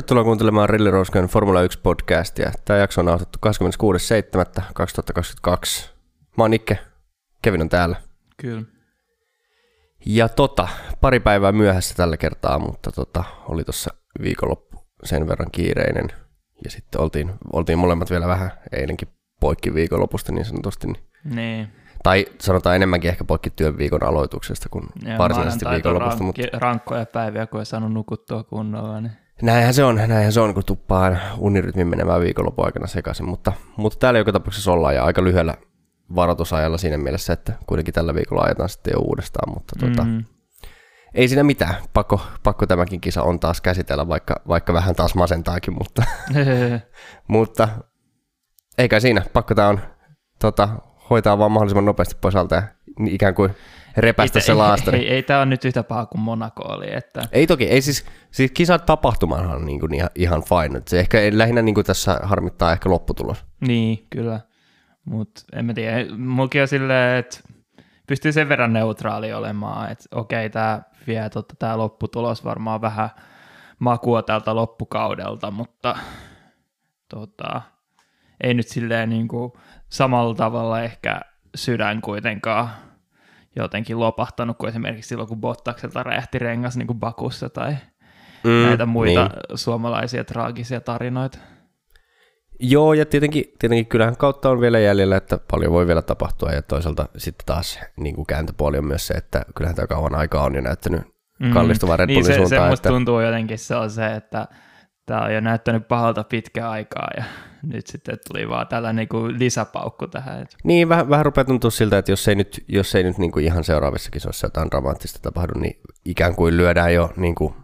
Tervetuloa kuuntelemaan Rilli Rosken Formula 1 podcastia. Tämä jakso on nauhoitettu 26.7.2022. Mä oon Nikke, Kevin on täällä. Kyllä. Ja tota, pari päivää myöhässä tällä kertaa, mutta tota, oli tuossa viikonloppu sen verran kiireinen. Ja sitten oltiin, oltiin molemmat vielä vähän eilenkin poikki viikonlopusta niin sanotusti. Niin. Niin. Tai sanotaan enemmänkin ehkä poikki työn viikon aloituksesta kuin Ja varsinaisesti viikonlopusta. Mutta rankki- rankkoja päiviä, kun ei saanut nukuttua kunnolla. Niin. Näinhän se on, näinhän se on, kun tuppaa unirytmin menemään viikonlopun aikana sekaisin. Mutta, mutta täällä joka tapauksessa ollaan ja aika lyhyellä varoitusajalla siinä mielessä, että kuitenkin tällä viikolla ajetaan sitten jo uudestaan. Mutta tota, Mm. ei siinä mitään. Pakko, pakko tämäkin kisa on taas käsitellä, vaikka, vaikka vähän taas masentaakin, mutta, mutta eikä siinä. Pakko tämä on tota, hoitaa vaan mahdollisimman nopeasti pois alta ja ikään kuin repästä ei, se laastari. Ei, ei, ei tämä ole nyt yhtä paha kuin Monaco oli. Että... Ei toki, ei siis, siis kisat tapahtumahan on niin kuin ihan, ihan fine. Se ehkä lähinnä niin kuin tässä harmittaa ehkä lopputulos. Niin, kyllä. Mutta en mä tiedä. Mulki on silleen, että pystyy sen verran neutraali olemaan, että okei, tämä vie totta, tämä lopputulos varmaan vähän makua tältä loppukaudelta, mutta tota, ei nyt silleen niin kuin samalla tavalla ehkä sydän kuitenkaan jotenkin lopahtanut kuin esimerkiksi silloin, kun Bottakselta räjähti rengas niin kuin Bakussa tai Mm, näitä muita Niin. suomalaisia traagisia tarinoita. Joo, ja tietenkin, tietenkin kyllähän kautta on vielä jäljellä, että paljon voi vielä tapahtua, ja toisaalta sitten taas niin kuin kääntöpuoli on myös se, että kyllähän tämä kauan aikaa on jo näyttänyt kallistuvan Red niin Bullin se, se suuntaan. musta että, tuntuu jotenkin se on se, että tämä on jo näyttänyt pahalta pitkä aikaa ja nyt sitten tuli vaan tällä niinku lisäpaukku tähän. Niin, vähän, vähän rupeaa tuntua siltä, että jos ei nyt, jos ei nyt niin kuin ihan seuraavissa kisoissa jotain dramaattista tapahdu, niin ikään kuin lyödään jo niin kuin,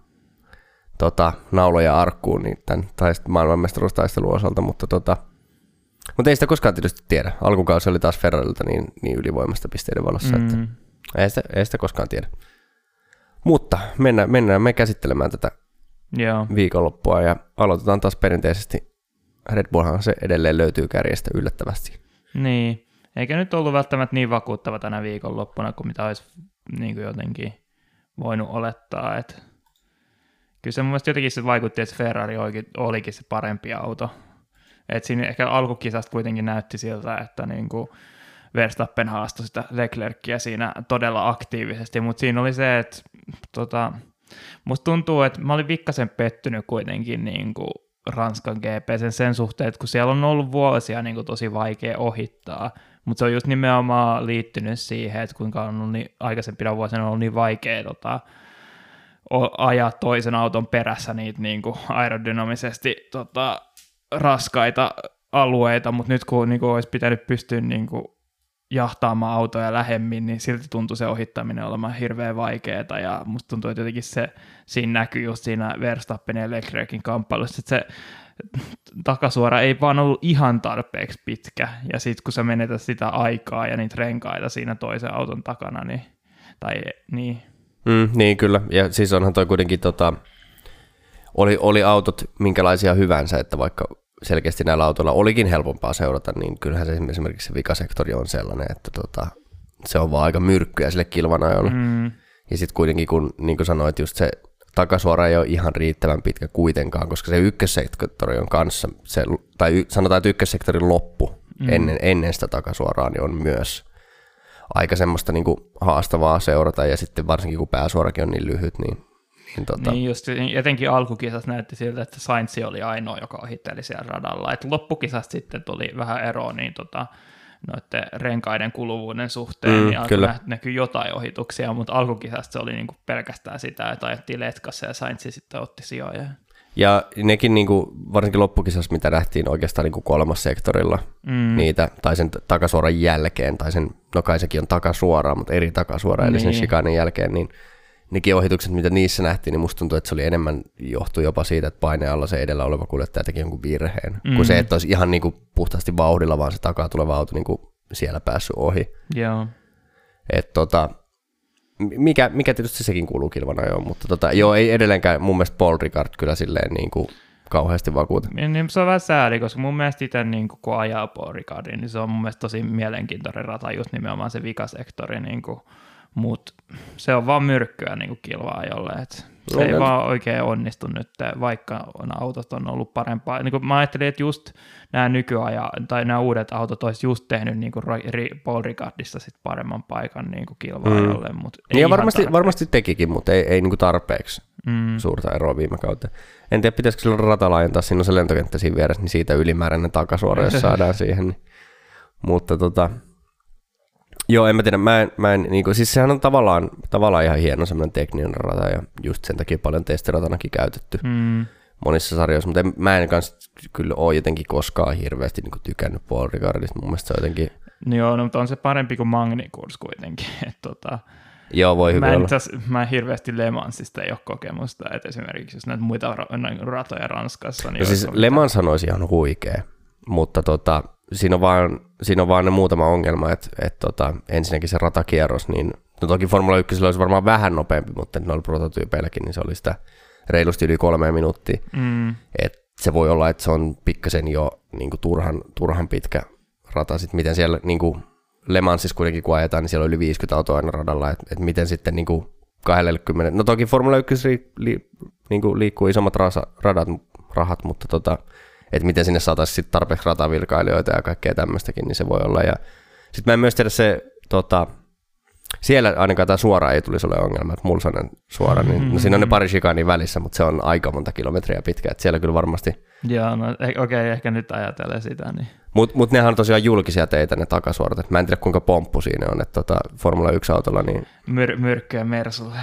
tota, nauloja arkkuun niin tämän taist- maailmanmestaruustaistelun osalta, mutta, tota, mutta ei sitä koskaan tietysti tiedä. Alkukausi oli taas Ferrarilta niin, niin ylivoimasta pisteiden valossa, mm. että ei sitä, ei sitä koskaan tiedä. Mutta mennään, mennään me käsittelemään tätä joo, viikonloppua ja aloitetaan taas perinteisesti. Red Bullhan se edelleen löytyy kärjestä yllättävästi. niin. Eikä nyt ollut välttämättä niin vakuuttava tänä viikonloppuna kuin mitä olisi niin kuin jotenkin voinut olettaa. Et kyllä se mun mielestä jotenkin se vaikutti, että Ferrari olikin, se parempi auto. Et siinä ehkä alkukisasta kuitenkin näytti siltä, että niin kuin Verstappen haastoi sitä Leclercia siinä todella aktiivisesti, mutta siinä oli se, että tota, musta tuntuu, että mä olin vikkasen pettynyt kuitenkin niin kuin Ranskan GP sen, sen suhteen, että kun siellä on ollut vuosia niin kuin tosi vaikea ohittaa, mutta se on just nimenomaan liittynyt siihen, että kuinka on ollut niin, aikaisempina vuosina on ollut niin vaikea tota, ajaa toisen auton perässä niitä niin kuin aerodynamisesti tota, raskaita alueita, mutta nyt kun niin kuin olisi pitänyt pystyä niin kuin jahtaamaan autoja lähemmin, niin silti tuntui se ohittaminen olemaan hirveän vaikeaa, ja musta tuntuu, että jotenkin se siinä näkyy just siinä Verstappen ja Leclerkin kamppailussa, että se takasuora ei vaan ollut ihan tarpeeksi pitkä, ja sitten kun sä menetät sitä aikaa ja niitä renkaita siinä toisen auton takana, niin, tai niin, Mm, niin kyllä, ja siis onhan toi kuitenkin tota, oli, oli autot minkälaisia hyvänsä, että vaikka selkeästi näillä autoilla olikin helpompaa seurata, niin kyllähän se esimerkiksi se vikasektori on sellainen, että tota, se on vaan aika myrkkyä sille kilvanajolle. Mm. Ja sitten kuitenkin, kun niin kuin sanoit, just se takasuora ei ole ihan riittävän pitkä kuitenkaan, koska se ykkössektori on kanssa, se, tai y, sanotaan, että ykkössektorin loppu mm. ennen, ennen sitä takasuoraa niin on myös aika semmoista niin kuin haastavaa seurata, ja sitten varsinkin kun pääsuorakin on niin lyhyt, niin, niin, tota, Niin just, etenkin alkukisassa näytti siltä, että Sainz oli ainoa, joka ohitteli siellä radalla. Et loppukisasta sitten tuli vähän eroa niin tota, noiden renkaiden kuluvuuden suhteen, Mm, niin alkoi kyllä. nä- näkyy jotain ohituksia, mutta alkukisasta se oli niinku pelkästään sitä, että ajettiin letkassa ja Sainz sitten otti sijoja. Ja nekin niin kuin, varsinkin loppukisassa, mitä nähtiin oikeastaan niin kuin kolmas sektorilla mm. niitä, tai sen takasuoran jälkeen, tai sen, no kai sekin on takasuoraa, mutta eri takasuora, eli sen Niin. shikanen jälkeen, niin nekin ohitukset, mitä niissä nähtiin, niin musta tuntuu, että se oli enemmän johtui jopa siitä, että paineen alla se edellä oleva kuljettaja teki jonkun virheen, mm. kuin se, että olisi ihan niin kuin puhtaasti vauhdilla, vaan se takaa tuleva auto niin kuin siellä päässyt ohi. Joo. Et tota, mikä, mikä tietysti sekin kuuluu kilvanajoon, mutta tota, joo, ei edelleenkään mun mielestä Paul Ricard kyllä silleen niin kuin kauheasti vakuuta. Niin, niin se on vähän sääli, koska mun mielestä itse niin kun ajaa Paul Ricardin, niin se on mun mielestä tosi mielenkiintoinen rata, just nimenomaan se vikasektori niin kuin mutta se on vaan myrkkyä niin kuin kilvaajolle, että se No, ei vaan oikein onnistu nyt, vaikka on autot on ollut parempaa. Niin kuin mä ajattelin, että just nämä nykyaja, tai nämä uudet autot olisi just tehnyt niin kuin Paul Ricardista sit paremman paikan niin kuin kilvaajalle, mm. mutta ei Niin ja varmasti, tarpeeksi. varmasti tekikin, mutta ei, ei niinku tarpeeksi Mm. suurta eroa viime kautta. En tiedä, pitäisikö sillä rata laajentaa, siinä on se lentokenttä siinä vieressä, niin siitä ylimääräinen takasuora, jos saadaan siihen. Niin. Mutta tota, joo, en mä tiedä, mä en, mä en niinku, siis sehän on tavallaan, tavallaan ihan hieno semmoinen tekninen rata ja just sen takia paljon testiratanakin käytetty Mm. monissa sarjoissa, mutta en, mä en kanssa kyllä ole jotenkin koskaan hirveästi niinku tykännyt Paul Ricardista, mun mielestä se on jotenkin, Niin Joo, no, mutta on se parempi kuin Magnikurs kuitenkin. Et, tota, joo voi mä, hyvin en, olla. asiassa- mä en hirveästi Le Mansista ei ole kokemusta, että esimerkiksi jos näitä muita ra- ratoja Ranskassa, niin No siis Le Mans olisi ihan huikea, mutta tota, siinä, on vaan, siinä on vaan ne muutama ongelma, että et tota, ensinnäkin se ratakierros, niin no toki Formula 1 olisi varmaan vähän nopeampi, mutta noilla prototyypeilläkin niin se oli sitä reilusti yli kolme minuuttia. Mm, Et se voi olla, että se on pikkasen jo niin kuin turhan, turhan pitkä rata. Sitten miten siellä niin kuin Le Mansissa kuitenkin kun ajetaan, niin siellä on yli 50 autoa aina radalla, että et miten sitten niin kuin 20, no toki Formula 1 li, li, niin kuin liikkuu isommat rasa, radat, rahat, mutta tota, että miten sinne saataisiin tarpeeksi ratavirkailijoita ja kaikkea tämmöistäkin, niin se voi olla. Ja sitten mä en myös tiedä se, tota, siellä ainakaan tämä suora ei tulisi ole ongelma, että Mulsanen suora, niin no siinä on ne pari shikania välissä, mutta se on aika monta kilometriä pitkä, että siellä kyllä varmasti, joo, no e- okei, okay, ehkä nyt ajatellen sitä, niin mutta mut nehän on tosiaan julkisia teitä ne takasuorat, että mä en tiedä kuinka pomppu siinä on, että tota, Formula 1-autolla, niin, myr- myrkkyä Mersulle.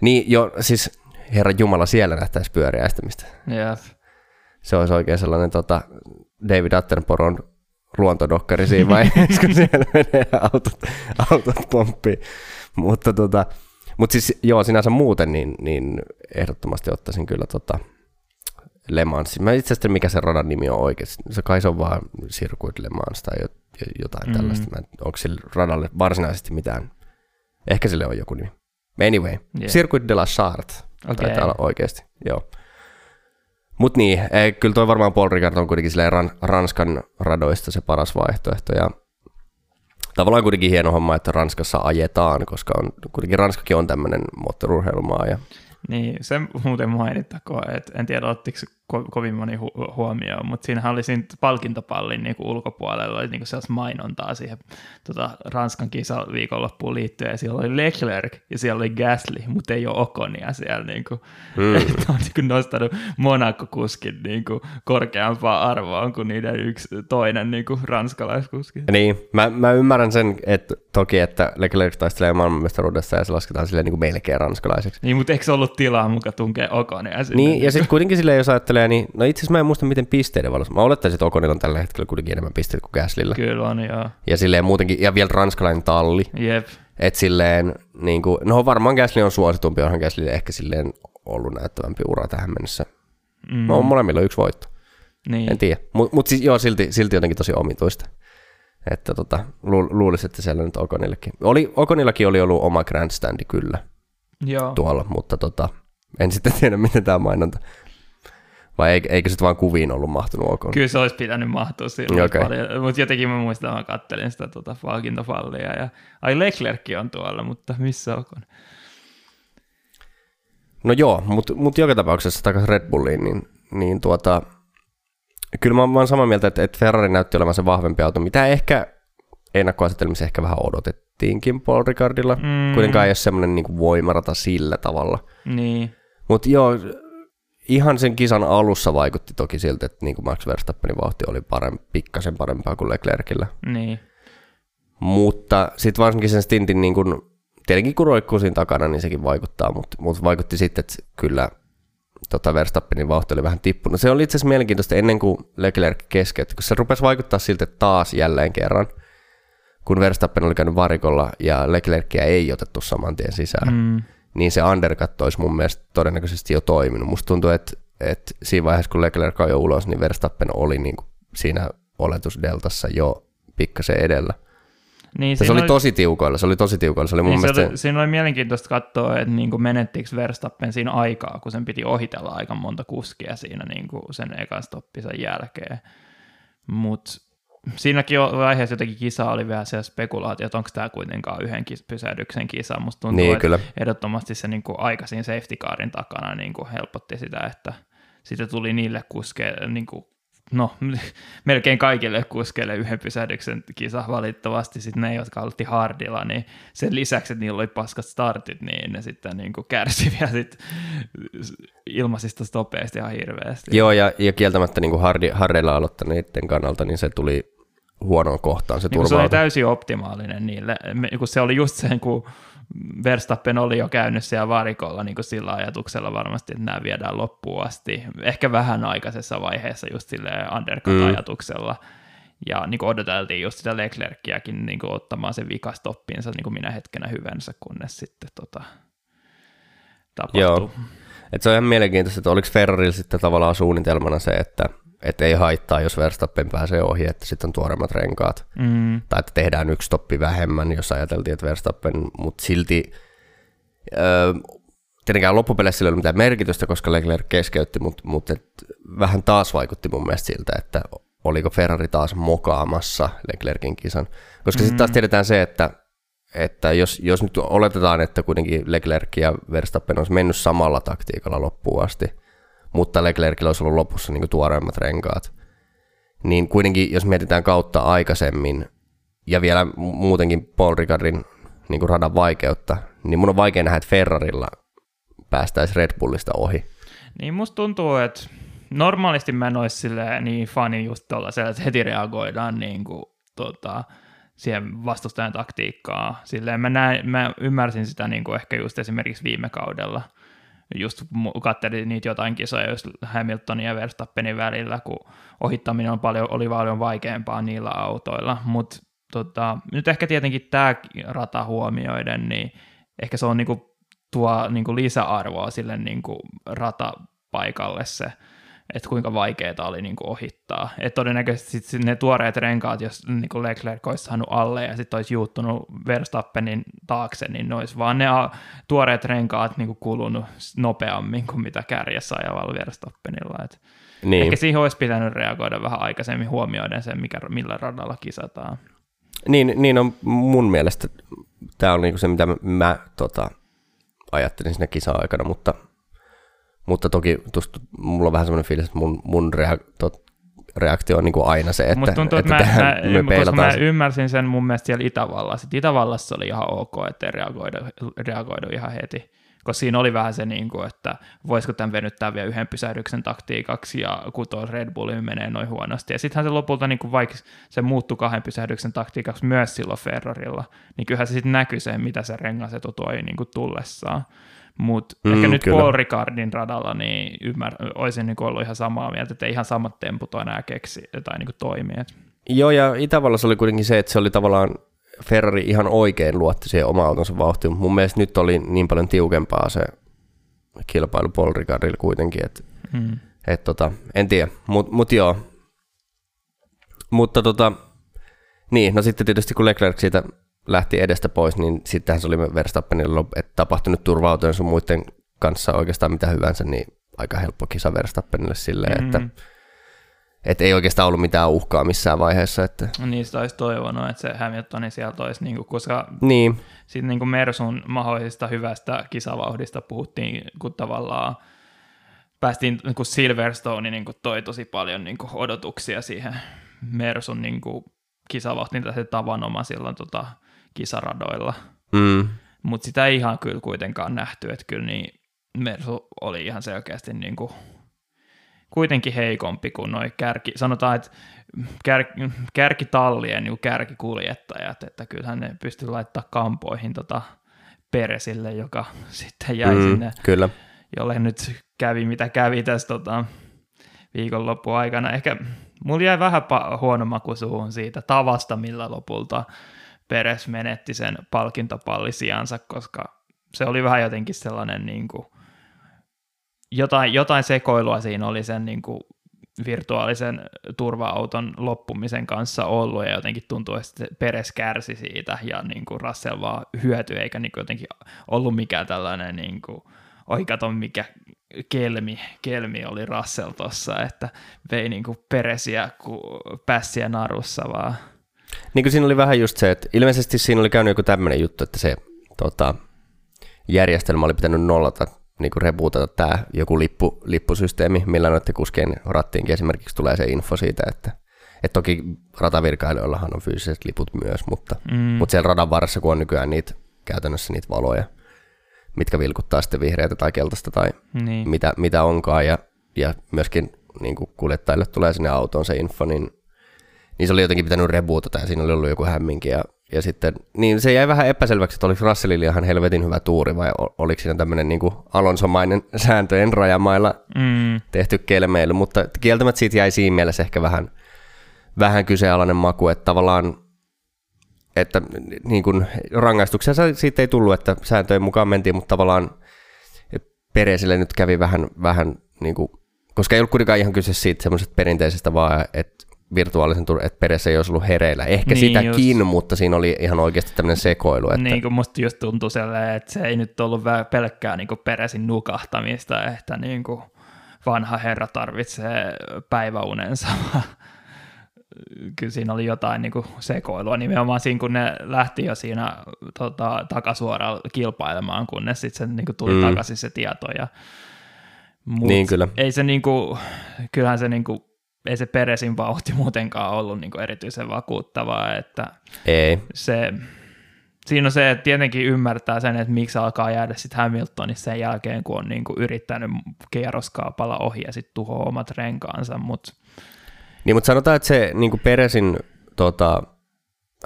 niin jo, siis herra Jumala, siellä nähtäisi pyöriäistämistä. Ja, Se olisi oikein sellainen tota, David Attenboron luontodokkari siinä vaiheessa, kun siellä menee autot, autot pomppiin. Mutta tota, mut siis joo, sinänsä muuten niin, niin ehdottomasti ottaisin kyllä tota Le Mans. Mä itse asiassa mikä se radan nimi on oikeasti. Se kai se on vaan Circuit Le Mans tai jo- jo- jotain Mm. mm. tällaista. Mä en, onko sillä radalle varsinaisesti mitään? Ehkä sille on joku nimi. Anyway, Yeah. Circuit de la Charte. Okay. Taitaa olla oikeasti, joo. Mut niin, ei, kyllä toi varmaan Paul Ricard on kuitenkin ran, Ranskan radoista se paras vaihtoehto ja tavallaan kuitenkin hieno homma, että Ranskassa ajetaan, koska on, kuitenkin Ranskakin on tämmöinen moottorurheilumaa ja Niin, se muuten mainittakoon, että en tiedä ottiko ko- kovin moni hu- huomioon, mutta siinähän oli siinä palkintopallin niin kuin ulkopuolella oli niin kuin sellaista mainontaa siihen tota, Ranskan kisa viikonloppuun liittyen, ja siellä oli Leclerc ja siellä oli Gasly, mutta ei ole Okonia siellä, niin kuin, mm. että on niin kuin nostanut Monaco-kuskin niin kuin korkeampaa arvoa kuin niiden yksi toinen niin kuin ranskalaiskuski. Niin, mä, mä ymmärrän sen, että toki, että Leclerc taistelee maailmanmestaruudessa ja se lasketaan silleen niin kuin melkein ranskalaiseksi. Niin, mutta eikö se ollut tilaa muka tunkea Okonia sinne? Niin, ja sitten kuitenkin silleen, jos ajattelee, niin no itse asiassa mä en muista miten pisteiden valossa. Mä olettaisin, että Okonilla on tällä hetkellä kuitenkin enemmän pisteitä kuin Gaslylla. Kyllä on, joo. Ja silleen muutenkin, ja vielä ranskalainen talli. Jep. Että silleen, niin kuin, no varmaan Gasly on suositumpi, onhan Gaslylle ehkä silleen ollut näyttävämpi ura tähän mennessä. Mm. No molemmilla on yksi voitto, niin. en tiedä. Mutta mut siis joo, silti, silti jotenkin tosi omituista. Että tota, lu, luulisin, että siellä nyt Okonillekin. Oli, Okonillakin oli ollut oma grandstandi kyllä Joo. tuolla, mutta tota, en sitten tiedä, miten tämä mainonta. Vai eikö, eikö sitten vaan kuviin ollut mahtunut Okon? Kyllä se olisi pitänyt mahtua silloin Okei. paljon, mutta jotenkin mä muistan, että mä kattelin sitä tota palkintofallia ja ai Leclerc on tuolla, mutta missä on? No joo, mutta mut joka tapauksessa takaisin Red Bulliin, niin, niin tuota, kyllä mä oon- mä oon samaa mieltä, että, että Ferrari näytti olevan se vahvempi auto, mitä ehkä ennakkoasetelmissa ehkä vähän odotettiinkin Paul Ricardilla. Mm. Kuitenkaan ei ole semmoinen niin voimarata sillä tavalla. Niin, Mutta joo, ihan sen kisan alussa vaikutti toki siltä, että niin kuin Max Verstappenin vauhti oli parempi, pikkasen parempaa kuin Leclercillä. niin, Mutta sitten varsinkin sen stintin, niin kun, tietenkin kun roikkuu siinä takana, niin sekin vaikuttaa, mutta mut vaikutti sitten, että kyllä tota Verstappenin vauhti oli vähän tippunut. Se oli itse asiassa mielenkiintoista ennen kuin Leclerc keskeytti, kun se rupesi vaikuttaa siltä taas jälleen kerran, kun Verstappen oli käynyt varikolla ja Leclercia ei otettu saman tien sisään, mm, niin se undercut olisi mun mielestä todennäköisesti jo toiminut. Musta tuntuu, että, että siinä vaiheessa, kun Leclerc jo ulos, niin Verstappen oli niin kuin siinä oletusdeltassa jo pikkasen edellä. niin Se siinä oli tosi tiukoilla, se oli tosi tiukoilla. Se oli mun niin se mielestä... oli, siinä oli mielenkiintoista katsoa, että niin menettikö Verstappen siinä aikaa, kun sen piti ohitella aika monta kuskia siinä niin kuin sen ekan stoppisen jälkeen. Mutta siinäkin vaiheessa jotenkin kisa oli vielä se spekulaatio, että onko tämä kuitenkaan yhden pysähdyksen kisa. Musta tuntuu, niin, että kyllä. ehdottomasti se niin kuin aikaisin safety carin takana niin kuin helpotti sitä, että siitä tuli niille kuske, niin kuin no melkein kaikille kuskeille yhden pysähdyksen kisa valitettavasti. Sitten ne, jotka oltiin hardilla, niin sen lisäksi, että niillä oli paskat startit, niin ne sitten niin kuin kärsi vielä sit ilmaisista stopeista ihan hirveästi. Joo, ja, ja kieltämättä niin kuin hardi, hardilla aloittaneiden kannalta, niin se tuli huonoon kohtaan se niin Se oli täysin optimaalinen niille, kun se oli just sen, kun Verstappen oli jo käynyt siellä varikolla niin kuin sillä ajatuksella varmasti, että nämä viedään loppuun asti. Ehkä vähän aikaisessa vaiheessa just sille undercut-ajatuksella. Mm. Ja niin kuin odoteltiin just sitä Leclerckiäkin niin kuin ottamaan sen vikastoppinsa niin kuin minä hetkenä hyvänsä, kunnes sitten tota, tapahtui. Joo. Et se on ihan mielenkiintoista, että oliko Ferrarilla sitten tavallaan suunnitelmana se, että että ei haittaa, jos Verstappen pääsee ohi, että sitten on tuoremmat renkaat. Mm. Tai että tehdään yksi stoppi vähemmän, jos ajateltiin, että Verstappen, mutta silti öö, tietenkään loppupeleissä ei ole mitään merkitystä, koska Leclerc keskeytti, mutta, mutta et vähän taas vaikutti mun mielestä siltä, että oliko Ferrari taas mokaamassa Leclercin kisan. Koska mm. sitten taas tiedetään se, että, että jos, jos nyt oletetaan, että kuitenkin Leclerc ja Verstappen olisi mennyt samalla taktiikalla loppuun asti – mutta Leclercillä olisi ollut lopussa niin tuoreimmat renkaat. Niin kuitenkin, jos mietitään kautta aikaisemmin, ja vielä muutenkin Paul Ricardin niin radan vaikeutta, niin mun on vaikea nähdä, että Ferrarilla päästäisiin Red Bullista ohi. Niin musta tuntuu, että normaalisti mä en olisi niin fani just tuollaisella, että heti reagoidaan niin kuin, tota, siihen vastustajan taktiikkaa. Silleen mä, näin, mä ymmärsin sitä niin kuin ehkä just esimerkiksi viime kaudella – just katselin niitä jotain kisoja just Hamiltonin ja Verstappenin välillä, kun ohittaminen on paljon, oli paljon vaikeampaa niillä autoilla, mutta tota, nyt ehkä tietenkin tämä rata huomioiden, niin ehkä se on niinku, tuo niinku lisäarvoa sille niinku ratapaikalle se, että kuinka vaikeaa oli niin kuin ohittaa. Et todennäköisesti sit ne tuoreet renkaat, jos niin kuin Leclerc olisi saanut alle ja sitten olisi juuttunut Verstappenin taakse, niin ne olisi vaan ne tuoreet renkaat niin kuin kulunut nopeammin kuin mitä kärjessä ajavalla Verstappenilla. Et niin. Ehkä siihen olisi pitänyt reagoida vähän aikaisemmin huomioiden sen, mikä, millä radalla kisataan. Niin, niin on mun mielestä. Tämä on niinku se, mitä mä, mä tota, ajattelin siinä kisa-aikana, mutta – mutta toki tuosta, mulla on vähän semmoinen fiilis, että mun, mun rea- tot, reaktio on niin kuin aina se, että, Musta tuntuu, että, että mä, mä, me koska mä ymmärsin sen mun mielestä siellä Itävallassa. Että Itävallassa oli ihan ok, että ei reagoida, reagoida ihan heti. Koska siinä oli vähän se, niin kuin, että voisiko tämän venyttää vielä yhden pysähdyksen taktiikaksi, ja kun tuo Red Bullin menee noin huonosti. Ja sittenhän se lopulta, niin kuin vaikka se muuttui kahden pysähdyksen taktiikaksi myös silloin Ferrarilla, niin kyllähän se sitten näkyy se, mitä se rengasetu toi niin kuin tullessaan. Mutta mm, ehkä nyt kyllä. Paul Ricardin radalla niin ymmär, olisin niin ollut ihan samaa mieltä, että ei ihan samat temput enää keksi tai niin toimii. Joo, ja Itävallassa oli kuitenkin se, että se oli tavallaan Ferrari ihan oikein luotti siihen oma autonsa vauhtiin, mun mielestä nyt oli niin paljon tiukempaa se kilpailu Paul Ricardilla kuitenkin, että mm. et tota, en tiedä, mutta mut joo. Mutta tota, niin, no sitten tietysti kun Leclerc siitä lähti edestä pois, niin sittenhän se oli Verstappenilla, että tapahtunut turvautujen sun muiden kanssa oikeastaan mitä hyvänsä, niin aika helppo kisa Verstappenille silleen, mm-hmm. että et ei oikeastaan ollut mitään uhkaa missään vaiheessa. Että... No niistä olisi toivonut, että se Hamiltoni sieltä olisi, niin kuin, koska niin. sitten niin kuin Mersun mahdollisesta hyvästä kisavauhdista puhuttiin, kun tavallaan päästiin, niin kuin Silverstone niin kuin toi tosi paljon niin kuin odotuksia siihen Mersun niin kuin kisavauhtiin tai se tavanomaisilla tota, kisaradoilla. Mm. Mutta sitä ei ihan kyllä kuitenkaan nähty, että kyllä niin Mersu oli ihan selkeästi niin kuin kuitenkin heikompi kuin noi kärki, sanotaan, että kär, kärkitallien niin kärkikuljettajat, että kyllähän ne pystyy laittamaan kampoihin tota Peresille, joka sitten jäi mm, sinne, kyllä. jolle nyt kävi mitä kävi tässä tota, viikonloppuaikana. aikana. Ehkä mulla jäi vähän pa- huono maku suuhun siitä tavasta, millä lopulta Peres menetti sen palkintopallisiansa, koska se oli vähän jotenkin sellainen niin kuin, jotain, jotain sekoilua siinä oli sen niin kuin, virtuaalisen turva-auton loppumisen kanssa ollut ja jotenkin tuntuu, että Peres kärsi siitä ja niin kuin Russell vaan hyötyi eikä niin kuin jotenkin ollut mikään tällainen niin kuin, oi kato mikä kelmi, kelmi oli Russell tossa, että vei niinku peresiä kuin pässiä narussa vaan. Niin kuin siinä oli vähän just se, että ilmeisesti siinä oli käynyt joku tämmöinen juttu, että se tota, järjestelmä oli pitänyt nollata, niin kuin rebootata tämä joku lippu, lippusysteemi, millä noiden kuskien rattiinkin esimerkiksi tulee se info siitä, että et toki ratavirkailijoillahan on fyysiset liput myös, mutta, mm. mutta siellä radan varressa, kun on nykyään niitä, käytännössä niitä valoja, mitkä vilkuttaa sitten vihreätä tai keltaista tai niin. mitä, mitä onkaan, ja, ja myöskin niin kuin kuljettajille tulee sinne autoon se info, niin, niin se oli jotenkin pitänyt rebootata ja siinä oli ollut joku hämminki, ja, ja sitten, niin se jäi vähän epäselväksi, että oliko Russellilla ihan helvetin hyvä tuuri vai oliko siinä tämmöinen niin alonsomainen sääntöjen rajamailla mm. tehty kelmeily, mutta kieltämättä siitä jäi siinä mielessä ehkä vähän – vähän kyseenalainen maku, että tavallaan että niin kuin rangaistuksia siitä ei tullut, että sääntöjen mukaan mentiin, mutta tavallaan Peresille nyt kävi vähän, vähän niin kuin, koska ei ollut kuitenkaan ihan kyse siitä semmoisesta perinteisestä vaan, että virtuaalisen tur- että Peres ei olisi ollut hereillä. Ehkä niin sitäkin, just. mutta siinä oli ihan oikeasti tämmöinen sekoilu. Että... Niin kuin musta just tuntui sellainen, että se ei nyt ollut pelkkää niin kuin Peresin nukahtamista, että niin kuin vanha herra tarvitsee päiväunensa, kyllä siinä oli jotain niin kuin sekoilua nimenomaan siinä, kun ne lähti jo siinä tota, takasuoraan kilpailemaan, kunnes sitten niin tuli mm. takaisin se tieto. Ja, mut niin kyllä. Ei se niin kuin, kyllähän se niin kuin, ei se Peresin vauhti muutenkaan ollut niin kuin erityisen vakuuttavaa, että ei. se, siinä on se, että tietenkin ymmärtää sen, että miksi alkaa jäädä sitten Hamiltonissa sen jälkeen, kun on niin kuin yrittänyt kierroskaapalla ohi ja sitten tuhoaa omat renkaansa, mutta niin, mutta sanotaan, että se niin Peresin tota,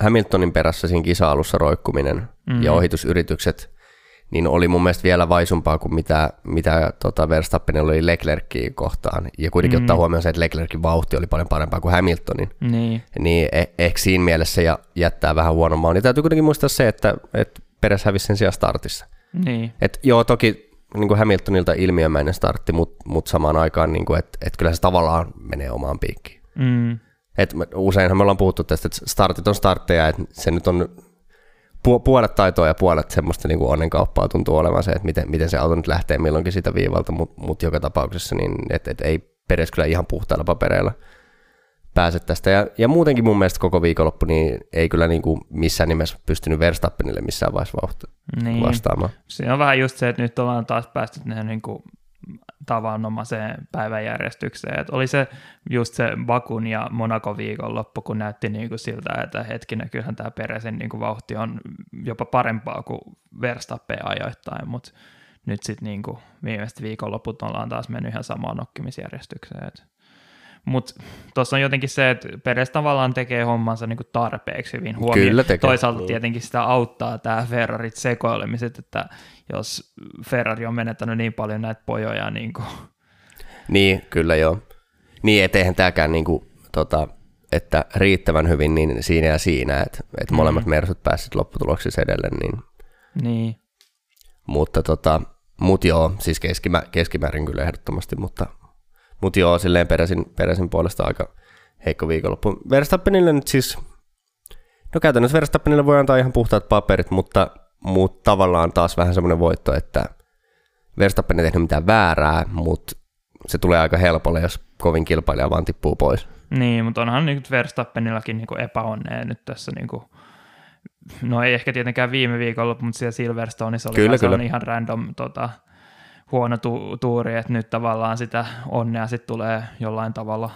Hamiltonin perässä siinä kisa-alussa roikkuminen mm-hmm. ja ohitusyritykset, niin oli mun mielestä vielä vaisumpaa kuin mitä, mitä tota Verstappen oli Leclercia kohtaan. Ja kuitenkin mm. ottaa huomioon se, että Leclercin vauhti oli paljon parempaa kuin Hamiltonin. Niin. Niin eh, ehkä siinä mielessä ja jättää vähän huonommaa. Niin täytyy kuitenkin muistaa se, että, että Peres hävisi sen sijaan startissa. Niin. Et joo, toki niin kuin Hamiltonilta ilmiömäinen startti, mutta mut samaan aikaan, niin kuin, että, että kyllä se tavallaan menee omaan piikkiin. Mm. Et useinhan me ollaan puhuttu tästä, että startit on startteja, että se nyt on pu- puolet taitoa ja puolet semmoista niin kuin onnenkauppaa tuntuu olevan se, että miten, miten se auto nyt lähtee milloinkin sitä viivalta, mutta mut joka tapauksessa niin et, et ei peres kyllä ihan puhtailla papereilla pääse tästä. Ja, ja muutenkin mun mielestä koko viikonloppu niin ei kyllä niin kuin missään nimessä pystynyt Verstappenille missään vaiheessa vauhtia niin. vastaamaan. Se on vähän just se, että nyt ollaan taas päästy niin kuin tavanomaiseen päiväjärjestykseen. Et oli se just se Bakun ja Monaco viikonloppu, kun näytti niin kuin siltä, että hetkinen, kyllähän tämä Peresin niin kuin vauhti on jopa parempaa kuin Verstappen ajoittain, mutta nyt sitten niin viimeiset viikonloput ollaan taas mennyt ihan samaan nokkimisjärjestykseen. Et mutta tuossa on jotenkin se, että Peres tavallaan tekee hommansa niinku tarpeeksi hyvin huomioon. Kyllä tekee. Toisaalta tietenkin sitä auttaa tämä Ferrarit sekoilemiset, että jos Ferrari on menettänyt niin paljon näitä pojoja. Niin, kuin. niin kyllä joo. Niin, etteihän tämäkään niin kuin, tota, että riittävän hyvin niin siinä ja siinä, että, että molemmat mm. mersut pääsivät lopputuloksissa edelle. Niin. niin. Mutta tota, mut joo, siis keskimä, keskimäärin kyllä ehdottomasti, mutta mutta joo, silleen peräsin, peräsin puolesta aika heikko viikonloppu. Verstappenille nyt siis, no käytännössä Verstappenille voi antaa ihan puhtaat paperit, mutta, mutta tavallaan taas vähän semmoinen voitto, että Verstappen ei tehnyt mitään väärää, mutta se tulee aika helpolle, jos kovin kilpailija vaan tippuu pois. Niin, mutta onhan nyt Verstappenillakin niinku epäonnea nyt tässä niinku, no ei ehkä tietenkään viime viikolla, mutta siellä Silverstoneissa oli kyllä, kyllä. ihan random tota, huono tu- tuuri, että nyt tavallaan sitä onnea sitten tulee jollain tavalla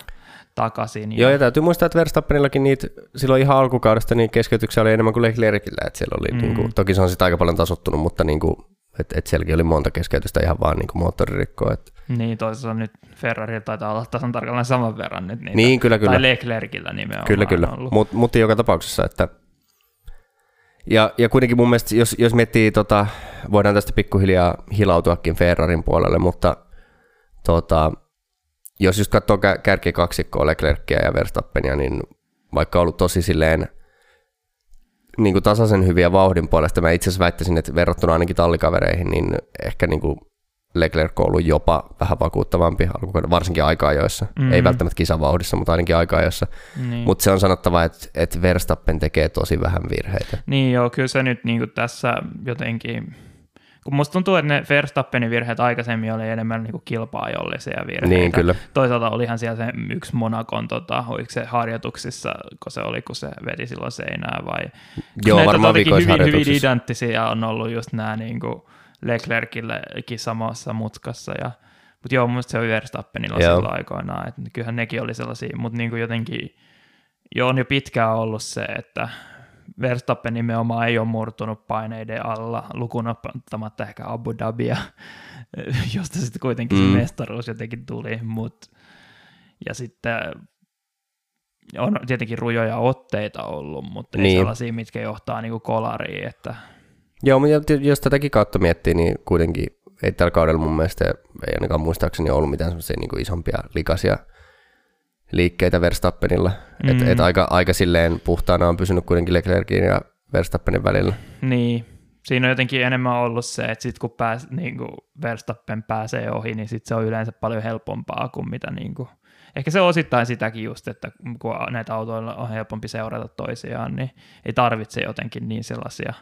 takaisin. Joo, ja täytyy muistaa, että Verstappenillakin niitä silloin ihan alkukaudesta niin keskeytyksiä oli enemmän kuin Leclercillä, että siellä oli, mm. niin kuin, toki se on sitten aika paljon tasottunut, mutta niin kuin, että et sielläkin oli monta keskeytystä ihan vaan niin kuin moottoririkkoa. Että... Niin, toisaalta nyt Ferrari taitaa olla tasan tarkalleen saman verran nyt niitä. Niin, kyllä, kyllä. Tai Leclercillä nimenomaan. Kyllä, kyllä. Mutta mut joka tapauksessa, että ja, ja kuitenkin mun mielestä, jos, jos miettii, tota, voidaan tästä pikkuhiljaa hilautuakin Ferrarin puolelle, mutta tota, jos just katsoo kärkikaksikkoa Leclercia ja Verstappenia, niin vaikka on ollut tosi silleen niin kuin tasaisen hyviä vauhdin puolesta, mä itse asiassa väittäisin, että verrattuna ainakin tallikavereihin, niin ehkä niin kuin Leclerc on ollut jopa vähän vakuuttavampi, varsinkin aika-ajoissa. Mm. Ei välttämättä kisavauhdissa, mutta ainakin aika-ajoissa. Niin. Mutta se on sanottava, että, että Verstappen tekee tosi vähän virheitä. Niin joo, kyllä se nyt niin tässä jotenkin kun musta tuntuu, että ne Verstappenin virheet aikaisemmin oli enemmän niin kilpaajollisia virheitä. Niin, kyllä. Toisaalta olihan siellä se yksi Monakon, tota, oliko se harjoituksissa, kun se oli, kun se veti silloin seinää vai... Joo, näitä varmaan hyvin, hyvin identtisiä on ollut just nämä niin kuin Leclercillekin samassa mutkassa ja mutta joo, mun se oli Verstappenilla Joo. silloin aikoinaan, että kyllähän nekin oli sellaisia, mutta niin kuin jotenkin jo on jo pitkään ollut se, että Verstappen nimenomaan ei ole murtunut paineiden alla, lukuun ottamatta ehkä Abu Dhabia, josta sitten kuitenkin Mm. se mestaruus jotenkin tuli, mut, ja sitten on tietenkin rujoja otteita ollut, mutta ei Niin. sellaisia, mitkä johtaa niinku kolariin, että Joo, mutta jos tätäkin kautta miettii, niin kuitenkin ei tällä kaudella mun mielestä, ei ainakaan muistaakseni ollut mitään semmoisia niin isompia likaisia liikkeitä Verstappenilla. Mm. Et, et aika, aika silleen puhtaana on pysynyt kuitenkin Leclerkin ja Verstappenin välillä. Niin, siinä on jotenkin enemmän ollut se, että sit kun pääs, niin kuin Verstappen pääsee ohi, niin sit se on yleensä paljon helpompaa kuin mitä niin kuin, ehkä se on osittain sitäkin just, että kun näitä autoilla on helpompi seurata toisiaan, niin ei tarvitse jotenkin niin sellaisia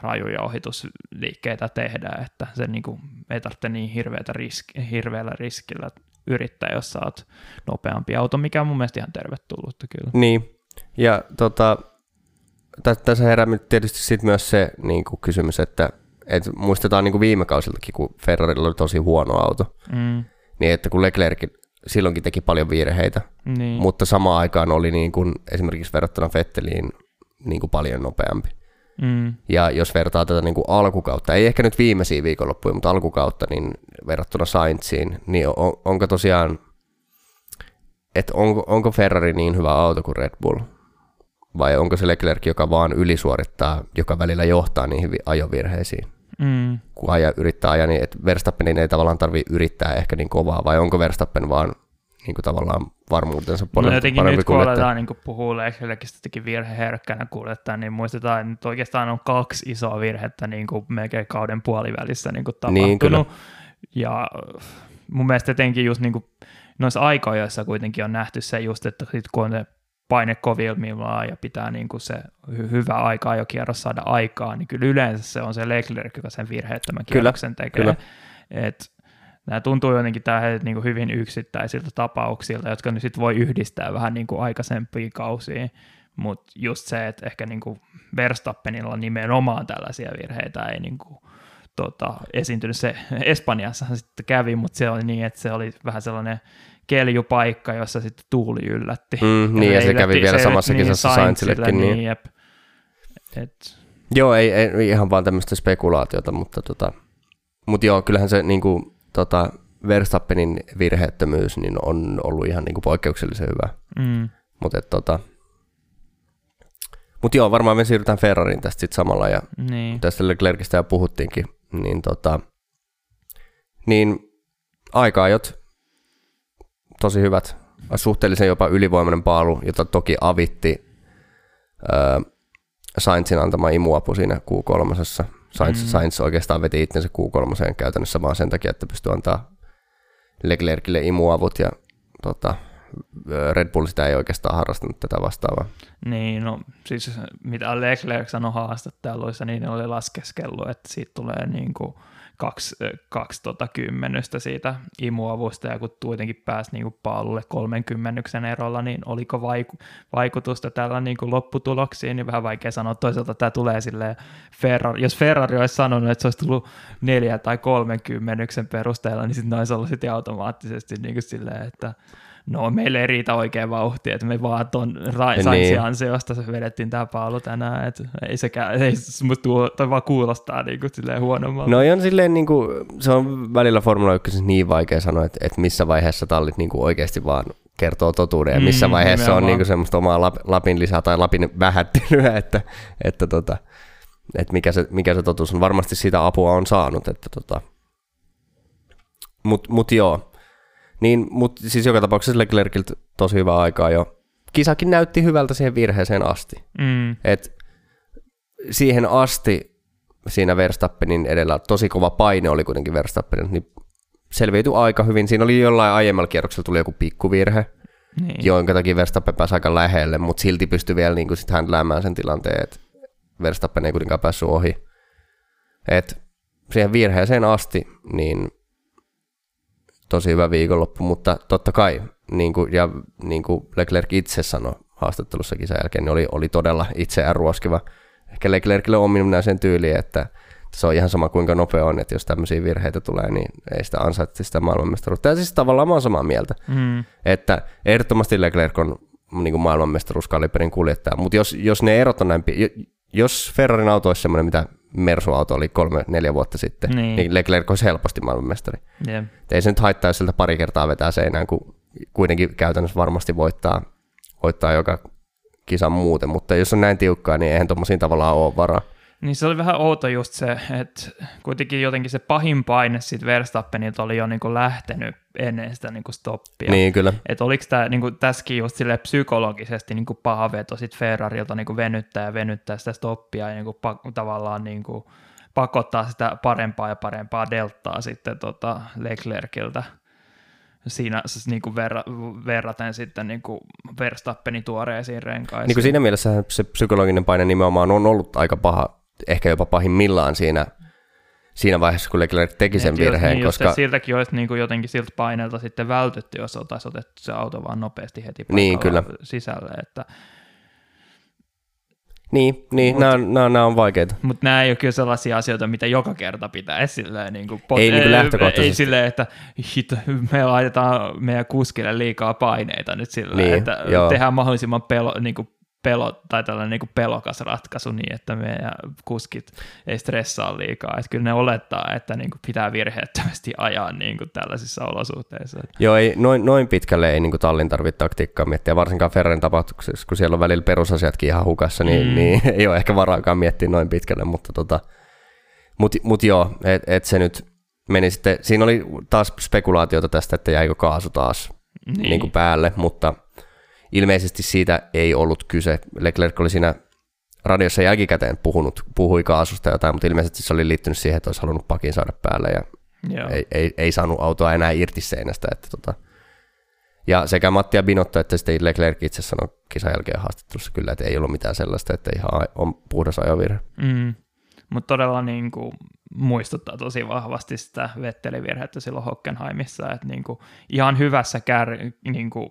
rajuja ohitusliikkeitä tehdä, että se niin kuin, ei tarvitse niin hirveätä risk, hirveällä riskillä yrittää, jos sä oot nopeampi auto, mikä on mun mielestä ihan tervetullutta kyllä. Niin, ja tota, tä- tässä herää tietysti sit myös se niin kuin kysymys, että et muistetaan niin kuin viime kausiltakin, kun Ferrarilla oli tosi huono auto, Mm, niin että kun Leclerc silloinkin teki paljon virheitä, niin. mutta samaan aikaan oli niin kuin esimerkiksi verrattuna Vetteliin niin kuin paljon nopeampi. Mm, Ja jos vertaa tätä niin kuin alkukautta, ei ehkä nyt viimeisiä viikonloppuja, mutta alkukautta, niin verrattuna Sainziin, niin on, onko tosiaan, että onko, onko Ferrari niin hyvä auto kuin Red Bull? Vai onko se Leclerc, joka vaan ylisuorittaa, joka välillä johtaa niihin vi- ajovirheisiin? mm. Kun aja, yrittää ajaa, niin että Verstappenin ei tavallaan tarvitse yrittää ehkä niin kovaa, vai onko Verstappen vaan niin kuin tavallaan varmuutensa No parempi, jotenkin parempi nyt kun aletaan niin puhuu Leclercistä virheherkkänä kuljettaja, niin muistetaan, että nyt oikeastaan on kaksi isoa virhettä niin kuin melkein kauden puolivälissä niin kuin Niin, tapahtunut. ja äh, mun mielestä etenkin just niin kuin noissa aikoissa kuitenkin on nähty se just, että sit kun on se paine kovilmillaan ja pitää niin kuin se hy- hyvä aika jo kierros saada aikaa, niin kyllä yleensä se on se Leclerc, joka sen virheettömän Kyllä, kierroksen tekee. kyllä. Et nämä tuntuu jotenkin tähän niin kuin hyvin yksittäisiltä tapauksilta, jotka nyt sit voi yhdistää vähän niin kuin aikaisempiin kausiin, mutta just se, että ehkä niin kuin Verstappenilla nimenomaan tällaisia virheitä ei niin kuin, tota, esiintynyt. Se Espanjassahan sitten kävi, mutta se oli niin, että se oli vähän sellainen keljupaikka, jossa sitten tuuli yllätti. Mm, niin, ja se kävi vielä samassa kisassa Sainzillekin. Niin. Niin, jep. Et, Joo, ei, ei ihan vaan tämmöistä spekulaatiota, mutta tota, mut joo, kyllähän se niinku, tota, Verstappenin virheettömyys niin on ollut ihan niinku poikkeuksellisen hyvä. mm, Mutta tota, mut joo, varmaan me siirrytään Ferrariin tästä sitten samalla, ja niin. tästä Leclercistä jo puhuttiinkin, niin, tota, niin aikaajot tosi hyvät, suhteellisen jopa ylivoimainen paalu, jota toki avitti öö, Sainzin antama imuapu siinä Q3. Sainz, Mm. Sainz oikeastaan veti itsensä Q3 käytännössä vaan sen takia, että pystyi antaa Leclercille imuavut ja tota, Red Bull sitä ei oikeastaan harrastanut tätä vastaavaa. Niin, no siis mitä Leclerc sanoi haastatteluissa, niin ne oli laskeskellut, että siitä tulee niin kuin kaksi, kaksi tota kymmenystä siitä imuavusta, ja kun kuitenkin pääsi niin kuin paalulle 30 erolla, niin oliko vaiku- vaikutusta tällä niin kuin lopputuloksiin, niin vähän vaikea sanoa. Toisaalta tämä tulee silleen, Ferrari, jos Ferrari olisi sanonut, että se olisi tullut neljä tai 30 perusteella, niin sitten ne olisi ollut sitten automaattisesti niin kuin silleen, että no meille ei riitä oikein vauhti, että me vaan ton ra- Niin. Sainzin ansiosta se vedettiin tämä paalu tänään, että ei sekään, ei se musta tuo, toi vaan kuulostaa niin kuin silleen huonommalta. No on silleen, niin kuin, se on välillä Formula 1 niin vaikea sanoa, että, että missä vaiheessa tallit niin kuin oikeasti vaan kertoo totuuden ja missä Mm, vaiheessa on nimenomaan. niin kuin semmoista omaa lap, Lapin lisää tai Lapin vähättelyä, että, että, tota, että mikä, se, mikä se totuus on. Varmasti sitä apua on saanut, että tota. mut, mut joo. Niin, mut siis joka tapauksessa Leclerciltä tosi hyvää aikaa jo. Kisakin näytti hyvältä siihen virheeseen asti. Mm, Et siihen asti siinä Verstappenin edellä tosi kova paine oli kuitenkin Verstappenin, niin selviytyi aika hyvin. Siinä oli jollain aiemmalla kierroksella tuli joku pikkuvirhe, niin. jonka takia Verstappen pääsi aika lähelle, mutta silti pystyi vielä niin sit handläämään sen tilanteen, että Verstappen ei kuitenkaan päässyt ohi. Et siihen virheeseen asti, niin tosi hyvä viikonloppu, mutta totta kai, niin kuin, ja niin kuin Leclerc itse sanoi haastattelussa kisan jälkeen, niin oli, oli todella itseään ruoskiva. Ehkä Leclercille on minun sen tyyli, että se on ihan sama kuinka nopea on, että jos tämmöisiä virheitä tulee, niin ei sitä ansaitse sitä maailmanmestaruutta. Ja siis tavallaan mä oon samaa mieltä, mm. että ehdottomasti Leclerc on niin kuin maailmanmestaruuskaliberin kuljettaja, mutta jos, jos ne erot on näin, jos Ferrarin auto olisi semmoinen, mitä Mersu-auto oli kolme, neljä vuotta sitten, niin, niin Leclerc olisi helposti maailmanmestari. Yeah. Ei se nyt haittaa, jos siltä pari kertaa vetää seinään, kun kuitenkin käytännössä varmasti voittaa, voittaa joka kisan muuten, mutta jos on näin tiukkaa, niin eihän tuommoisiin tavallaan ole varaa. Niin se oli vähän outo just se, että kuitenkin jotenkin se pahin paine siitä Verstappenilta oli jo niinku lähtenyt ennen sitä niinku stoppia. Niin, kyllä. Että oliko tämä niinku, tässäkin just sille psykologisesti niinku paha veto sit Ferrarilta niinku venyttää ja venyttää sitä stoppia ja niinku pa- tavallaan niinku pakottaa sitä parempaa ja parempaa deltaa sitten tota Leclerciltä siinä niin kuin verra, verraten sitten niin kuin Verstappenin tuoreisiin renkaisiin. Niin kuin siinä mielessä se psykologinen paine nimenomaan on ollut aika paha ehkä jopa pahimmillaan siinä, siinä vaiheessa, kun Leclerc teki sen niin, virheen. Niin, koska... siltäkin olisi niin kuin jotenkin siltä paineelta sitten vältytty, jos oltaisiin otettu se auto vaan nopeasti heti niin, kyllä. sisälle. Että... Niin, niin mut, nämä, nämä, nämä on vaikeita. Mutta nämä ei ole kyllä sellaisia asioita, mitä joka kerta pitää silleen, niin kuin pot- ei, niin kuin lähtökohtaisesti. Ei silleen, että hit, me laitetaan meidän kuskille liikaa paineita nyt silleen, niin, että joo. tehdään mahdollisimman pelo, niin kuin pelo, tai tällainen niin kuin pelokas ratkaisu niin, että meidän kuskit ei stressaa liikaa. Että kyllä ne olettaa, että niin kuin pitää virheettömästi ajaa niin kuin tällaisissa olosuhteissa. Joo, ei, noin, noin pitkälle ei niin kuin tallin tarvitse taktiikkaa miettiä, varsinkaan Ferrin tapauksessa, kun siellä on välillä perusasiatkin ihan hukassa, niin, mm. niin ei ole ehkä varaakaan miettiä noin pitkälle, mutta tota, mut, mut joo, että et se nyt meni sitten, siinä oli taas spekulaatiota tästä, että jäikö kaasu taas niin. Niin kuin päälle, mutta ilmeisesti siitä ei ollut kyse. Leclerc oli siinä radiossa jälkikäteen puhunut, puhui kaasusta jotain, mutta ilmeisesti se oli liittynyt siihen, että olisi halunnut pakin saada päälle ja ei, ei, ei, saanut autoa enää irti seinästä. Että tota. Ja sekä Matti ja Binotto että sitten Leclerc itse sanoi kisan jälkeen haastattelussa kyllä, että ei ollut mitään sellaista, että ihan on puhdas ajovirhe. Mm. Mutta todella niin kuin, muistuttaa tosi vahvasti sitä Vettelivirhettä silloin Hockenheimissa, että niin kuin, ihan hyvässä kär, niin kuin,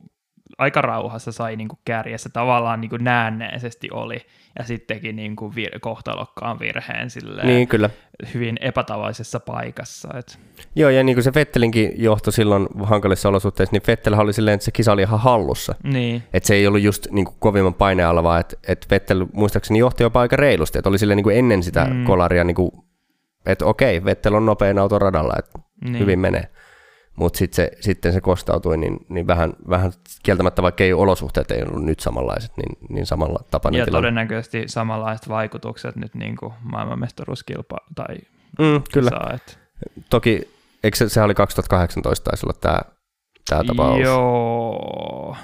aika rauhassa sai niin kuin kärjessä, tavallaan niin kuin näänneisesti oli, ja sittenkin niin kuin vir- kohtalokkaan virheen niin, kyllä. hyvin epätavaisessa paikassa. Et. Joo, ja niin kuin se Vettelinkin johto silloin hankalissa olosuhteissa, niin Vettel oli silleen, että se kisa oli ihan hallussa. Niin. Että se ei ollut just niin kuin kovimman painealla, vaan että et Vettel muistaakseni johti jopa aika reilusti, että oli silleen niin kuin ennen sitä mm. kolaria, niin kuin, että okei, Vettel on nopein auto radalla, että niin. hyvin menee mutta sit se, sitten se kostautui, niin, niin vähän, vähän kieltämättä, vaikka ei olosuhteet ei ollut nyt samanlaiset, niin, niin samalla tapana. Ja tilanne. todennäköisesti samanlaiset vaikutukset nyt niin kuin maailmanmestaruuskilpa tai mm, kyllä. Saa, et... Toki, eikö se, sehän oli 2018 taisi olla tämä, tämä tapaus? Joo.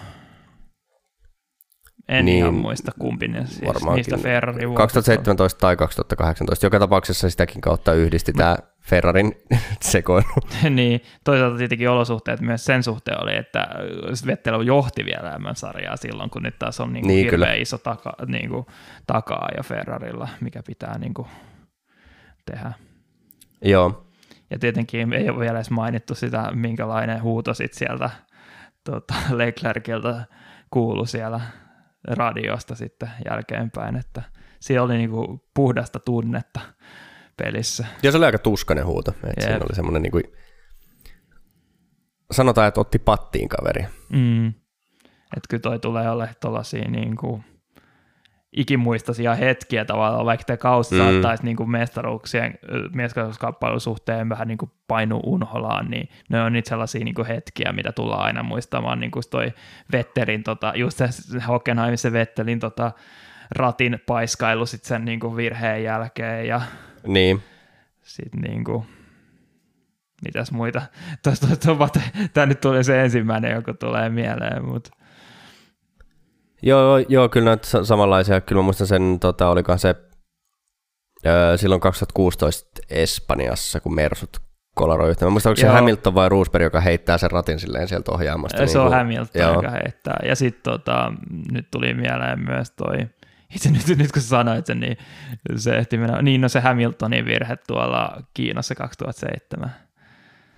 En niin, ihan muista kumpi ne siis niistä Ferrari 2017 tai 2018. Joka tapauksessa sitäkin kautta yhdisti tämä Ferrarin sekoilu. niin, toisaalta tietenkin olosuhteet myös sen suhteen oli, että Vettel johti vielä M-sarjaa silloin, kun nyt taas on niin kuin niin, hirveä kyllä. iso taka, niin kuin, takaa ja Ferrarilla, mikä pitää niin kuin, tehdä. Joo. Ja tietenkin ei ole vielä edes mainittu sitä, minkälainen huuto sit sieltä tota, Leclerciltä kuulu siellä radiosta sitten jälkeenpäin, että siellä oli niin kuin puhdasta tunnetta pelissä. Ja se oli aika tuskainen huuto. Että siinä oli semmoinen niin kuin, sanotaan, että otti pattiin kaveri. Mm. Että kyllä toi tulee olemaan tuollaisia niin kuin ikimuistoisia hetkiä tavallaan, vaikka tämä kausi mm. saattaisi niin kuin mestaruuksien, mestaruuskappalun suhteen vähän niin kuin painu unholaan, niin ne on niitä sellaisia niin kuin hetkiä, mitä tullaan aina muistamaan, niin kuin toi Vetterin, tota, just se Hockenheimissa Vettelin tota, ratin paiskailu sitten sen niin kuin virheen jälkeen ja niin. Sitten niin kuin, mitäs muita. Tämä nyt tuli se ensimmäinen, joka tulee mieleen, mutta Joo, joo, kyllä näitä samanlaisia. Kyllä mä muistan sen, tota, olikohan se öö, silloin 2016 Espanjassa, kun Mersut kolaroi yhteen. Mä muistan, onko se Hamilton vai Roosberg, joka heittää sen ratin silleen sieltä ohjaamasta. Se niin on kuin, Hamilton, joo. joka heittää. Ja sitten tota, nyt tuli mieleen myös toi itse nyt, nyt kun sanoit sen, niin se ehti mennä. Niin, no se Hamiltonin virhe tuolla Kiinassa 2007.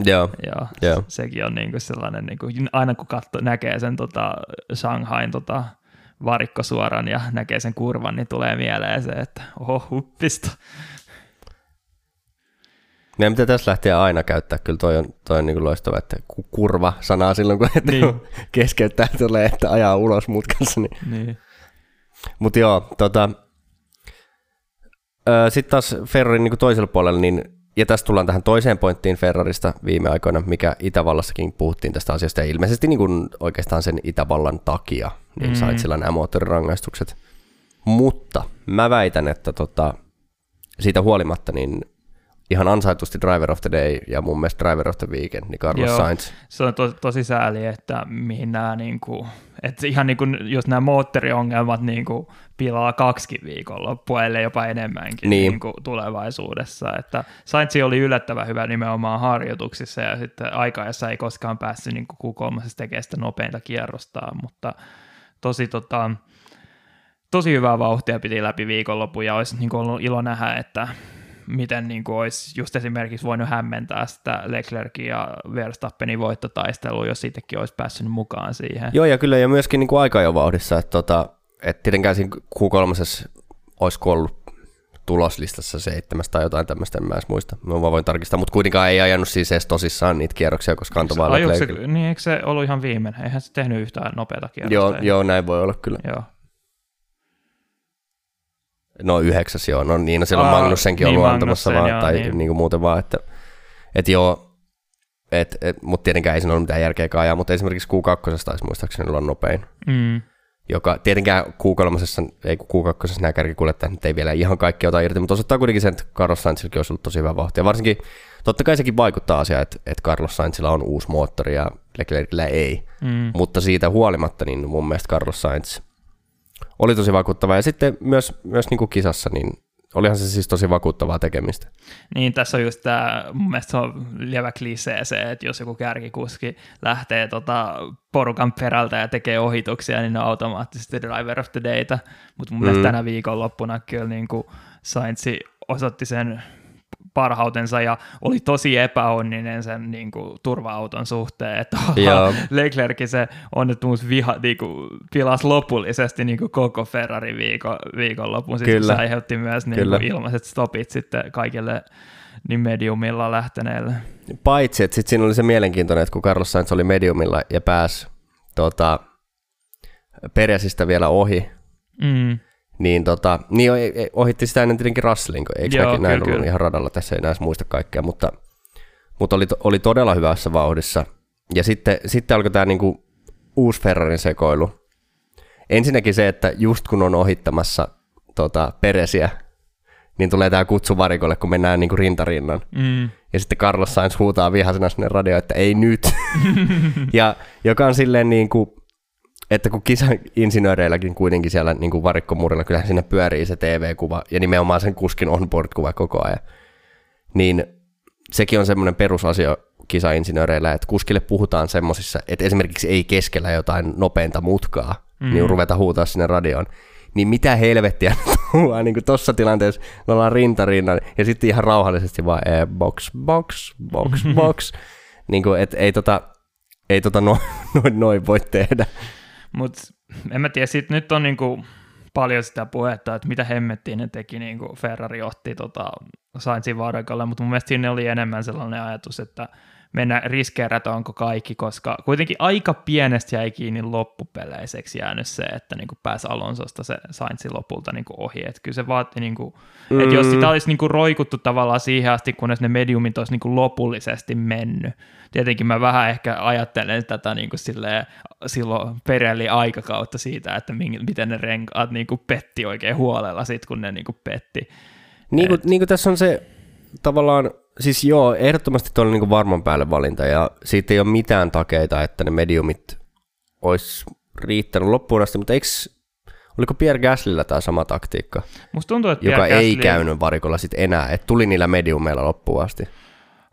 Joo, Joo, Joo. sekin on niinku sellainen, niinku, aina kun katso, näkee sen tota, Shanghain tota, varikkosuoran ja näkee sen kurvan, niin tulee mieleen se, että oho, huppista. meidän pitää tässä lähteä aina käyttää, kyllä toi on, toi on niin loistava, että ku- kurva sanaa silloin, kun Niin. keskeyttää tulee, että ajaa ulos mutkassa. Niin. Niin. Mutta joo, tota, sitten taas Ferrarin niin toisella puolella, niin, ja tässä tullaan tähän toiseen pointtiin Ferrarista viime aikoina, mikä Itävallassakin puhuttiin tästä asiasta, ja ilmeisesti niin kuin oikeastaan sen Itävallan takia, niin Mm. sait sillä nämä moottorirangaistukset. Mutta mä väitän, että tota, siitä huolimatta, niin ihan ansaitusti Driver of the Day ja mun mielestä Driver of the Weekend, niin Carlos Joo. Sainz. Se on to, tosi sääli, että mihin nämä, niinku, että ihan niinku, jos nämä moottoriongelmat niinku, pilaa kaksi viikonloppua, ellei jopa enemmänkin Niin. niinku, tulevaisuudessa. Että Sainz oli yllättävän hyvä nimenomaan harjoituksissa ja sitten aikaajassa ei koskaan päässyt niinku Q3 tekemään sitä nopeinta kierrostaan, mutta tosi tota, tosi hyvää vauhtia piti läpi viikonlopun ja olisi niin kuin ollut ilo nähdä, että miten niin kuin olisi just esimerkiksi voinut hämmentää sitä Leclerkin ja Verstappenin voittotaistelua, jos siitäkin olisi päässyt mukaan siihen. Joo, ja kyllä, ja myöskin niin kuin aika jo vauhdissa, että tota, et tietenkään siinä Q3 olisiko ollut tuloslistassa seitsemäs tai jotain tämmöistä, en mä edes muista. Mä vaan voin tarkistaa, mutta kuitenkaan ei ajanut siis edes tosissaan niitä kierroksia, koska antoi vaan niin eikö se ollut ihan viimeinen? Eihän se tehnyt yhtään nopeata kierrosta. Joo, joo, näin voi olla kyllä. joo. No yhdeksäs joo, no niin, no silloin Aa, Magnussenkin niin, ollut antamassa vaan, joo, tai niin. niin. kuin muuten vaan, että et joo, et, et, mutta tietenkään ei siinä ollut mitään järkeä ajaa, mutta esimerkiksi Q2 taisi muistaakseni olla nopein. Mm. joka tietenkään Q3, ei kun Q2 nämä kärkikuljettajat nyt ei vielä ihan kaikki ota irti, mutta osoittaa kuitenkin sen, että Carlos Sainzillakin olisi ollut tosi hyvä vauhti. Ja varsinkin, totta kai sekin vaikuttaa asiaan, että, että Carlos Sainzilla on uusi moottori ja Leclercillä ei. Mm. Mutta siitä huolimatta, niin mun mielestä Carlos Sainz oli tosi vakuuttava. Ja sitten myös, myös niin kuin kisassa, niin olihan se siis tosi vakuuttavaa tekemistä. Niin, tässä on just tämä, mun mielestä se on lievä klisee se, että jos joku kärkikuski lähtee tota porukan perältä ja tekee ohituksia, niin ne on automaattisesti driver of the dayta, mutta mun mm. mielestä tänä viikonloppuna kyllä niin kuin Sainz osoitti sen parhautensa ja oli tosi epäonninen sen niin kuin, turva-auton suhteen, että. Leclerkin se onnettomuus viha, niin kuin, pilasi lopullisesti niin kuin, koko Ferrari viikon, viikonlopun, siis Kyllä. se aiheutti myös niin kuin, ilmaiset stopit sitten kaikille niin mediumilla lähteneille. Paitsi, että sitten siinä oli se mielenkiintoinen, että kun Carlos Sainz oli mediumilla ja pääsi tota, Peresistä vielä ohi, Mm. Niin, tota, niin o- e- ohitti sitä ennen tietenkin Russellin, kun eikö Joo, näin kyllä, ollut kyllä. ihan radalla, tässä ei näissä muista kaikkea, mutta, mutta oli, oli todella hyvässä vauhdissa. Ja sitten, sitten alkoi tämä niinku uusi Ferrarin sekoilu. Ensinnäkin se, että just kun on ohittamassa tota, Peresiä, niin tulee tämä kutsu varikolle, kun mennään niinku rintarinnan. Mm. Ja sitten Carlos Sainz huutaa vihaisena sinne radioon, että ei nyt. ja joka on silleen niin kuin, että kun kisainsinööreilläkin kuitenkin siellä niin kuin varikkomurilla, kyllähän siinä pyörii se TV-kuva ja nimenomaan sen kuskin onboard-kuva koko ajan. Niin sekin on semmoinen perusasia kisainsinööreillä, että kuskille puhutaan semmoisissa, että esimerkiksi ei keskellä jotain nopeinta mutkaa, Mm. niin ruveta huutaa sinne radioon. Niin mitä helvettiä tuolla niin tuossa tilanteessa, me ollaan rintarinnan ja sitten ihan rauhallisesti vaan eh, box, box, box, box. niin kuin, et ei tota, ei tota noin noin noi voi tehdä. Mutta en mä tiedä, sit nyt on niinku paljon sitä puhetta, että mitä hemmettiin ne teki, niinku Ferrari otti tota Sainzin varikolle, mutta mun mielestä sinne oli enemmän sellainen ajatus, että mennä riskeerätäänkö kaikki, koska kuitenkin aika pienestä jäi kiinni loppupeleiseksi jäänyt se, että niinku pääsi Alonsosta se Sainzin lopulta niinku ohi, että kyllä se vaati, niinku, mm. että jos sitä olisi niinku roikuttu tavallaan siihen asti, kunnes ne mediumit olisi niinku lopullisesti mennyt. Tietenkin mä vähän ehkä ajattelen tätä niinku silleen, silloin Perelli aikakautta siitä, että miten ne renkaat niinku petti oikein huolella sit, kun ne niinku petti. Niin kuin, niin kuin tässä on se tavallaan, siis joo, ehdottomasti tuolla niin kuin varman päälle valinta ja siitä ei ole mitään takeita, että ne mediumit olisi riittänyt loppuun asti, mutta eikö, oliko Pierre Gaslylla tämä sama taktiikka, Musta tuntuu, että joka Pierre ei Gasly- käynyt varikolla sitten enää, että tuli niillä mediumeilla loppuun asti.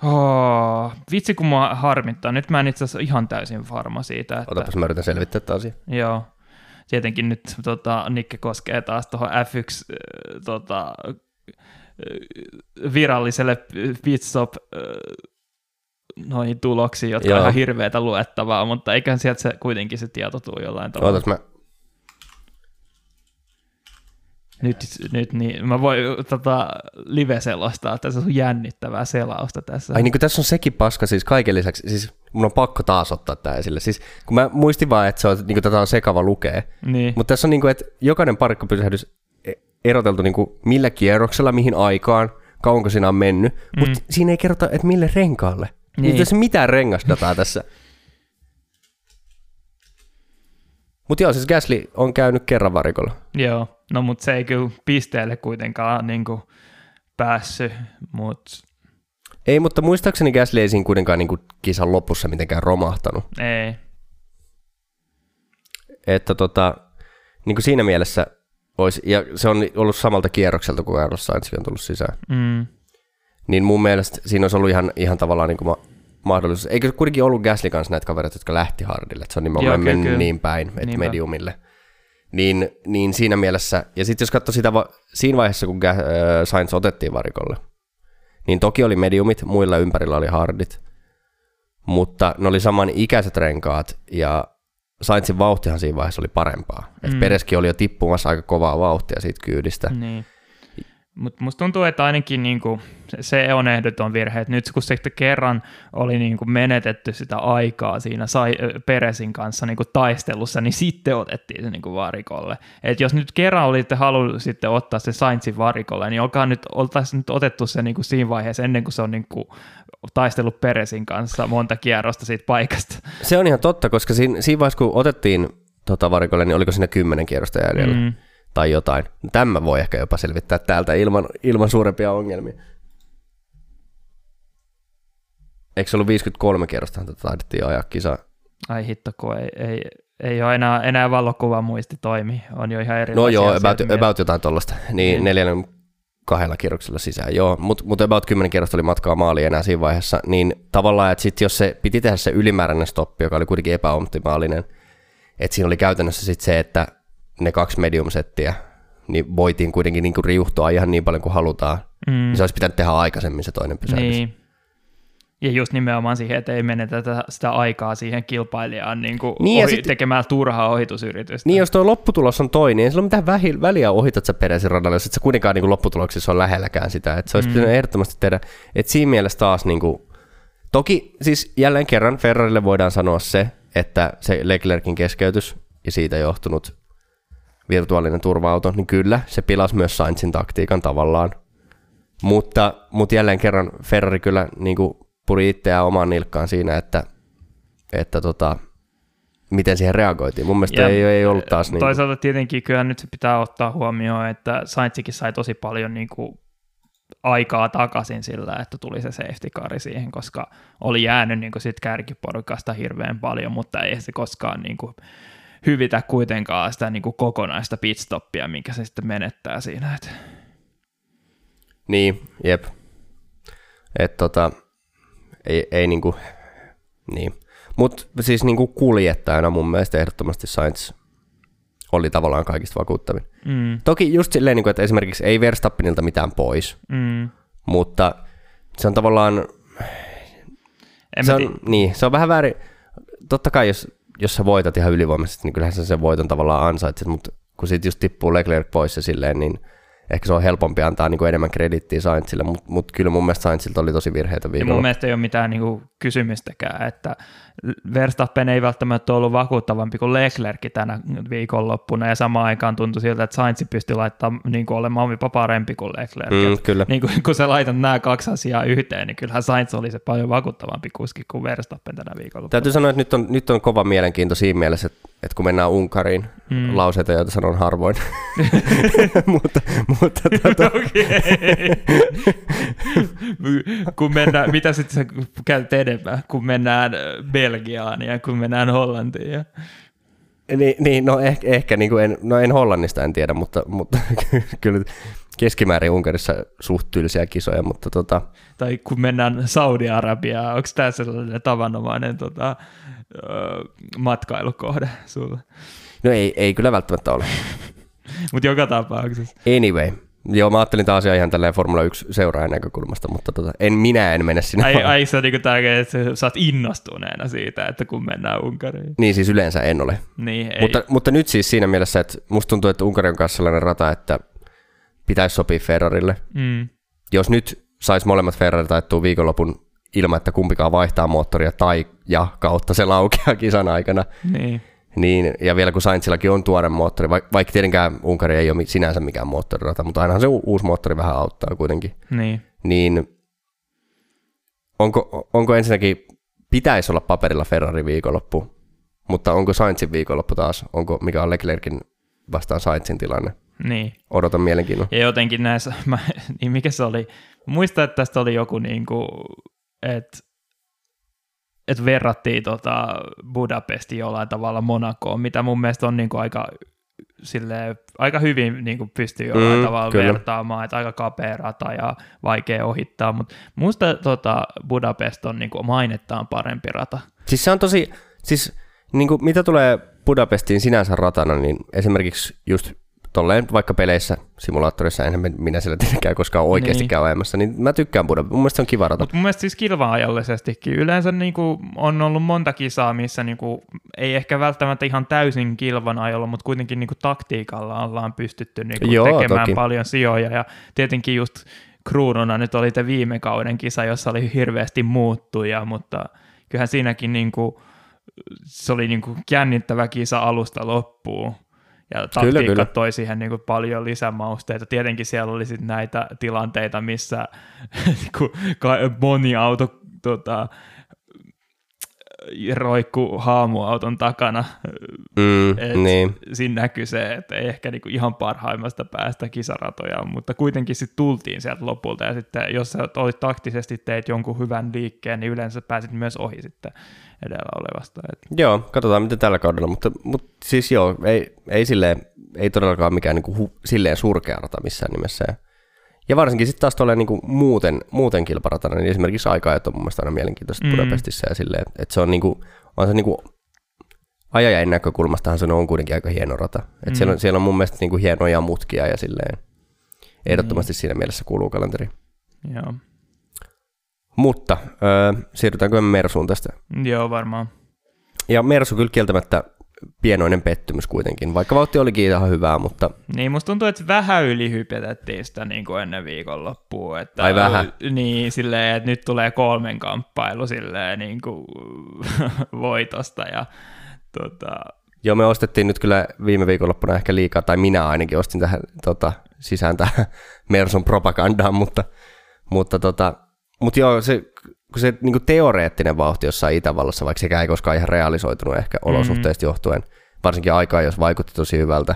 Oh, vitsi kun mua harmittaa. Nyt mä en itse asiassa ihan täysin varma siitä, että... Otapas mä yritän selvittää tämä asia. Joo. tietenkin nyt tota, Nikke koskee taas tuohon F1 äh, tota, viralliselle pitstop noihin tuloksiin, jotka Joo. on ihan hirveätä luettavaa, mutta eiköhän sieltä se kuitenkin se tieto tule jollain tavalla. Ootas mä nyt, nyt niin, mä voin tota, live-selostaa tässä on jännittävää selausta tässä. Ai niin kuin tässä on sekin paska siis kaiken lisäksi, siis mun on pakko taas ottaa tämä esille. Siis kun mä muistin vaan, että se on, niin kuin tätä on sekava lukea, niin. mutta tässä on niin kuin, että jokainen pysähdys e- eroteltu niin kuin millä kierroksella, mihin aikaan, kauanko siinä on mennyt, mm. mutta siinä ei kerrota, että mille renkaalle. Niin. Ei tässä mitään rengasdataa tässä. Mutta joo, siis Gasly on käynyt kerran varikolla. Joo, no mutta se ei kyllä pisteelle kuitenkaan niin kuin päässyt, mutta... Ei, mutta muistaakseni Gasly ei siinä kuitenkaan niin kuin kisan lopussa mitenkään romahtanut. Ei. Että tota, niin kuin siinä mielessä olisi, ja se on ollut samalta kierrokselta, kun Carlos Sainz on tullut sisään. Mm. Niin mun mielestä siinä olisi ollut ihan, ihan tavallaan niin kuin mahdollisuus. Eikö kuitenkin ollut Gasly kanssa näitä kavereita, jotka lähti hardille, että se on nimenomaan Joo, mennyt kyllä. niin päin, että Niinpä. mediumille. Niin, niin siinä mielessä, ja sitten jos katsoo sitä va- siinä vaiheessa, kun äh, Sainz otettiin varikolle, niin toki oli mediumit, muilla ympärillä oli hardit, mutta ne oli saman ikäiset renkaat, ja Sainzin vauhtihan siinä vaiheessa oli parempaa. Mm. Et Pereskin oli jo tippumassa aika kovaa vauhtia siitä kyydistä. Niin. Mutta musta tuntuu, että ainakin niinku, se on ehdoton virhe, että nyt kun se kerran oli niinku menetetty sitä aikaa siinä sai, Peresin kanssa niinku taistelussa, niin sitten otettiin se niinku varikolle. Et jos nyt kerran olitte halunnut sitten ottaa se Saintsin varikolle, niin olkaa nyt, oltaisiin nyt otettu se niinku siinä vaiheessa ennen kuin se on niinku taistellut Peresin kanssa monta kierrosta siitä paikasta. Se on ihan totta, koska siinä, siinä vaiheessa kun otettiin tota varikolle, niin oliko siinä kymmenen kierrosta jäljellä? Mm tai jotain. Tämä voi ehkä jopa selvittää täältä ilman, ilman suurempia ongelmia. Eikö se ollut 53 kerrosta, että taidettiin ajaa kisaa? Ai hitto, kun ei, ei, ei ole enää, enää valokuva muisti toimi. On jo ihan eri No joo, about, about jotain tuollaista. Niin, niin. neljännen kahdella kierroksella sisään, joo. Mutta mut about 10 kierrosta oli matkaa maaliin enää siinä vaiheessa. Niin tavallaan, että sit jos se piti tehdä se ylimääräinen stoppi, joka oli kuitenkin epäoptimaalinen, että siinä oli käytännössä sitten se, että ne kaksi medium-settiä, niin voitiin kuitenkin niin kuin riuhtoa ihan niin paljon kuin halutaan. Mm. Niin se olisi pitänyt tehdä aikaisemmin se toinen pysähdys. Niin. Ja just nimenomaan siihen, että ei menetetä sitä aikaa siihen kilpailijaan niin kuin niin ohi, sit, tekemään turhaa ohitusyritystä. Niin, jos tuo lopputulos on toinen, niin sillä on mitään vähi, väliä ohitat sä peräisin radalla, jos et sä kuitenkaan niin kuin lopputuloksissa on lähelläkään sitä. Että se olisi mm. pitänyt ehdottomasti tehdä. Että siinä mielessä taas, niin kuin, toki siis jälleen kerran Ferrarille voidaan sanoa se, että se Leclerkin keskeytys ja siitä johtunut virtuaalinen turva-auto, niin kyllä, se pilasi myös Sainzin taktiikan tavallaan. Mutta, mutta jälleen kerran Ferrari kyllä niin kuin puri itseään omaan nilkkaan siinä, että, että tota, miten siihen reagoitiin. Mun mielestä ja ei, ei ollut taas niin. Toisaalta tietenkin kyllä nyt se pitää ottaa huomioon, että Sainzikin sai tosi paljon niin kuin aikaa takaisin sillä, että tuli se safety car siihen, koska oli jäänyt niin kuin sit kärkiporukasta hirveän paljon, mutta ei se koskaan niin kuin hyvitä kuitenkaan sitä niin kuin kokonaista pitstoppia, minkä se sitten menettää siinä. Että. Niin, jep. Et tota, ei, ei niinku, niin. Mutta siis niinku kuljettajana mun mielestä ehdottomasti Sainz oli tavallaan kaikista vakuuttavin. Mm. Toki just silleen, niinku, että esimerkiksi ei Verstappenilta mitään pois, mm. mutta se on tavallaan, en se on, niin, se on vähän väärin. Totta kai jos jos sä voitat ihan ylivoimaisesti, niin kyllähän sä sen voiton tavallaan ansaitset, mutta kun siitä just tippuu Leclerc pois ja silleen, niin ehkä se on helpompi antaa niin kuin enemmän kredittiä Sainzille, mutta mut kyllä mun mielestä Sainzilta oli tosi virheitä viikolla. Ja mun mielestä ei ole mitään niin kuin kysymystäkään, että Verstappen ei välttämättä ollut vakuuttavampi kuin Leclerc tänä viikonloppuna, ja samaan aikaan tuntui siltä, että Sainz pystyi laittamaan niin kuin olemaan jopa parempi kuin Leclerc. Mm, kyllä. Niin kuin, kun sä laitat nämä kaksi asiaa yhteen, niin kyllähän Sainz oli se paljon vakuuttavampi kuski kuin Verstappen tänä viikolla. Täytyy sanoa, että nyt on, nyt on kova mielenkiinto siinä mielessä, että, että kun mennään Unkariin, mm. lauseita, joita sanon harvoin. mutta, mutta tota... kun mennään, mitä sitten sä käyt enemmän, kun mennään Belgiaan ja kun mennään Hollantiin. Ja... Niin, niin, no ehkä, ehkä niin kuin en, no en Hollannista en tiedä, mutta, mutta kyllä keskimäärin Unkarissa suht tylsiä kisoja, mutta tota... Tai kun mennään Saudi-Arabiaan, onko tämä sellainen tavanomainen tota, matkailukohde sulle? No ei, ei kyllä välttämättä ole. Mutta joka tapauksessa. Anyway. Joo, mä ajattelin taas ihan tälleen Formula 1 seuraajan näkökulmasta, mutta tota, en, minä en mene sinne. Ai, ai se on niinku tärkeää, että sä oot innostuneena siitä, että kun mennään Unkariin. Niin siis yleensä en ole. Niin, ei. Mutta, mutta nyt siis siinä mielessä, että musta tuntuu, että Unkari on kanssa sellainen rata, että pitäisi sopia Ferrarille. Mm. Jos nyt sais molemmat Ferrari taittuu viikonlopun ilman, että kumpikaan vaihtaa moottoria tai ja kautta se laukeaa kisan aikana, Niin. niin, ja vielä kun Sainzillakin on tuore moottori, vaikka, tietenkään Unkari ei ole sinänsä mikään moottorirata, mutta ainahan se uusi moottori vähän auttaa kuitenkin, Niin. niin onko, onko ensinnäkin, pitäisi olla paperilla Ferrari viikonloppu, mutta onko Sainzin viikonloppu taas, onko, mikä on Leclerkin vastaan Sainzin tilanne? Niin. Odotan mielenkiinnolla. Ja jotenkin näissä, mä, niin mikä se oli, muistan, että tästä oli joku niin kuin, että et verrattiin tota Budapesti jollain tavalla Monakoon, mitä mun mielestä on niin kuin aika, silleen, aika hyvin niin kuin pystyy jollain Mm, tavalla kyllä. vertaamaan, että aika kapea rata ja vaikea ohittaa, mutta musta tota Budapest on niin kuin mainettaan parempi rata. Siis se on tosi, siis niin kuin, mitä tulee Budapestiin sinänsä ratana, niin esimerkiksi just tolleen vaikka peleissä, simulaattorissa, enhän minä siellä tietenkään koskaan oikeasti Niin. käy ajamassa, niin mä tykkään Budapestista. Mun mielestä se on kiva rata. Mutta mun mielestä siis kilva-ajallisestikin. Yleensä niinku on ollut monta kisaa, missä niinku, ei ehkä välttämättä ihan täysin kilvan ajolla, mutta kuitenkin niinku taktiikalla ollaan pystytty niinku Joo, tekemään toki. paljon sijoja. Ja tietenkin just kruununa nyt oli te viime kauden kisa, jossa oli hirveästi muuttuja, mutta kyllähän siinäkin niinku, se oli niinku jännittävä kisa alusta loppuun. Ja taktiikka kyllä. toi siihen niin kuin paljon lisämausteita. Tietenkin siellä oli sit näitä tilanteita, missä ka- moni auto tota, roikku haamuauton takana. Mm, Et niin. Siinä näkyy se, että ei ehkä niinku ihan parhaimmasta päästä kisaratoja, mutta kuitenkin sitten tultiin sieltä lopulta. Ja sitten jos sä olit taktisesti teit jonkun hyvän liikkeen, niin yleensä pääsit myös ohi sitten edellä olevasta. Et, Joo, katsotaan miten tällä kaudella, mutta, mutta siis joo, ei, ei, silleen, ei todellakaan mikään niin kuin hu, silleen surkea rata missään nimessä. Ja, varsinkin sitten taas tuolla niin muuten, muuten kilparatana, niin esimerkiksi aika on mun mielestä aina mielenkiintoista Mm. mm. Budapestissa ja silleen, että se on niin kuin, on se niin kuin, ajajan näkökulmastahan se on kuitenkin aika hieno rata. Et Mm. siellä, on, siellä on mun mielestä niin kuin hienoja mutkia ja silleen, ehdottomasti siinä mielessä kuuluu kalenteri. joo. Mutta öö, siirrytäänkö me Mersuun tästä? joo, varmaan. Ja Mersu kyllä kieltämättä pienoinen pettymys kuitenkin, vaikka vauhti olikin ihan hyvää, mutta Niin, musta tuntuu, että vähän ylihypetettiin sitä niin kuin ennen viikonloppua. Että, Ai vähän? Niin, silleen, että nyt tulee kolmen kamppailu silleen niin kuin voitosta ja tota, joo, me ostettiin nyt kyllä viime viikonloppuna ehkä liikaa, tai minä ainakin ostin tähän tota, sisään tähän Mersun propagandaan, mutta, mutta, tota, mutta joo, se, kun se niin teoreettinen vauhti jossain Itävallassa, vaikka sekään ei koskaan ihan realisoitunut ehkä olosuhteista johtuen, varsinkin aikaa, jos vaikutti tosi hyvältä,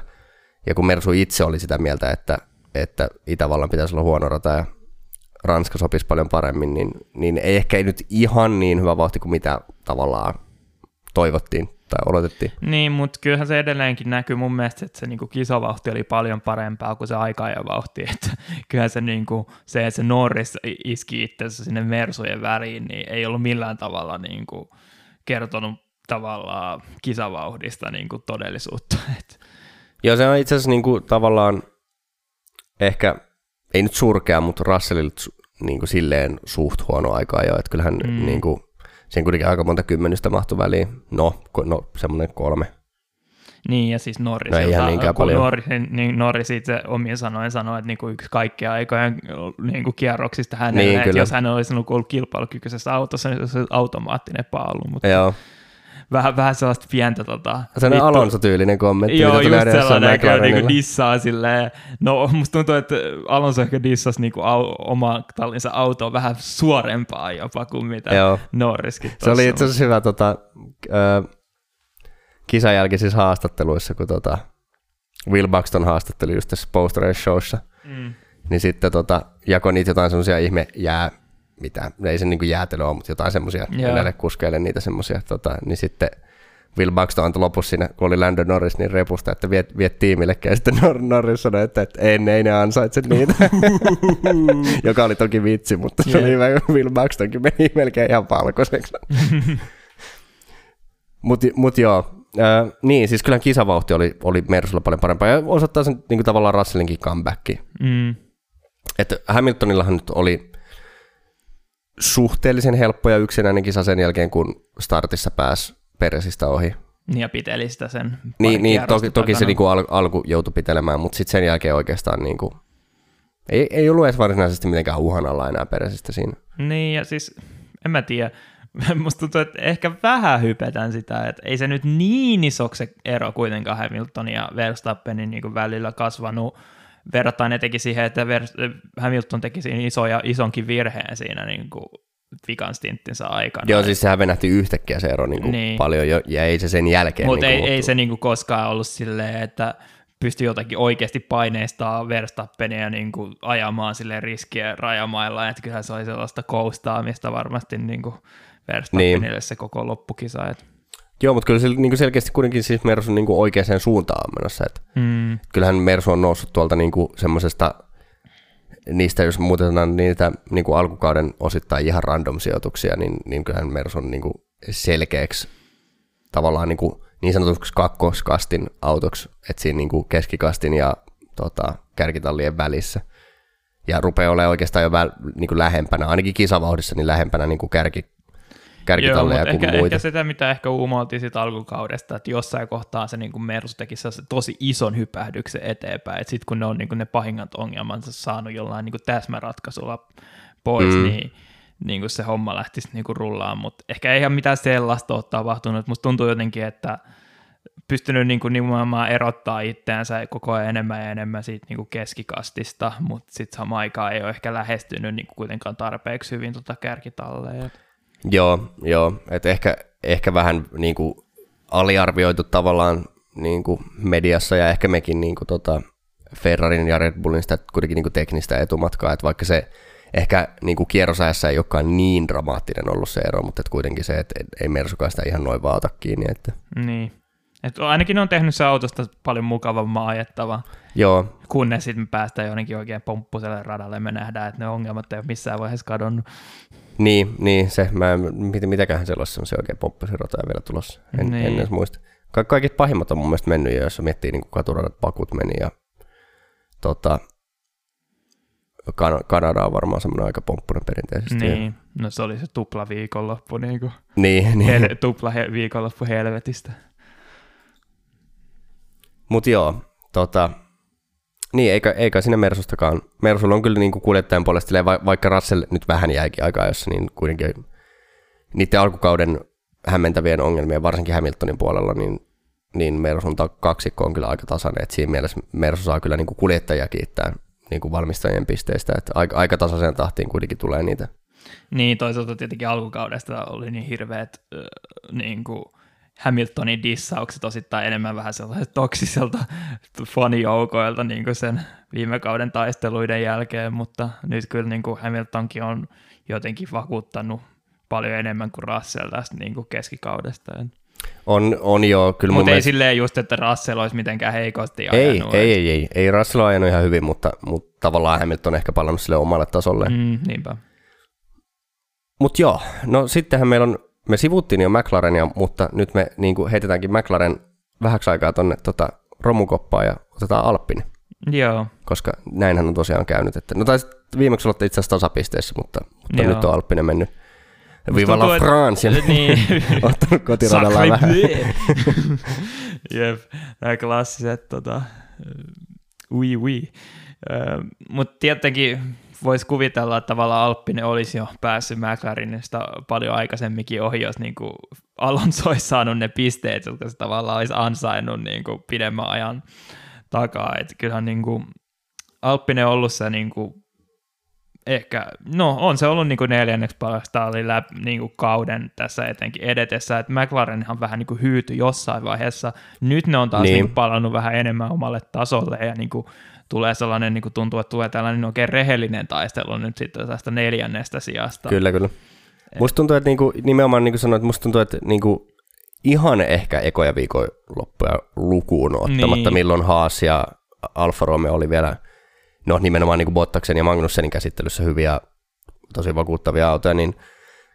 ja kun Mersu itse oli sitä mieltä, että, että Itävallan pitäisi olla huono rata ja Ranska sopisi paljon paremmin, niin, niin ei ehkä ei nyt ihan niin hyvä vauhti kuin mitä tavallaan toivottiin tai odotettiin. Niin, mutta kyllähän se edelleenkin näkyy mun mielestä, että se niinku kisavauhti oli paljon parempaa kuin se aika ja vauhti. Että kyllähän se, niinku, se, että se Norris iski itsensä sinne Mersujen väriin, niin ei ollut millään tavalla niinku kertonut tavallaan kisavauhdista niinku todellisuutta. Et, Joo, se on itse asiassa niin kuin, tavallaan ehkä, ei nyt surkea, mutta Russellilta niin kuin, silleen suht huono aikaa jo, että kyllähän Mm. mm. niin kuin, sen kuitenkin aika monta kymmenystä mahtui väliin. No, no semmoinen kolme. Niin, ja siis Norris, No ei niinkään paljon. Norris, niin Norris itse omien sanoen sanoi, että niinku yksi kaikkea aikojen niinku kierroksista hänelle, Niin, niin, että jos hän olisi ollut kilpailukykyisessä autossa, niin se olisi automaattinen paalu, mutta Joo, vähän, vähän sellaista pientä tota, sellainen Alonso-tyylinen kommentti. Joo, mitä just sellainen, joka niinku dissaa silleen, no musta tuntuu, että Alonso ehkä dissasi niinku au, oma tallinsa autoa vähän suorempaa jopa kuin mitä Joo. Norriskin Se oli tossa, itse asiassa hyvä tota, ö, kisan jälkeisissä haastatteluissa, kun tota, Will Buxton haastatteli just tässä Post Race Showssa, Mm. niin sitten tota, jakoi niitä jotain semmoisia ihme jää, mitä, ei se niinku jäätelö ole, mutta jotain semmoisia näille kuskeille niitä semmoisia, tota, niin sitten Will Buxton antoi lopussa siinä, kun oli Lando Norris, niin repusta, että viet, viet tiimillekin, ja sitten Nor- Norris sanoi, että, että en, ei ne ansaitse niitä, joka oli toki vitsi, mutta se Jep. oli hyvä, Will Buxtonkin meni melkein ihan palkoiseksi. Mutta mut joo, Äh, niin, siis kyllähän kisavauhti oli, oli Mersulla paljon parempaa ja osoittaa sen niin kuin tavallaan Russellinkin comeback. Mm. Että Hamiltonillahan nyt oli suhteellisen helppo ja yksinäinen kisa sen jälkeen, kun startissa pääsi Peresistä ohi. Niin ja piteli sitä sen Niin, niin toki, toki se niinku al, alku joutui pitelemään, mutta sitten sen jälkeen oikeastaan niinku, ei, ei ollut edes varsinaisesti mitenkään uhanalla enää Peresistä siinä. Niin, ja siis en mä tiedä. Musta tuntuu, että ehkä vähän hypetään sitä, että ei se nyt niin isoksi se ero kuitenkaan Hamiltonin ja Verstappenin niin kuin välillä kasvanut verrattuna etenkin siihen, että Hamilton teki siinä iso ja isonkin virheen siinä niin kuin vikan stinttinsä aikana. Joo, siis sehän venähti yhtäkkiä se ero Niin. niin. paljon jo, ja ei se sen jälkeen Mutta niinku ei, ei se niinku koskaan ollut silleen, että pystyi jotenkin oikeasti paineistaa Verstappenia niin kuin ajamaan sille riskien rajamailla, että kyllähän se oli sellaista koustaamista varmasti niin kuin Verstappenille niin. se koko loppukisa. Et. Joo, mutta kyllä se niinku selkeästi kuitenkin siis Mersu on niinku oikeaan suuntaan on menossa. Et Mm. kyllähän Mersu on noussut tuolta niinku semmoisesta, niistä jos muutetaan niitä niinku alkukauden osittain ihan random sijoituksia, niin, niin kyllähän Mersu on niinku selkeäksi tavallaan niinku niin sanotuksi kakkoskastin autoksi, että siinä niinku keskikastin ja tota, kärkitallien välissä. Ja rupeaa olemaan oikeastaan jo väl, niinku lähempänä, ainakin kisavauhdissa, niin lähempänä niinku kärki, kärkitalleja Joo, kuin ehkä, muita. ehkä sitä, mitä ehkä uumoiltiin siitä alkukaudesta, että jossain kohtaa se niin kuin Mersu teki tosi ison hypähdyksen eteenpäin, että sitten kun ne on niin kuin ne pahimmat ongelmansa saanut jollain niin kuin täsmäratkaisulla pois, mm. Mm. niin, niin kuin se homma lähtisi niin kuin rullaan, mutta ehkä ei ihan mitään sellaista ole tapahtunut, musta tuntuu jotenkin, että pystynyt niin kuin nimenomaan erottaa itseänsä koko ajan enemmän ja enemmän siitä niin kuin keskikastista, mutta sitten samaan aikaan ei ole ehkä lähestynyt niin kuin kuitenkaan tarpeeksi hyvin tuota kärkitalleja. Joo, joo. että ehkä, ehkä vähän niin kuin aliarvioitu tavallaan niin kuin mediassa ja ehkä mekin niin kuin tota Ferrarin ja Red Bullin sitä kuitenkin niin kuin teknistä etumatkaa, että vaikka se ehkä niin kuin kierrosajassa ei olekaan niin dramaattinen ollut se ero, mutta että kuitenkin se, että ei Mersukaan sitä ihan noin vaan ota kiinni. Että. Niin. Et ainakin ne on tehnyt se autosta paljon mukavamman ajettava, Joo, kunnes sitten me päästään jonnekin oikein pomppuselle radalle ja me nähdään, että ne ongelmat ei ole missään vaiheessa kadonnut. Niin, niin se, mä, en- mit, mitäköhän se olisi se oikein pomppasirota vielä tulossa, en, Niin. en edes muista. Ka- kaikki pahimmat on mun mielestä mennyt jo, jos miettii niin kuin katuradat pakut meni ja tota, kan- Kanada on varmaan semmoinen aika pomppunen perinteisesti. Niin, no se oli se tupla viikonloppu, niin kuin Niin, niin. hel- tupla he- viikonloppu helvetistä. Mutta joo, tota, niin eikä, eikä siinä Mersustakaan. Mersulla on kyllä niin kuin kuljettajan puolesta, vaikka Russell nyt vähän jäikin aikaa, jossa niin kuitenkin niiden alkukauden hämmentävien ongelmien, varsinkin Hamiltonin puolella, niin, niin Mersun kaksikko on kyllä aika tasainen. Et siinä mielessä Mersu saa kyllä niin kuin kuljettajia kiittää niin kuin valmistajien pisteistä, että aika, aika tasaiseen tahtiin kuitenkin tulee niitä. Niin, toisaalta tietenkin alkukaudesta oli niin hirveät äh, niin kuin Hamiltonin dissaukset osittain enemmän vähän sellaiset toksiselta fanijoukoilta niin kuin sen viime kauden taisteluiden jälkeen, mutta nyt kyllä niin kuin Hamiltonkin on jotenkin vakuuttanut paljon enemmän kuin Russell tästä niin kuin keskikaudesta. On, on jo, kyllä Mutta ei mielestä... silleen just, että Russell olisi mitenkään heikosti Ei, ajanut. ei, ei, ei, ei. Russell on ajanut ihan hyvin, mutta, mutta tavallaan Hamilton on ehkä palannut sille omalle tasolle. Mm, niinpä. Mutta joo, no sittenhän meillä on, me sivuttiin jo McLarenia, mutta nyt me niin kuin heitetäänkin McLaren vähäksi aikaa tonne tota, romukoppaan ja otetaan Alppin, Joo, koska näinhän on tosiaan käynyt. Että, no taisi viimeksi olla itse asiassa tasapisteessä, mutta, mutta Joo. nyt on Alppinen mennyt. Viva la France, niin. ottanut kotiradalla vähän. Jep, nämä klassiset tota, ui ui. Mutta tietenkin voisi kuvitella, että tavallaan Alppinen olisi jo päässyt McLarenista paljon aikaisemminkin ohi, jos niin kuin Alonso olisi saanut ne pisteet, jotka se tavallaan olisi ansainnut niin kuin pidemmän ajan takaa. Et kyllähän niin kuin Alppinen on ollut se niin kuin ehkä, no on se ollut niin kuin neljänneksi parasta oli läp, niin kuin kauden tässä etenkin edetessä, että McLarenhan vähän niin kuin hyytyi jossain vaiheessa. Nyt ne on taas Niin. niin. Niin palannut vähän enemmän omalle tasolle ja niin kuin tulee sellainen, niin kuin tuntuu, että tulee tällainen oikein rehellinen taistelu nyt sitten tästä neljännestä sijasta. Kyllä, kyllä. Musta tuntuu, että niinku, nimenomaan niin kuin sanoit, musta tuntuu, että niinku, ihan ehkä ekoja viikonloppuja lukuun ottamatta, Niin. niin. milloin Haas ja Alfa Romeo oli vielä, no nimenomaan niin kuin Bottaksen ja Magnussenin käsittelyssä hyviä, tosi vakuuttavia autoja, niin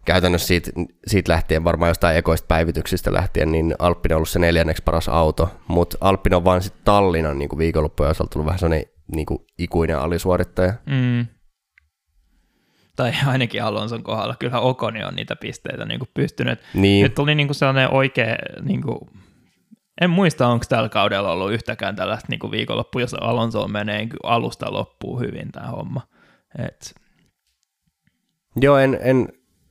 käytännössä siitä, siitä lähtien, varmaan jostain ekoista päivityksistä lähtien, niin Alppinen on ollut se neljänneksi paras auto, mutta Alppinen on vaan sitten Tallinnan niin viikonloppujen osalta tullut vähän sellainen niin kuin ikuinen alisuorittaja. Mm. Tai ainakin Alonson kohdalla. Kyllä Okoni on niitä pisteitä niin kuin pystynyt. Niin. Nyt tuli niin kuin sellainen oikea, niin kuin, en muista onko tällä kaudella ollut yhtäkään tällaista niin kuin viikonloppu, jos Alonso menee niin alusta loppuu hyvin tämä homma. Et, Joo, en, en,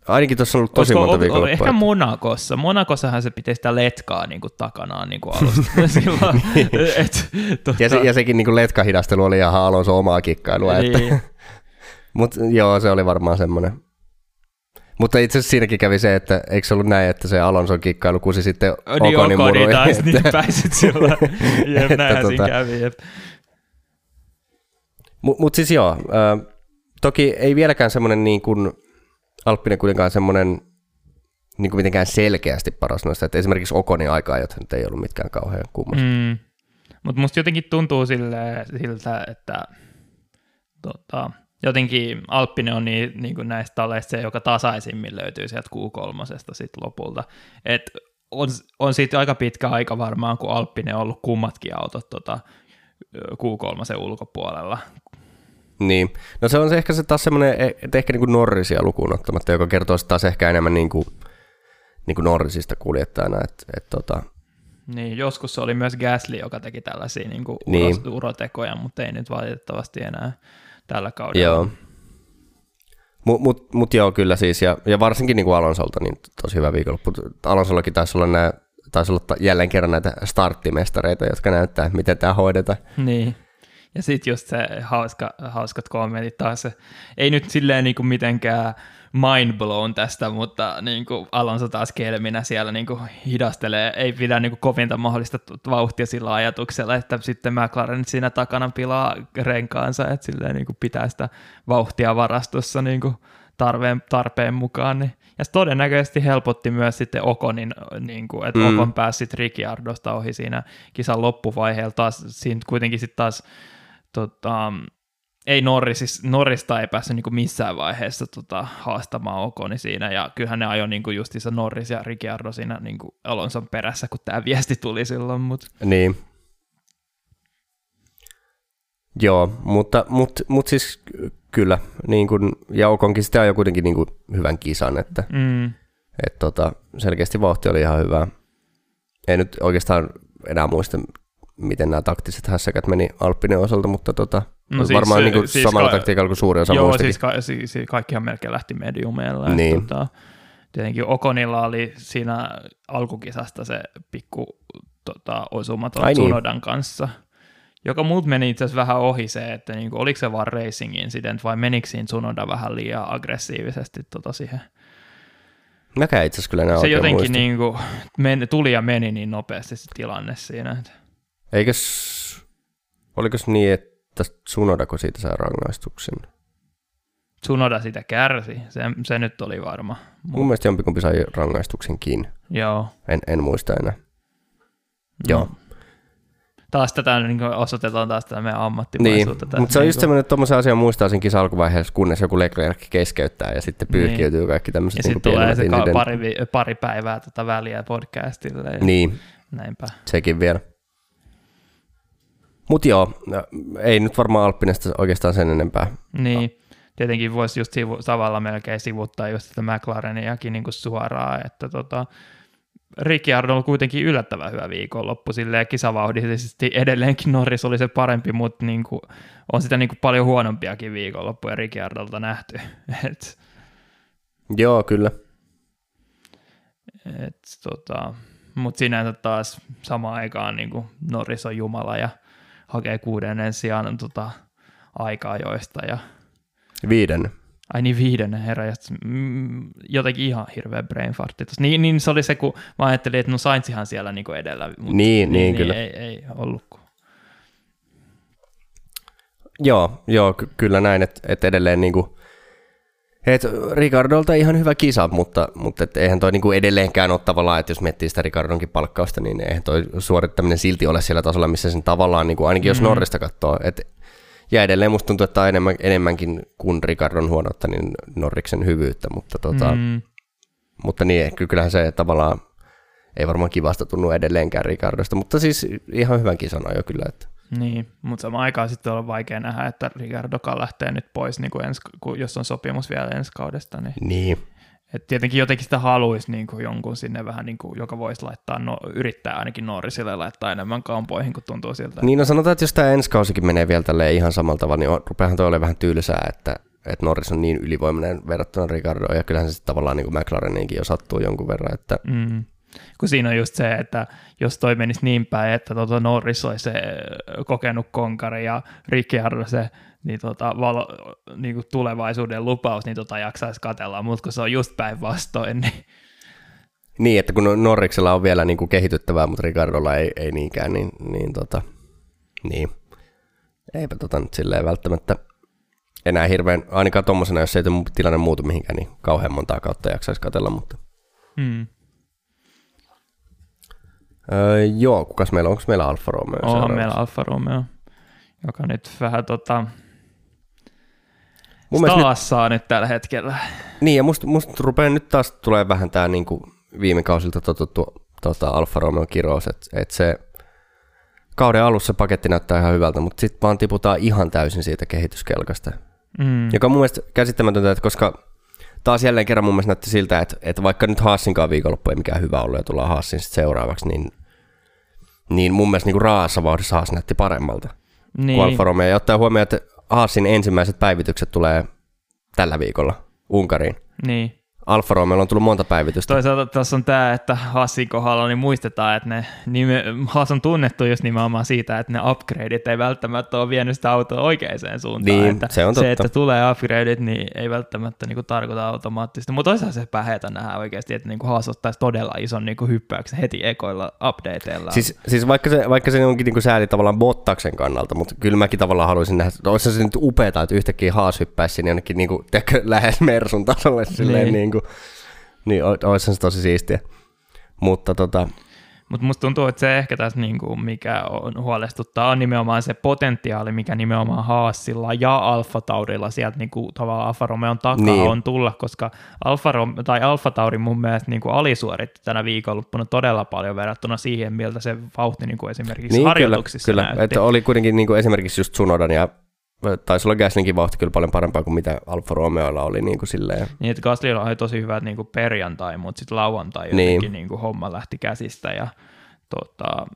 ainakin tuossa on ollut tosi Olisiko, monta viikonloppua. Ehkä Monakossa. Monakossahan se pitäisi sitä letkaa niin kuin takanaan niin kuin alusta. Silloin, et, tota, ja, se, ja sekin niin letkahidastelu oli ihan Alonso omaa kikkailua. Että, niin, Mutta joo, se oli varmaan semmoinen. Mutta itse asiassa siinäkin kävi se, että eikö se ollut näin, että se Alonson kikkailu kusi sitten niin Okonin Okoni muruihin, taas että- niin pääsit silloin. Jep, Että näinhän siinä tota- kävi. Jep. Mutta mut siis joo, äh, toki ei vieläkään semmoinen niin kuin Alppinen kuitenkaan semmoinen niin kuin mitenkään selkeästi paras noista. Että esimerkiksi Okonin aikaa, nyt ei ollut mitkään kauhean kummas. Mm. Mutta musta jotenkin tuntuu sille, siltä, että tota, jotenkin Alppinen on niin, niin kuin näistä taleista se, joka tasaisimmin löytyy sieltä Q3 sit lopulta. Et on, on siitä aika pitkä aika varmaan, kun Alppinen on ollut kummatkin autot tota, Q3 ulkopuolella. Niin. No se on se ehkä se taas semmoinen, että ehkä niin kuin Norrisia lukuun ottamatta, joka kertoo taas ehkä enemmän niin kuin, niin kuin Norrisista kuljettajana. Että, et tota, Niin, joskus se oli myös Gasly, joka teki tällaisia niin kuin Niin. urotekoja, mutta ei nyt valitettavasti enää tällä kaudella. joo. Mutta mut, mut joo, kyllä siis, ja, ja varsinkin niin kuin Alonsolta, niin tosi hyvä viikonloppu. Alonsollakin taisi olla, nää, taisi olla jälleen kerran näitä starttimestareita, jotka näyttää, miten tämä hoidetaan. Niin. Ja sitten just se hauska, hauskat kommentit taas. Ei nyt silleen niinku mitenkään mind blown tästä, mutta niinku Alonso taas kelminä siellä niinku hidastelee. Ei pidä niinku kovinta mahdollista vauhtia sillä ajatuksella, että sitten McLaren siinä takana pilaa renkaansa, että silleen niinku pitää sitä vauhtia varastossa niinku tarpeen, tarpeen mukaan. Niin. Ja se todennäköisesti helpotti myös sitten Okonin, niin kuin, että Mm. mm. Okon pääsi sitten Ricciardosta ohi siinä kisan loppuvaiheella. Taas, siinä kuitenkin sitten taas tota, ei Norris, Norrista ei päässyt niin missään vaiheessa tota, haastamaan Okoni siinä, ja kyllähän ne ajoi niin justiinsa Norris ja Ricciardo siinä niin Alonson perässä, kun tämä viesti tuli silloin, mutta Niin. Joo, mutta mut, mut siis kyllä, niin kun, ja Okonkin sitä ajoi kuitenkin niin kuin hyvän kisan, että mm, et tota, selkeästi vauhti oli ihan hyvä. En nyt oikeastaan enää muista, miten nämä taktiset hässäkät meni Alppinen osalta, mutta tota, No siis, varmaan niin kuin siis samalla ka- taktiikalla kuin suurin osa Joo, muistakin. siis, ka- siis, siis kaikkihan melkein lähti mediumeilla. Niin. Niin. Tota, tietenkin Okonilla oli siinä alkukisasta se pikku tota, osumaton Ai niin. Tsunodan kanssa, joka muut meni itse asiassa vähän ohi se, että niinku, oliko se vaan racing incident vai menikö siinä Tsunoda vähän liian aggressiivisesti tota siihen. Mäkään itse asiassa kyllä Se jotenkin muista. niinku, men, tuli ja meni niin nopeasti se tilanne siinä. Että. Eikös, olikos niin, että Tsunodako siitä saa rangaistuksen? Tsunoda sitä kärsi, se, se nyt oli varma. Mut, Mun mielestä jompikumpi sai rangaistuksenkin. joo. En, en muista enää. Joo. No. Taas tätä niin osoitetaan taas tätä meidän Niin, ammattimaisuutta. tässä mutta se on niin just semmoinen, että tuommoisen asian muistaa sen kisan alkuvaiheessa, kunnes joku Leclerc keskeyttää ja sitten pyyhkiytyy niin. kaikki Ja tämmöiset sitten niin tulee se pari, pari päivää tätä väliä podcastille. Ja Niin, Näinpä. sekin vielä. Mutta joo, no, ei nyt varmaan Alppinesta oikeastaan sen enempää. Niin, tietenkin voisi just sivu- tavalla melkein sivuttaa just sitä McLareniakin niin kuin suoraan, että tota, Ricciardo on kuitenkin yllättävän hyvä viikonloppu, silleen kisavauhdillisesti edelleenkin Norris oli se parempi, mutta niin kuin, on sitä niin kuin paljon huonompiakin viikonloppuja Ricciardolta nähty. Et, Joo, kyllä. et, tota, mutta sinänsä taas samaan aikaan niin kuin Norris on jumala ja hakee kuudennen sijaan tota, aika-ajoista ja Viiden. Ai niin viidennen herra, jotenkin ihan hirveä brain fartti. Niin, niin se oli se, kun mä ajattelin, että no Saintsihan siellä niinku edellä. Mut Niin, niin, kyllä. Ei, ei ollut. Joo, joo ky- kyllä näin, että et edelleen niinku, et Ricardolta ihan hyvä kisa, mutta, mutta et eihän toi niinku edelleenkään ole tavallaan, että jos miettii sitä Ricardonkin palkkausta, niin eihän toi suorittaminen silti ole siellä tasolla, missä sen tavallaan, niinku, ainakin jos Mhm. Norrista katsoo, et, ja edelleen musta tuntuu, että enemmän, enemmänkin kuin Ricardon huonoutta, niin Norriksen hyvyyttä, mutta tota, mm. Mm, mutta niin, kyllähän se tavallaan ei varmaan kivasta tunnu edelleenkään Ricardosta, mutta siis ihan hyvän kisan jo kyllä. Että. Niin, mutta samaan aikaan sitten on vaikea nähdä, että Ricardokaan lähtee nyt pois, niin kuin ensi, jos on sopimus vielä ensi kaudesta. Niin. niin. Et tietenkin jotenkin sitä haluaisi niin kuin jonkun sinne vähän, niin kuin, joka voisi laittaa, no, yrittää ainakin Norrisille laittaa enemmän kampoihin, kun tuntuu siltä. Niin, no sanotaan, että jos tämä ensi kausikin menee vielä tälleen ihan samalla tavalla, niin rupeahan toi olemaan vähän tylsää, että, että Norris on niin ylivoimainen verrattuna Ricardoon, ja kyllähän se sitten tavallaan niin kuin McLareninkin jo sattuu jonkun verran. Että... Mm. Kun siinä on just se, että jos toi menisi niin päin, että tota Norris olisi se kokenut konkari ja Ricciardo se niin tota, valo, niin kuin tulevaisuuden lupaus, niin tota jaksaisi katella, mutta kun se on just päinvastoin, niin niin, että kun Norriksella on vielä niin kuin kehityttävää, mutta Ricardolla ei, ei niinkään, niin, niin, tota, niin. eipä tota nyt silleen välttämättä enää hirveän, ainakaan tuommoisena, jos ei tilanne muutu mihinkään, niin kauhean montaa kautta jaksaisi katella, mutta... Hmm. Öö, joo, kukas meillä, onko meillä Alfa Romeo? On meillä Alfa Romeo, joka nyt vähän tota, Mun taas nyt, saa nyt tällä hetkellä. Niin, ja musta, musta rupeaa nyt taas tulee vähän tämä niinku viime kausilta totuttu tota Alfa Romeo kirous, että et se kauden alussa paketti näyttää ihan hyvältä, mutta sitten vaan tiputaan ihan täysin siitä kehityskelkasta. Mm. Joka on mun mielestä käsittämätöntä, että koska taas jälleen kerran mun mielestä näytti siltä, että, että vaikka nyt Haassinkaan viikonloppu ei mikään hyvä ollut ja tullaan Haassin sitten seuraavaksi, niin, niin mun mielestä niin raassa vauhdissa Haas näytti paremmalta niin. kuin Alfa Romeo. Ja ottaa huomioon, että Haasin ensimmäiset päivitykset tulee tällä viikolla Unkariin. Niin. Alfa Romeo on tullut monta päivitystä. Toisaalta tässä on tämä, että Hassin kohdalla niin muistetaan, että ne nime, Haas on tunnettu just nimenomaan siitä, että ne upgradeit ei välttämättä ole vienyt sitä autoa oikeaan suuntaan. Niin, että se on totta. Se, että tulee upgradeit, niin ei välttämättä niin kuin, tarkoita automaattisesti. Mutta toisaalta se päheitä nähdä oikeasti, että niin kuin Haas ottaisi todella ison niin kuin, hyppäyksen heti ekoilla updateilla. Siis, siis vaikka, se, vaikka se onkin niin kuin sääli tavallaan Bottaksen kannalta, mutta kyllä mäkin tavallaan haluaisin nähdä, että olisi se nyt upeaa, että yhtäkkiä Haas hyppäisi sinne jonnekin niin kuin, lähes Mersun tasolle silleen niin. niin kuin, niin olisi se tosi siistiä. Mutta tota, mutta musta tuntuu, että se ehkä tässä niinku, mikä on huolestuttaa, on nimenomaan se potentiaali, mikä nimenomaan Haasilla ja Alfa Taurilla sieltä niinku, tavallaan Alfa Romeon takaa niin. on tulla, koska Alfa, Rom- tai Alfa Tauri mun mielestä niinku, alisuoritti tänä viikonloppuna todella paljon verrattuna siihen, miltä se vauhti niinku, esimerkiksi niin, harjoituksissa kyllä, kyllä. Että oli kuitenkin niinku, esimerkiksi just Tsunodan ja taisi olla Gaslingin vauhti kyllä paljon parempaa kuin mitä Alfa Romeoilla oli niin kuin silleen. Niin, että Gaslilla oli tosi hyvät niin kuin perjantai, mutta sitten lauantai niin. jotenkin niin. kuin homma lähti käsistä ja tota,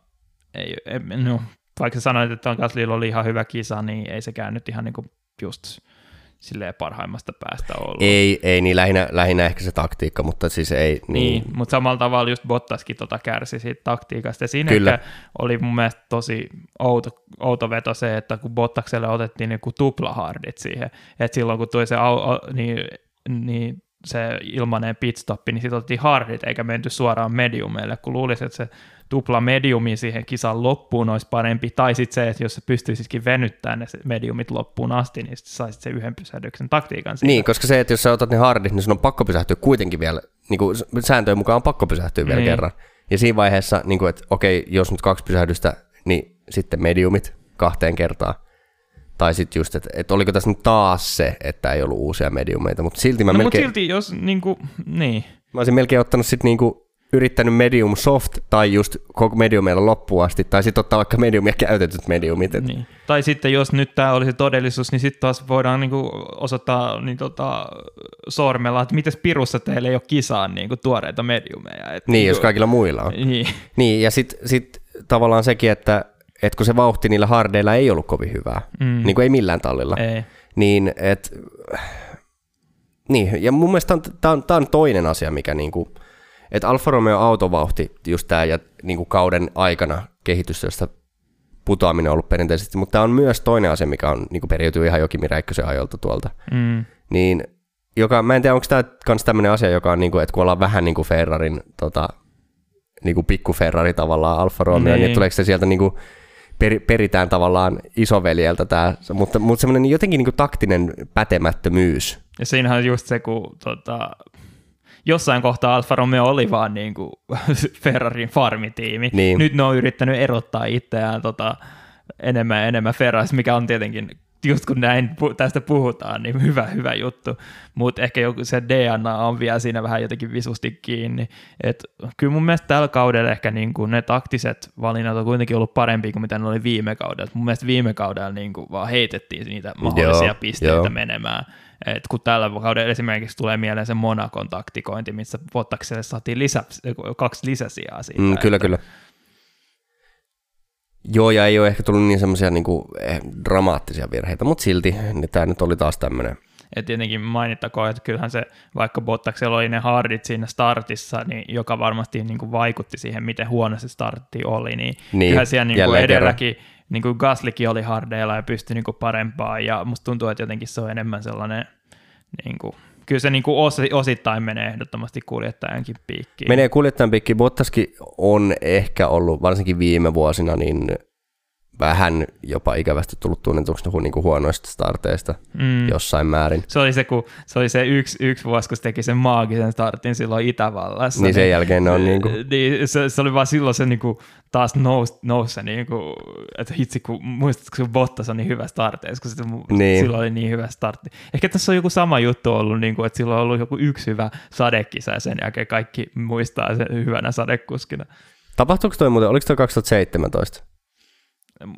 ei, ei, no, vaikka sanoit, että Gaslilla oli ihan hyvä kisa, niin ei sekään nyt ihan niin kuin just silleen parhaimmasta päästä ollut. Ei, ei niin lähinnä, lähinnä ehkä se taktiikka, mutta siis ei. Niin, niin mutta samalla tavalla just Bottaskin tota kärsi siitä taktiikasta. Ja siinä Kyllä. oli mun mielestä tosi outo, outo veto se, että kun Bottakselle otettiin niin tuplahardit siihen, että silloin kun tuli se, au, niin, niin se ilmanen pitstoppi, niin sitten otettiin hardit eikä menty suoraan mediumille, kun luulisi, että se tupla mediumi siihen kisan loppuun olisi parempi, tai sitten se, että jos se pystyisitkin venyttämään ne mediumit loppuun asti, niin sitten saisit se yhden pysähdyksen taktiikan siitä. Niin, koska se, että jos sä otat ne hardit, niin sun on pakko pysähtyä kuitenkin vielä, niin kuin sääntöjen mukaan on pakko pysähtyä vielä niin. kerran. Ja siinä vaiheessa, niin kuin, että okei, jos nyt kaksi pysähdystä, niin sitten mediumit kahteen kertaan. Tai sitten just, että, että oliko tässä nyt taas se, että ei ollut uusia mediumeita, mutta silti mä no, melkein... mutta silti jos, niin kuin, niin. Mä olisin melkein ottanut sitten niin kuin yrittänyt medium soft tai just koko mediumilla loppuun asti, tai sitten ottaa vaikka medium ja käytetyt mediumit. Niin. Tai sitten jos nyt tämä olisi todellisuus, niin sitten taas voidaan niinku osoittaa niin tota, sormella, että miten pirussa teillä ei ole kisaan niinku tuoreita mediumeja. Et niin, niinku, jos kaikilla muilla on. Niin, niin ja sitten sit tavallaan sekin, että et kun se vauhti niillä hardeilla ei ollut kovin hyvää, mm. niin kuin ei millään tallilla, ei. niin et, niin, ja mun mielestä tämä on, on toinen asia, mikä niinku, että Alfa Romeo autovauhti just tämä ja niin kuin kauden aikana kehitys, josta putoaminen on ollut perinteisesti, mutta tämä on myös toinen asia, mikä on niin kuin periytyy ihan Jokimi Räikkösen ajolta tuolta. Mm. Niin, joka, mä en tiedä, onko tämä myös tämmöinen asia, joka on, niin kuin, että kun ollaan vähän niin kuin Ferrarin, tota, niin kuin pikku Ferrari tavallaan Alfa Romeo, niin, niin tuleeko se sieltä niin kuin, per, peritään tavallaan isoveljeltä tämä, mutta, mutta semmoinen jotenkin niin kuin taktinen pätemättömyys. Ja siinähän on just se, kun tota, jossain kohtaa Alfa Romeo oli vaan niin kuin Ferrarin farmitiimi. Niin. Nyt ne on yrittänyt erottaa itseään tota, enemmän ja enemmän Ferrarista, mikä on tietenkin just kun näin tästä puhutaan, niin hyvä, hyvä juttu. Mutta ehkä joku se DNA on vielä siinä vähän jotenkin visusti kiinni. Et kyllä mun mielestä tällä kaudella ehkä niin kuin ne taktiset valinnat on kuitenkin ollut parempi kuin mitä ne oli viime kaudella. Mun mielestä viime kaudella niin kuin vaan heitettiin niitä mahdollisia joo, pisteitä joo. menemään. Et kun tällä kaudella esimerkiksi tulee mieleen se Monakon taktikointi, missä Bottakselle saatiin lisä, kaksi lisäsijaa siitä. Mm, kyllä, että, kyllä Joo, ja ei ole ehkä tullut niin semmoisia niin eh, dramaattisia virheitä, mutta silti niin tämä nyt oli taas tämmöinen. Ja tietenkin mainittakoon, että kyllähän se, vaikka Bottaksella oli ne hardit siinä startissa, niin joka varmasti niin kuin vaikutti siihen, miten huono se startti oli, niin, niin kyllähän siellä niin kuin edelläkin niin kuin Gaslikin oli hardeilla ja pystyi niin kuin parempaan, ja musta tuntuu, että jotenkin se on enemmän sellainen niin kuin kyllä se niin kuin osittain menee ehdottomasti kuljettajankin piikkiin. Menee kuljettajan piikkiin. Bottaskin on ehkä ollut, varsinkin viime vuosina, niin vähän jopa ikävästi tullut tunnetuksi niin kuin huonoista starteista mm. jossain määrin. Se oli se, kun, se, oli se yksi, yksi vuosi, kun se teki sen maagisen startin silloin Itävallassa. Niin sen niin, jälkeen ne on niin kuin... Niin, se, se, oli vaan silloin se niin kuin, taas nousi, nousi se, niin kuin, että hitsi, kun muistatko, kun Bottas on niin hyvä starteissa, kun se, niin. silloin oli niin hyvä startti. Ehkä tässä on joku sama juttu ollut, niin kuin, että silloin on ollut joku yksi hyvä sadekisa ja sen jälkeen kaikki muistaa sen hyvänä sadekuskina. Tapahtuiko toi muuten, oliko toi 2017?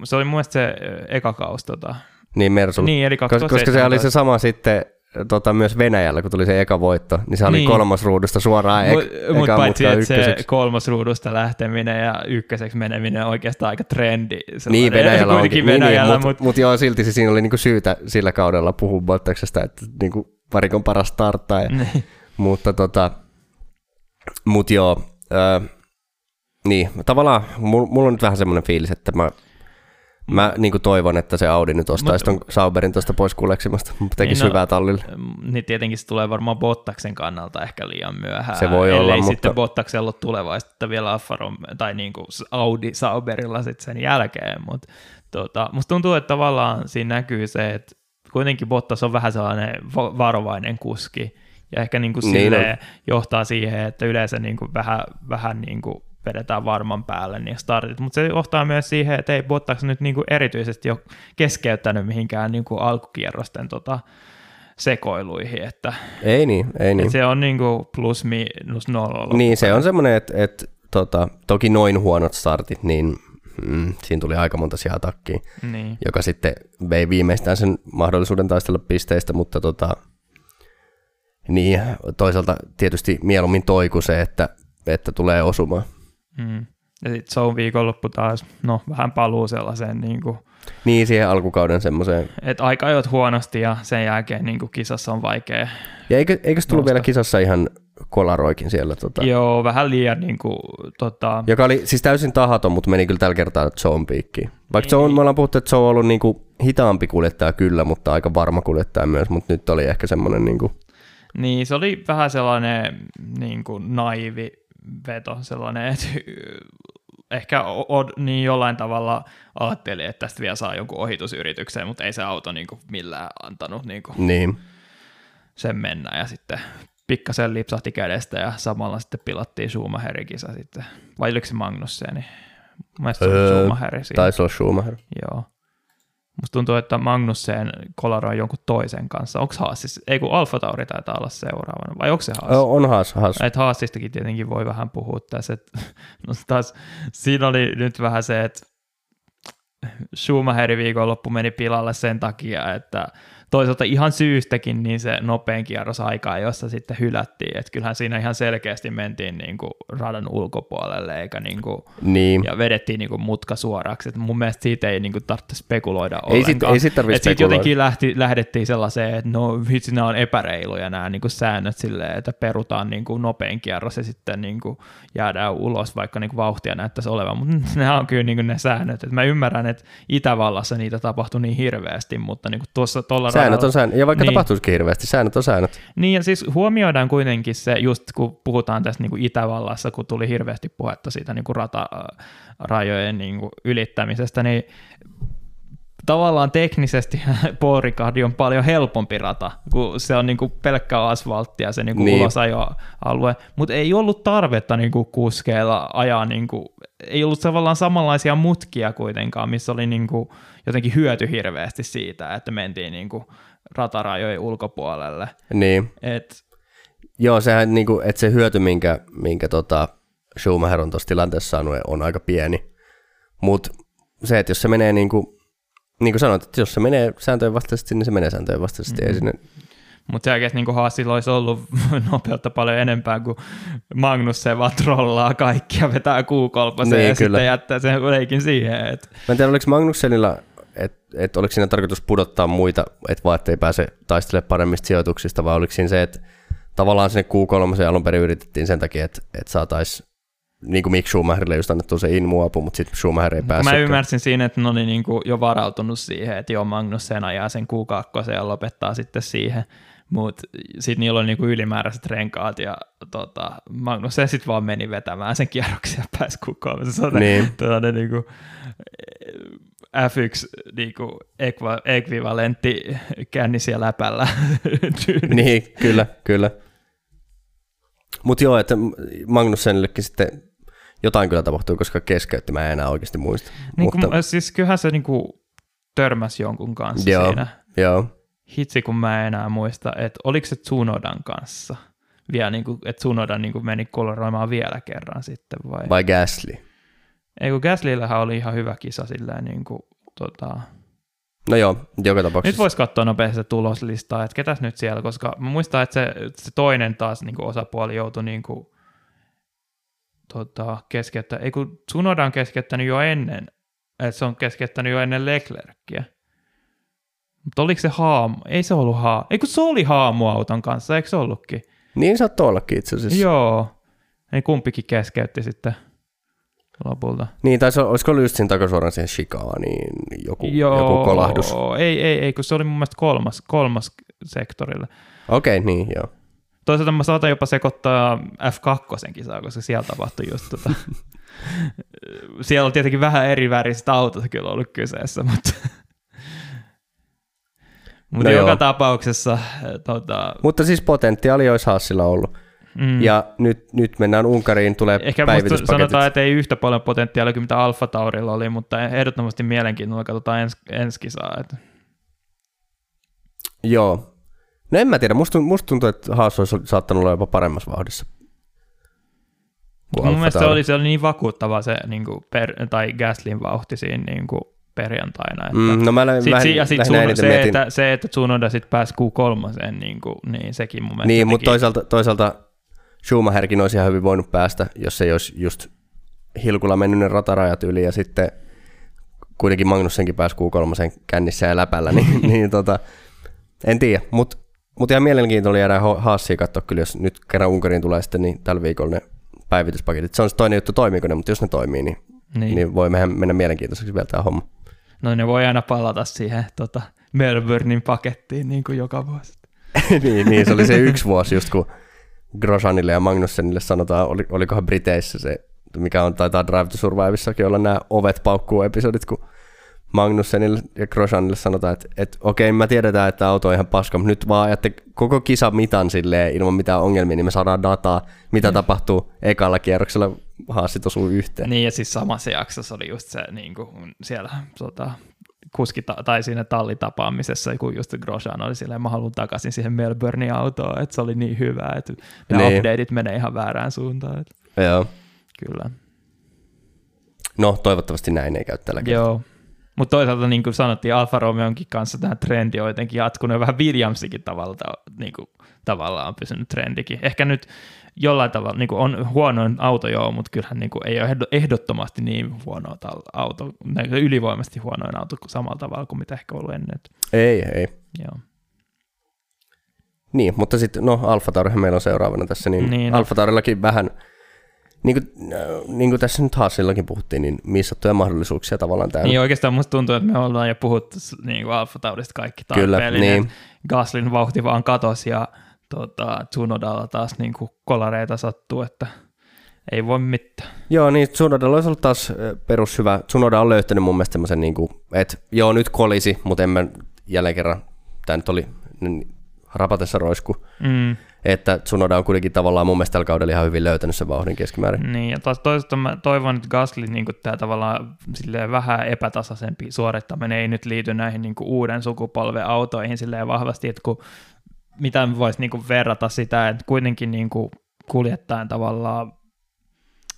Se oli mun mielestä se eka kaus. Tota. Niin, Mersu. Niin, eli koska, koska se oli se sama sitten tota, myös Venäjällä, kun tuli se eka voitto, niin se oli niin. kolmosruudusta suoraan ek- Mut, mut paitsi, että se kolmosruudusta lähteminen ja ykköseksi meneminen on oikeastaan aika trendi. Niin, Venäjällä onkin. Niin, niin, Venäjällä, niin, mutta mut joo, silti se siinä oli niinku syytä sillä kaudella puhua Bottaksesta, että niinku parikon paras starttaja. Niin. mutta tota, mut joo, äh, niin, tavallaan mulla on nyt vähän semmoinen fiilis, että mä Mä niin kuin toivon, että se Audi nyt ostaisi tuon Sauberin tuosta pois kuleksimasta, tekisi niin no, hyvää tallille. Niin tietenkin se tulee varmaan Bottaksen kannalta ehkä liian myöhään. Se voi olla, mutta... sitten Bottaksella ole tulevaisuutta vielä Alfa tai niin kuin Audi Sauberilla sitten sen jälkeen, mutta tota, musta tuntuu, että tavallaan siinä näkyy se, että kuitenkin Bottas on vähän sellainen varovainen kuski, ja ehkä niin kuin niin johtaa siihen, että yleensä niin kuin vähän, vähän niin kuin vedetään varman päälle niin startit, mutta se johtaa myös siihen, että ei Bottas nyt niin kuin erityisesti ole keskeyttänyt mihinkään niin kuin alkukierrosten tota, sekoiluihin. Että, ei niin, ei niin. Se on niin kuin plus miinus nolla. Niin, se on semmoinen, että, että tota, toki noin huonot startit, niin mm, siinä tuli aika monta sijaa takkiin, niin. joka sitten vei viimeistään sen mahdollisuuden taistella pisteistä, mutta tota, niin, toisaalta tietysti mieluummin toiku se, että, että tulee osumaan. Mm. Ja sitten se on viikonloppu taas, no vähän paluu sellaiseen niin kuin, niin, siihen alkukauden semmoiseen. Että aika ajot huonosti ja sen jälkeen niin kuin kisassa on vaikea. Ja eikö, eikö se tullut vielä kisassa ihan kolaroikin siellä? Tota... Joo, vähän liian niin kuin, tota... Joka oli siis täysin tahaton, mutta meni kyllä tällä kertaa Joe piikkiin. Vaikka niin. Joe, me ollaan puhuttu, että Joe on ollut niin kuin hitaampi kuljettaja kyllä, mutta aika varma kuljettaja myös, mutta nyt oli ehkä semmoinen niin kuin... Niin, se oli vähän sellainen niin kuin naivi veto sellainen, että ehkä od, niin jollain tavalla ajatteli, että tästä vielä saa jonkun ohitusyrityksen, mutta ei se auto niin kuin millään antanut niin kuin niin. sen mennä ja sitten pikkasen lipsahti kädestä ja samalla sitten pilattiin Schumacherin kisa sitten. Vai oliko se Magnusseni? Mielestäni öö, se oli Schumacher. Taisi olla Schumacher. Joo. Musta tuntuu, että Magnussen kolaroi jonkun toisen kanssa. Onko Haas ei kun Alfa Tauri taitaa olla seuraavana, vai onko se Haas? On Haas, Haas. Että Haasistakin tietenkin voi vähän puhua tässä. Että, no taas, siinä oli nyt vähän se, että Schumacherin viikonloppu meni pilalle sen takia, että toisaalta ihan syystäkin niin se nopein kierros aikaa, jossa sitten hylättiin. Että kyllähän siinä ihan selkeästi mentiin niin kuin radan ulkopuolelle eikä niin kuin, niin. ja vedettiin niin kuin mutka suoraksi. Et mun mielestä siitä ei niin kuin tarvitse spekuloida ei ollenkaan. Sit, ei sit tarvitse Sitten jotenkin lähti, lähdettiin sellaiseen, että no vitsi, nämä on epäreiluja nämä niin kuin säännöt silleen, että perutaan niin kuin nopein kierros ja sitten niin kuin jäädään ulos, vaikka niin kuin vauhtia näyttäisi olevan. Mutta nämä on kyllä niin kuin ne säännöt. Et mä ymmärrän, että Itävallassa niitä tapahtui niin hirveästi, mutta niin kuin tuossa tuolla Säännöt on säännöt, ja vaikka niin. tapahtuisikin hirveästi, säännöt on säännöt. Niin, ja siis huomioidaan kuitenkin se, just kun puhutaan tästä niin kuin Itävallassa, kun tuli hirveästi puhetta siitä niin kuin ratarajojen niin kuin ylittämisestä, niin tavallaan teknisesti Paul Ricardi on paljon helpompi rata, kun se on niinku pelkkää asfalttia se niinku Niin. ulosajoalue, mutta ei ollut tarvetta niinku kuskeilla ajaa, niinku, ei ollut tavallaan samanlaisia mutkia kuitenkaan, missä oli niinku jotenkin hyöty hirveästi siitä, että mentiin niinku ratarajojen ulkopuolelle. Niin. Et, Joo, sehän niinku, että se hyöty, minkä, minkä tota Schumacher on tuossa tilanteessa saanut, on aika pieni. Mutta se, että jos se menee niinku, niin kuin sanoit, että jos se menee sääntöjen vastaisesti, niin se menee sääntöjen vastaisesti. Mm-hmm. Sinne... mutta se oikeasti niin Haasilla olisi ollut nopeutta paljon enempää kuin Magnus se vaan trollaa kaikkia, vetää Q3 Niin, ja kyllä. sitten jättää sen leikin siihen. Että Mä en tiedä, oliko Magnussenilla, että et oliko siinä tarkoitus pudottaa muita, että vaan ettei pääse taistelemaan paremmista sijoituksista, vai oliko siinä se, että tavallaan sinne Q3 alun perin yritettiin sen takia, että, että saataisiin niin kuin Mick Schumacherille just annettu se inmuapu, mutta sitten Schumacher ei päässyt. mä ymmärsin siinä, että ne oli niin kuin jo varautunut siihen, että joo, Magnussen ajaa sen Q2 ja lopettaa sitten siihen. Mutta sitten niillä oli niinku ylimääräiset renkaat ja tota, Magnussen sitten vaan meni vetämään sen kierroksen ja pääsi Q3. Se on Niin. niin. niinku, F1 niinku, ekva, ekvivalentti kännisiä läpällä. Niin, kyllä, kyllä. Mutta joo, että Magnussenillekin sitten jotain kyllä tapahtuu, koska keskeytti, mä en enää oikeasti muista. Niin Mutta, kun, siis kyllähän se niinku törmäsi jonkun kanssa Joo. siinä. joo, Hitsi, kun mä en enää muista, että oliko se Tsunodan kanssa vielä, niin kuin, että Tsunoda niin kuin meni koloroimaan vielä kerran sitten vai? vai Gasly. Ei kun Gaslyllähän oli ihan hyvä kisa silleen niin kuin, tota... No joo, joka tapauksessa. Nyt voisi katsoa nopeasti se tuloslistaa, että ketäs nyt siellä, koska mä muistan, että se, se toinen taas niin kuin osapuoli joutui niin kuin, tota, keskeyttä, ei kun Tsunoda on keskeyttänyt jo ennen, että se on keskeyttänyt jo ennen Leclerckiä. Mutta oliko se haamu? Ei se ollut haamu. Ei kun se oli haamuauton kanssa, eikö se ollutkin? Niin saattoi ollakin itse asiassa. Joo. Ei kumpikin keskeytti sitten lopulta. Niin, tai se, olisiko ollut just siinä takasuoraan siihen shikaaniin joku, joku kolahdus. Ei, ei, ei, kun se oli mun mielestä kolmas, kolmas sektorille. Okei, okay, niin joo. Toisaalta mä saatan jopa sekoittaa F2 kisaa, koska siellä tapahtui just tota. siellä on tietenkin vähän eri väriset autot kyllä ollut kyseessä, mutta mutta No joka joo. tapauksessa tota, Mutta siis potentiaali olisi Haasilla ollut. Mm, Ja nyt, nyt mennään Unkariin, tulee Ehkä päivityspaketit. sanotaan, että ei yhtä paljon potentiaalia kuin mitä Alfa Taurilla oli, mutta ehdottomasti mielenkiinnolla katsotaan ens, ensi kisaa. Että. Joo. No en mä tiedä, musta, musta tuntuu, että Haas olisi saattanut olla jopa paremmassa vauhdissa. Mun Alfa mielestä se oli, se oli niin vakuuttava se niin kuin per, tai Gaslin vauhti siinä niin kuin perjantaina. Että Mm, no mä lä- sit, si- ja sit Tsuno, eniten se, mietin- että, se, että Tsunoda sitten pääsi Q3, niin, kuin, niin sekin mun mielestä Niin, mutta toisaalta, toisaalta Schumacherkin olisi ihan hyvin voinut päästä, jos ei olisi just hilkulla mennyt ne ratarajat yli ja sitten kuitenkin Magnussenkin pääsi Q3 kännissä ja läpällä, niin, niin tota, en tiedä. Mutta mut ihan mielenkiintoinen jäädä Haasia katsoa kyllä, jos nyt kerran Unkariin tulee sitten, niin tällä viikolla ne päivityspaketit. Se on se toinen juttu, toimiiko ne, mutta jos ne toimii, niin, niin. niin. niin voi mehän mennä mielenkiintoiseksi vielä tämä homma. No ne voi aina palata siihen tota, Melbournein pakettiin niin kuin joka vuosi. niin, niin, se oli se yksi vuosi just kun Grosjeanille ja Magnussenille sanotaan, oli, olikohan Briteissä se, mikä on taitaa Drive to Survivissakin olla nämä ovet paukkuu episodit, kun Magnussenille ja Grosjeanille sanotaan, että, että okei, mä tiedetään, että auto on ihan paska, mutta nyt vaan ajatte koko kisa mitan silleen ilman mitään ongelmia, niin me saadaan dataa, mitä Mm. tapahtuu ekalla kierroksella, haasit osuu yhteen. Niin ja siis samassa jaksossa oli just se niin kuin siellä tota, kuski tai siinä tallitapaamisessa, kun just Grosjean oli silleen, mä haluan takaisin siihen Melbournein autoon, että se oli niin hyvä, että ne Niin. updateit menee ihan väärään suuntaan. Että, Joo. kyllä. No, toivottavasti näin ei käy tällä kertaa. Joo. Mutta toisaalta niin kuin sanottiin, Alfa Romeonkin kanssa tämä trendi on jotenkin jatkunut ja vähän Williamsikin tavalla, niin kuin, tavallaan on pysynyt trendikin. Ehkä nyt jollain tavalla niin kuin on huonoin auto joo, mutta kyllähän niin kuin, ei ole ehdo- ehdottomasti niin huono auto, ylivoimaisesti huonoin auto kuin samalla tavalla kuin mitä ehkä ollut ennen. Ei, ei. joo. Niin, mutta sitten, no Alfa Taurihan meillä on seuraavana tässä, niin, Niin. Alfa Taurillakin vähän, niin kuin, niin kuin tässä nyt Haasillakin puhuttiin, niin missattuja mahdollisuuksia tavallaan täynnä. Niin oikeastaan musta tuntuu, että me ollaan jo puhuttu niin kuin Alfa Taurista kaikki Kyllä, tarpeellinen. niin. Gaslin vauhti vaan katosi ja tota, Tsunodalla taas niin kuin kolareita sattuu, että ei voi mitään. Joo, niin Tsunoda olisi ollut taas perushyvä. Tsunoda on löytänyt mun mielestä semmoisen, niin kuin, että joo, nyt kolisi, mutta en mä jälleen kerran, tämä nyt oli rapatessa roisku. Mm. Että Tsunoda on kuitenkin tavallaan mun mielestä tällä kaudella ihan hyvin löytänyt sen vauhdin keskimäärin. Niin, ja taas toisaalta mä toivon, että Gasly niin tämä tavallaan vähän epätasaisempi suorittaminen ei nyt liity näihin niin uuden sukupolven autoihin silleen vahvasti, että kun mitä voisi niin verrata sitä, että kuitenkin niin kuljettaen tavallaan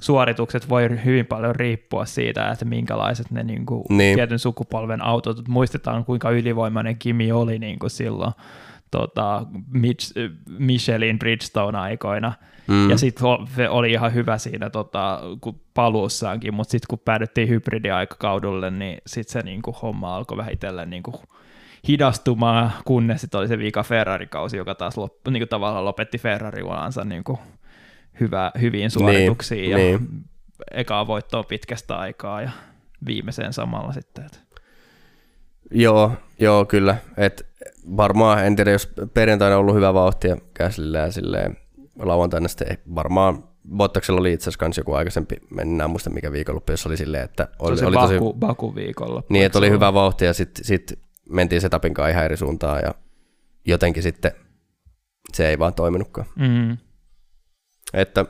suoritukset voi hyvin paljon riippua siitä, että minkälaiset ne niin kuin niin. tietyn sukupolven autot, muistetaan kuinka ylivoimainen Kimi oli niin kuin silloin tota, Mitch, Michelin Bridgestone-aikoina, mm. ja sitten oli ihan hyvä siinä tota, kun paluussaankin, mutta sitten kun päädyttiin hybridiaikakaudulle, niin sitten se niin kuin, homma alkoi vähitellen niin kuin, hidastumaan, kunnes sitten oli se viika Ferrari-kausi, joka taas lop, niin kuin, tavallaan lopetti Ferrari-uransa niin kuin, hyvä, hyviin suorituksiin niin, ja niin. ekaa voittoa pitkästä aikaa ja viimeiseen samalla sitten. Että. Joo, joo, kyllä. Et varmaan, en tiedä, jos perjantaina on ollut hyvä vauhti ja käsillä ja silleen lauantaina sitten varmaan Bottaksella oli itse asiassa joku aikaisempi, en muista mikä viikonloppu, jos oli silleen, että oli, se oli Baku, tosi, Baku viikonloppu. Niin, että oli hyvä vauhti ja sitten sit mentiin setupin kanssa ihan eri suuntaan ja jotenkin sitten se ei vaan toiminutkaan. Mm. Että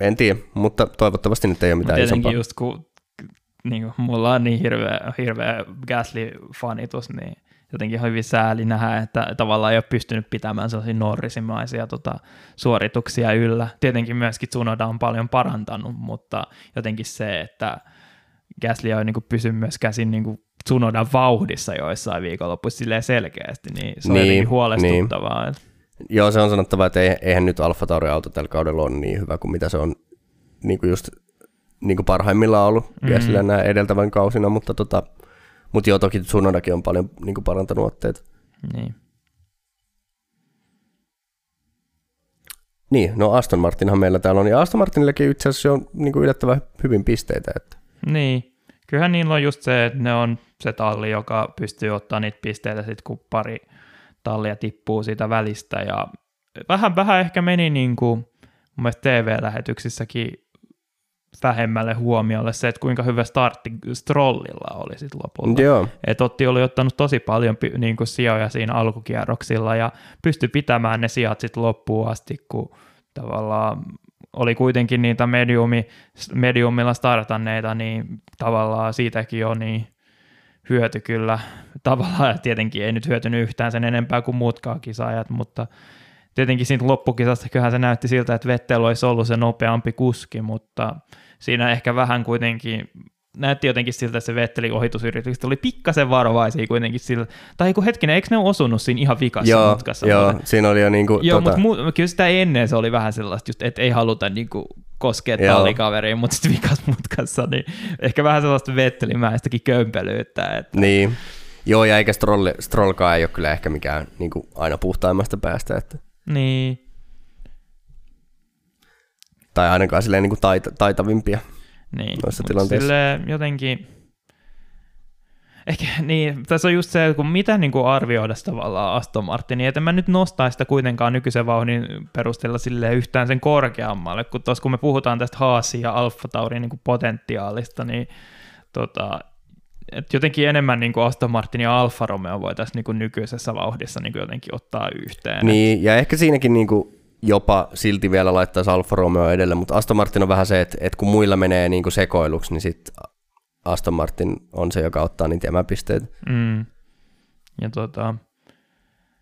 en tiedä, mutta toivottavasti nyt ei ole mitään isompaa. just kun niin kuin, mulla on niin hirveä, hirveä Gasly-fanitus, niin jotenkin hyvin sääli nähdä, että tavallaan ei ole pystynyt pitämään sellaisia norrisimaisia tota, suorituksia yllä. Tietenkin myöskin Tsunoda on paljon parantanut, mutta jotenkin se, että Gasly on niin pysynyt myös käsin niin Tsunodan vauhdissa joissain viikonloppuissa selkeästi, niin se on niin, jotenkin huolestuttavaa. Niin. Joo, se on sanottava, että eihän nyt Alfa Tauri auto tällä kaudella ole niin hyvä kuin mitä se on niin kuin just niin kuin parhaimmillaan ollut mm-hmm. nämä edeltävän kausina, mutta, tota, mutta joo, toki Tsunodakin on paljon niin parantanut otteet. Niin. Niin, no Aston Martinhan meillä täällä on, ja Aston Martinillekin itse asiassa on niin kuin yllättävän hyvin pisteitä. Että. Niin, kyllähän niillä on just se, että ne on se talli, joka pystyy ottaa niitä pisteitä sitten, kun pari tallia tippuu siitä välistä, ja vähän, vähän ehkä meni niin kuin, mun mielestä TV-lähetyksissäkin vähemmälle huomiolle se, että kuinka hyvä startti Strollilla oli sitten lopulta. Joo. Et Otti oli ottanut tosi paljon niin kuin sijoja siinä alkukierroksilla ja pystyi pitämään ne sijat sitten loppuun asti, kun tavallaan oli kuitenkin niitä mediumi, mediumilla startanneita, niin tavallaan siitäkin on niin hyöty kyllä. Tavallaan tietenkin ei nyt hyötynyt yhtään sen enempää kuin muutkaan kisaajat, mutta tietenkin siitä loppukisasta kyllähän se näytti siltä, että Vettel olisi ollut se nopeampi kuski, mutta siinä ehkä vähän kuitenkin näytti jotenkin siltä, että se Vettelin ohitusyritykset oli pikkasen varovaisia kuitenkin sillä, tai kun hetkinen, eikö ne osunut siinä ihan vikassa joo, mutkassa? Joo, vai? siinä oli jo niin kuin, Joo, tota... mutta mu- kyllä sitä ennen se oli vähän sellaista, just, että ei haluta niin kuin koskea tallikaveriin, mutta sitten vikas mutkassa, niin ehkä vähän sellaista Vettelimäistäkin kömpelyyttä. Että... Niin, joo, ja eikä Stroll, Strollkaan ei ole kyllä ehkä mikään niin kuin aina puhtaimmasta päästä. Että... Niin, tai ainakaan silleen niin kuin taita, taitavimpia niin, noissa tilanteissa. jotenkin, ehkä niin, tässä on just se, että kun mitä niin kuin arvioida tavallaan Aston Martinin, että mä nyt nostaa sitä kuitenkaan nykyisen vauhdin perusteella sille yhtään sen korkeammalle, kun tuossa kun me puhutaan tästä Haasin ja Alfa Taurin niin potentiaalista, niin tota, et jotenkin enemmän niin kuin Aston Martin ja Alfa Romeo voitaisiin niin kuin nykyisessä vauhdissa niin kuin jotenkin ottaa yhteen. Niin, ja ehkä siinäkin niin kuin jopa silti vielä laittaisi Alfa Romeo edelle, mutta Aston Martin on vähän se, että, että kun muilla menee niin kuin sekoiluksi, niin sitten Aston Martin on se, joka ottaa niitä jämäpisteitä. Mm. Ja tota,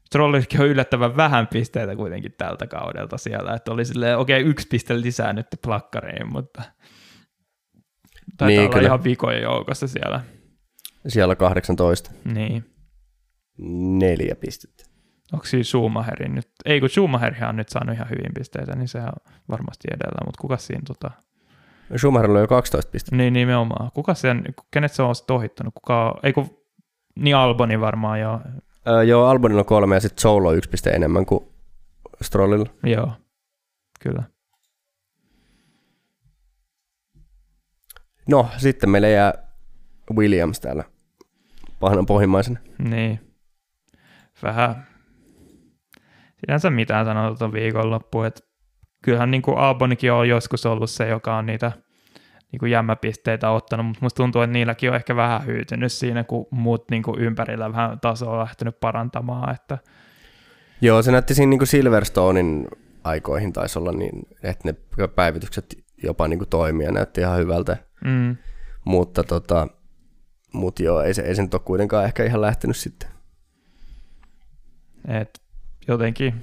Strollillekin on yllättävän vähän pisteitä kuitenkin tältä kaudelta siellä, että oli silleen, okei, okay, yksi piste lisää nyt plakkariin, mutta taitaa niin, olla kyllä. ihan vikojen joukossa siellä. Siellä 18. Niin. Neljä pistettä. Onko siis Schumacherin nyt, ei kun Schumacher on nyt saanut ihan hyvin pisteitä, niin se on varmasti edellä, mutta kuka siinä tota... Schumacherilla on jo 12 pistettä. Niin, nimenomaan. Kuka sen, kenet se on sitten ohittanut? Kuka, ei kun, niin Alboni varmaan jo. Öö, joo, Albonilla on kolme ja sitten Soul on yksi piste enemmän kuin Strollilla. Joo, kyllä. No, sitten meille jää Williams täällä pahana pohjimmaisen. Niin. Vähän sinänsä mitään sanoa tuon viikonloppu, että kyllähän niin kuin Albonikin on joskus ollut se, joka on niitä niin kuin jämmäpisteitä ottanut, mutta musta tuntuu, että niilläkin on ehkä vähän hyytynyt siinä, kun muut niin kuin ympärillä vähän tasoa on lähtenyt parantamaan. Että... Joo, se näytti siinä niin kuin Silverstonein aikoihin taisi olla niin, että ne päivitykset jopa niin kuin toimia näytti ihan hyvältä. Mm. Mutta tota, mut joo, ei se, ei se nyt ole kuitenkaan ehkä ihan lähtenyt sitten. Et jotenkin,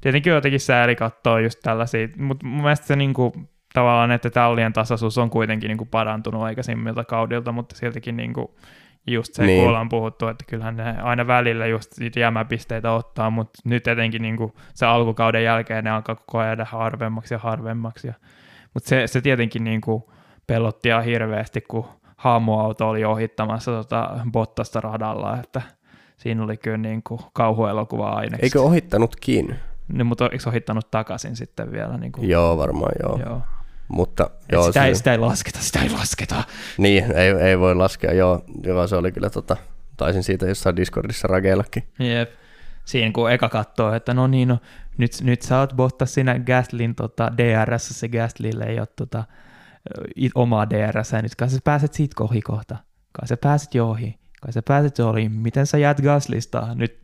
tietenkin jotenkin sääli katsoa just tällaisia, mutta mun mielestä se niinku, tavallaan, että tallien tasaisuus on kuitenkin niinku parantunut aikaisemmilta kaudilta, mutta siltikin niinku, just se, niin. kun ollaan puhuttu, että kyllähän ne aina välillä just niitä jämäpisteitä ottaa, mutta nyt etenkin niinku se alkukauden jälkeen ne alkaa koko ajan harvemmaksi ja harvemmaksi. Ja, mutta se, se tietenkin niinku pelotti ihan hirveästi, kun haamuauto oli ohittamassa tota Bottasta radalla, että siinä oli kyllä niin kuin kauhuelokuva aineksi. Eikö ohittanutkin? No, mutta eikö ohittanut takaisin sitten vielä? Niin kuin... Joo, varmaan joo. joo. Mutta, joo, sitä, ei, sitä ei lasketa, sitä ei lasketa. Niin, ei, ei voi laskea, joo. joo se oli kyllä, tota, taisin siitä jossain Discordissa rakeillakin. Jep. Siinä kun eka katsoo, että no niin, no, nyt, nyt sä oot Bottas siinä Gaslin tota, DRS, se Gaslille ei ole tota, omaa DRS, ja nyt kai sä pääset siitä kohi kohta. Kai sä pääset jo ohi. Kai sä pääset jo ohi. Miten sä jäät Gaslista? Nyt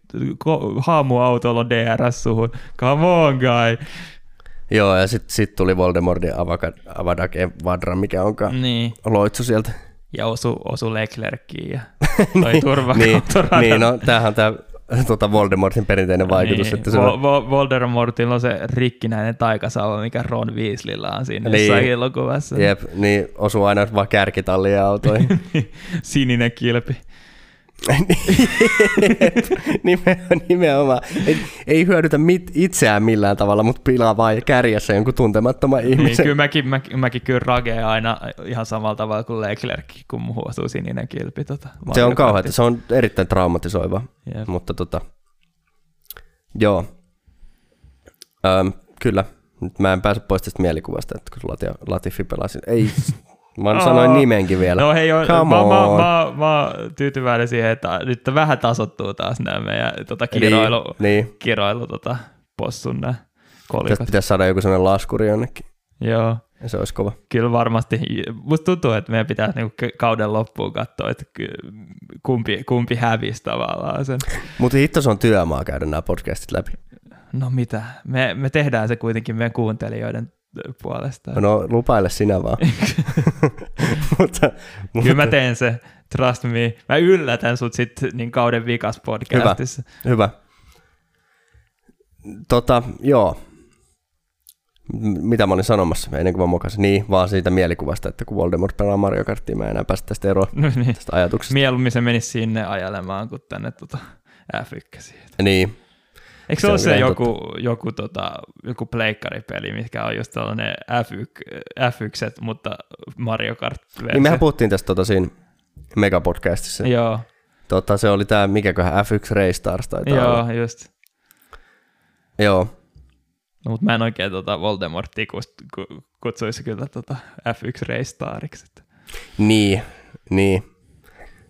haamuautolla on DRS suhun. Come on, guy. Joo, ja sitten sit tuli Voldemortin Avadake Vadra, mikä onkaan niin. loitsu sieltä. Ja osu, osu Leclerckiin ja toi niin, turva niin, niin, no tämähän on tämä tuota Voldemortin perinteinen vaikutus. Niin. Että se on... Voldemortilla on se rikkinäinen taikasauva, mikä Ron Weasleylla on siinä niin. jossain elokuvassa. Jep, niin osuu aina vaan kärkitalliin autoihin. Sininen kilpi. Nimenomaan. Ei, ei hyödytä mit, itseään millään tavalla, mutta pilaa vaan kärjessä jonkun tuntemattoman niin, ihmisen. Niin, kyllä mäkin, mä, mäkin kyllä ragee aina ihan samalla tavalla kuin Leclerc, kun muuhun osuu sininen kilpi. Tota, se on kauheaa, se on erittäin traumatisoiva, yep. mutta tota, joo, Öm, kyllä. Nyt mä en pääse pois tästä mielikuvasta, että kun Latifi pelasi. Ei, Mä oh. sanoin nimenkin vielä. No hei, jo, Come mä, on. Mä, mä, mä, tyytyväinen siihen, että nyt vähän tasottuu taas nämä meidän tota, kiroilu, niin, niin. kiroilu tota, possun nämä kolikot. Tästä pitäisi saada joku sellainen laskuri jonnekin. Joo. Ja se olisi kova. Kyllä varmasti. Musta tuntuu, että meidän pitää niinku kauden loppuun katsoa, että kumpi, kumpi hävisi tavallaan sen. Mutta hitto se on työmaa käydä nämä podcastit läpi. No mitä, me, me tehdään se kuitenkin meidän kuuntelijoiden puolesta. No lupaile sinä vaan. mutta, mutta... Kyllä mä teen se, trust me. Mä yllätän sut sitten niin kauden vikas podcastissa. Hyvä, hyvä. Tota, joo. Mitä mä olin sanomassa ennen kuin mä mokasin? Niin, vaan siitä mielikuvasta, että kun Voldemort pelaa Mario Kartia, mä enää päästä tästä eroon, no niin. tästä ajatuksesta. Mieluummin se menisi sinne ajelemaan kuin tänne tota F1. Niin, Eikö se, se ole se joku, joku, tota, joku pleikkaripeli, mikä on just tällainen F1, F1 mutta Mario kart Niin mehän puhuttiin tästä tota, siinä megapodcastissa. Joo. Tota, se oli tämä, mikäköhän F1 Race Stars taitaa Joo, olla. just. Joo. No, mutta mä en oikein tota Voldemortia kutsuisi kyllä tota F1 Race Stariksi. Niin, niin.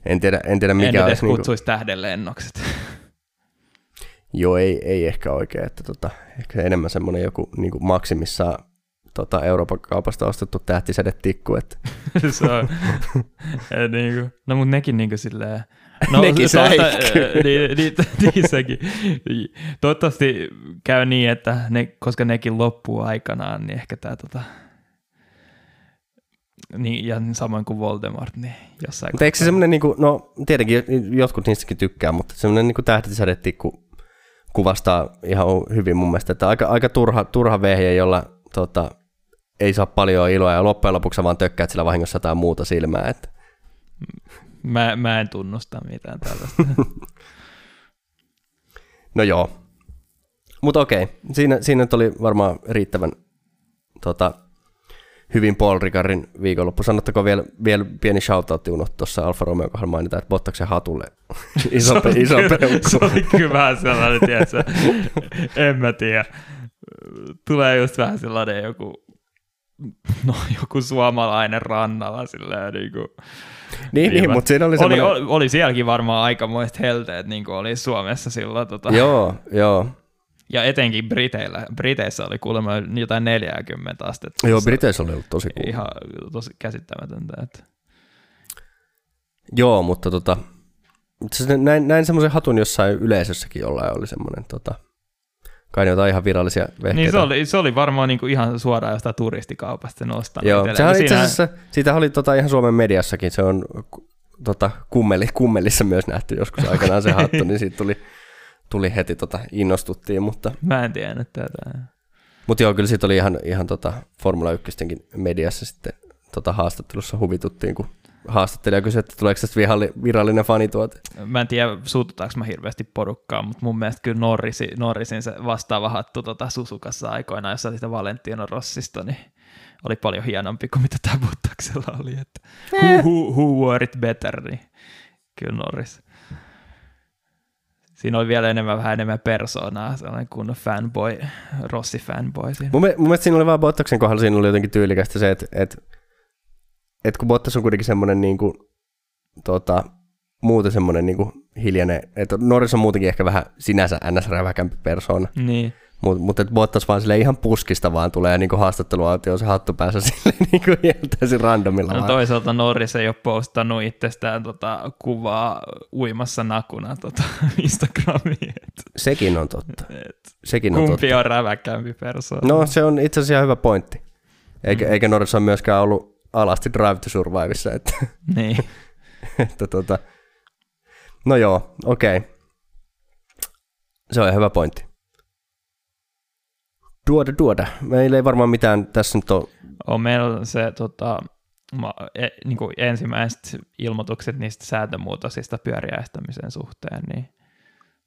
En tiedä, en tiedä mikä en edes niinku- kutsuisi niinku... tähdenlennokset. Joo, ei, ei ehkä oikein, että tota, ehkä enemmän semmoinen joku niin kuin maksimissa tota, Euroopan kaupasta ostettu tähtisädetikku. Että. se on, niin kuin, no mutta nekin niin kuin silleen, No, nekin tuota, niin, niin, niin, sekin. Toivottavasti käy niin, että ne, koska nekin loppuu aikanaan, niin ehkä tämä tota, niin, ja samoin kuin Voldemort, niin jossain Mutta eikö se semmoinen, niin kuin, no tietenkin jotkut niistäkin tykkää, mutta semmoinen niin tähtisädetikku kuvastaa ihan hyvin mun mielestä, että aika, aika turha, turha vehje, jolla tota, ei saa paljon iloa ja loppujen lopuksi vaan tökkäät sillä vahingossa jotain muuta silmää. Että. Mä, mä en tunnusta mitään tällaista. no joo. Mutta okei, siinä, siinä oli varmaan riittävän tota, hyvin Paul Ricardin viikonloppu. Sanottako vielä, vielä pieni shoutoutti unohtu tuossa Alfa Romeo kohdalla mainita, että Bottaksen hatulle iso, se iso peukku. Se oli kyllä vähän sellainen, tiedätkö, en mä tiedä. Tulee just vähän sellainen joku, no joku suomalainen rannalla silleen niin kuin, niin, niin, mutta siinä oli semmoinen... Oli, oli, oli sielläkin varmaan aikamoiset helteet, niin kuin oli Suomessa silloin. Tota... Joo, joo. Ja etenkin Briteillä. Briteissä oli kuulemma jotain 40 astetta. Joo, Briteissä oli ollut tosi kuuma. Ihan tosi käsittämätöntä. Että... Joo, mutta tota, näin, näin semmoisen hatun jossain yleisössäkin jollain oli semmoinen tota, kai jotain ihan virallisia vehkeitä. Niin se oli, se oli varmaan niinku ihan suoraan jostain turistikaupasta nostanut. Joo, sehän itse asiassa, siitä oli tota ihan Suomen mediassakin, se on tota, kummeli, kummelissa myös nähty joskus aikanaan se hattu, niin siitä tuli, tuli heti tota, innostuttiin, mutta... Mä en tiennyt tätä. Mutta joo, kyllä siitä oli ihan, ihan tota Formula 1 mediassa sitten tota haastattelussa huvituttiin, kun haastattelija kysyi, että tuleeko tästä virallinen fanituote. Mä en tiedä, suututaanko mä hirveästi porukkaa, mutta mun mielestä kyllä Norrisi, Norrisin se vastaava hattu tota Susukassa aikoinaan, jossa sitä Valentino Rossista, niin oli paljon hienompi kuin mitä tämä Bottaksella oli. Että who, who, who were it better, niin kyllä Norris. Siinä oli vielä enemmän, vähän enemmän persoonaa, sellainen kuin fanboy, Rossi fanboy. Siinä. Mun, mun mielestä siinä oli vaan Bottaksen kohdalla, siinä oli jotenkin tyylikästä se, että, että että kun Bottas on kuitenkin semmoinen niin kuin, tota, muuten semmoinen niin kuin hiljainen, että Norris on muutenkin ehkä vähän sinänsä ns-räväkämpi persoona. Niin. Mutta mut, et Bottas vaan sille ihan puskista vaan tulee niin haastatteluautio se hattu päässä sille niin kuin ihan täysin randomilla. No vaan. toisaalta Norris ei ole postannut itsestään tota, kuvaa uimassa nakuna tota, Instagramiin. Et, Sekin on totta. et, Sekin on kumpi totta. on räväkämpi persoona? No se on itse asiassa hyvä pointti. Eikä, mm. eikä Norris ole myöskään ollut alasti Drive to Survivissa, että, Niin. että tota, no joo, okei. Okay. Se on ihan hyvä pointti. Tuoda, tuoda. Meillä ei varmaan mitään tässä nyt ole. On meillä se tota, ma, e, niin kuin ensimmäiset ilmoitukset niistä sääntömuutosista pyöriäistämisen suhteen, niin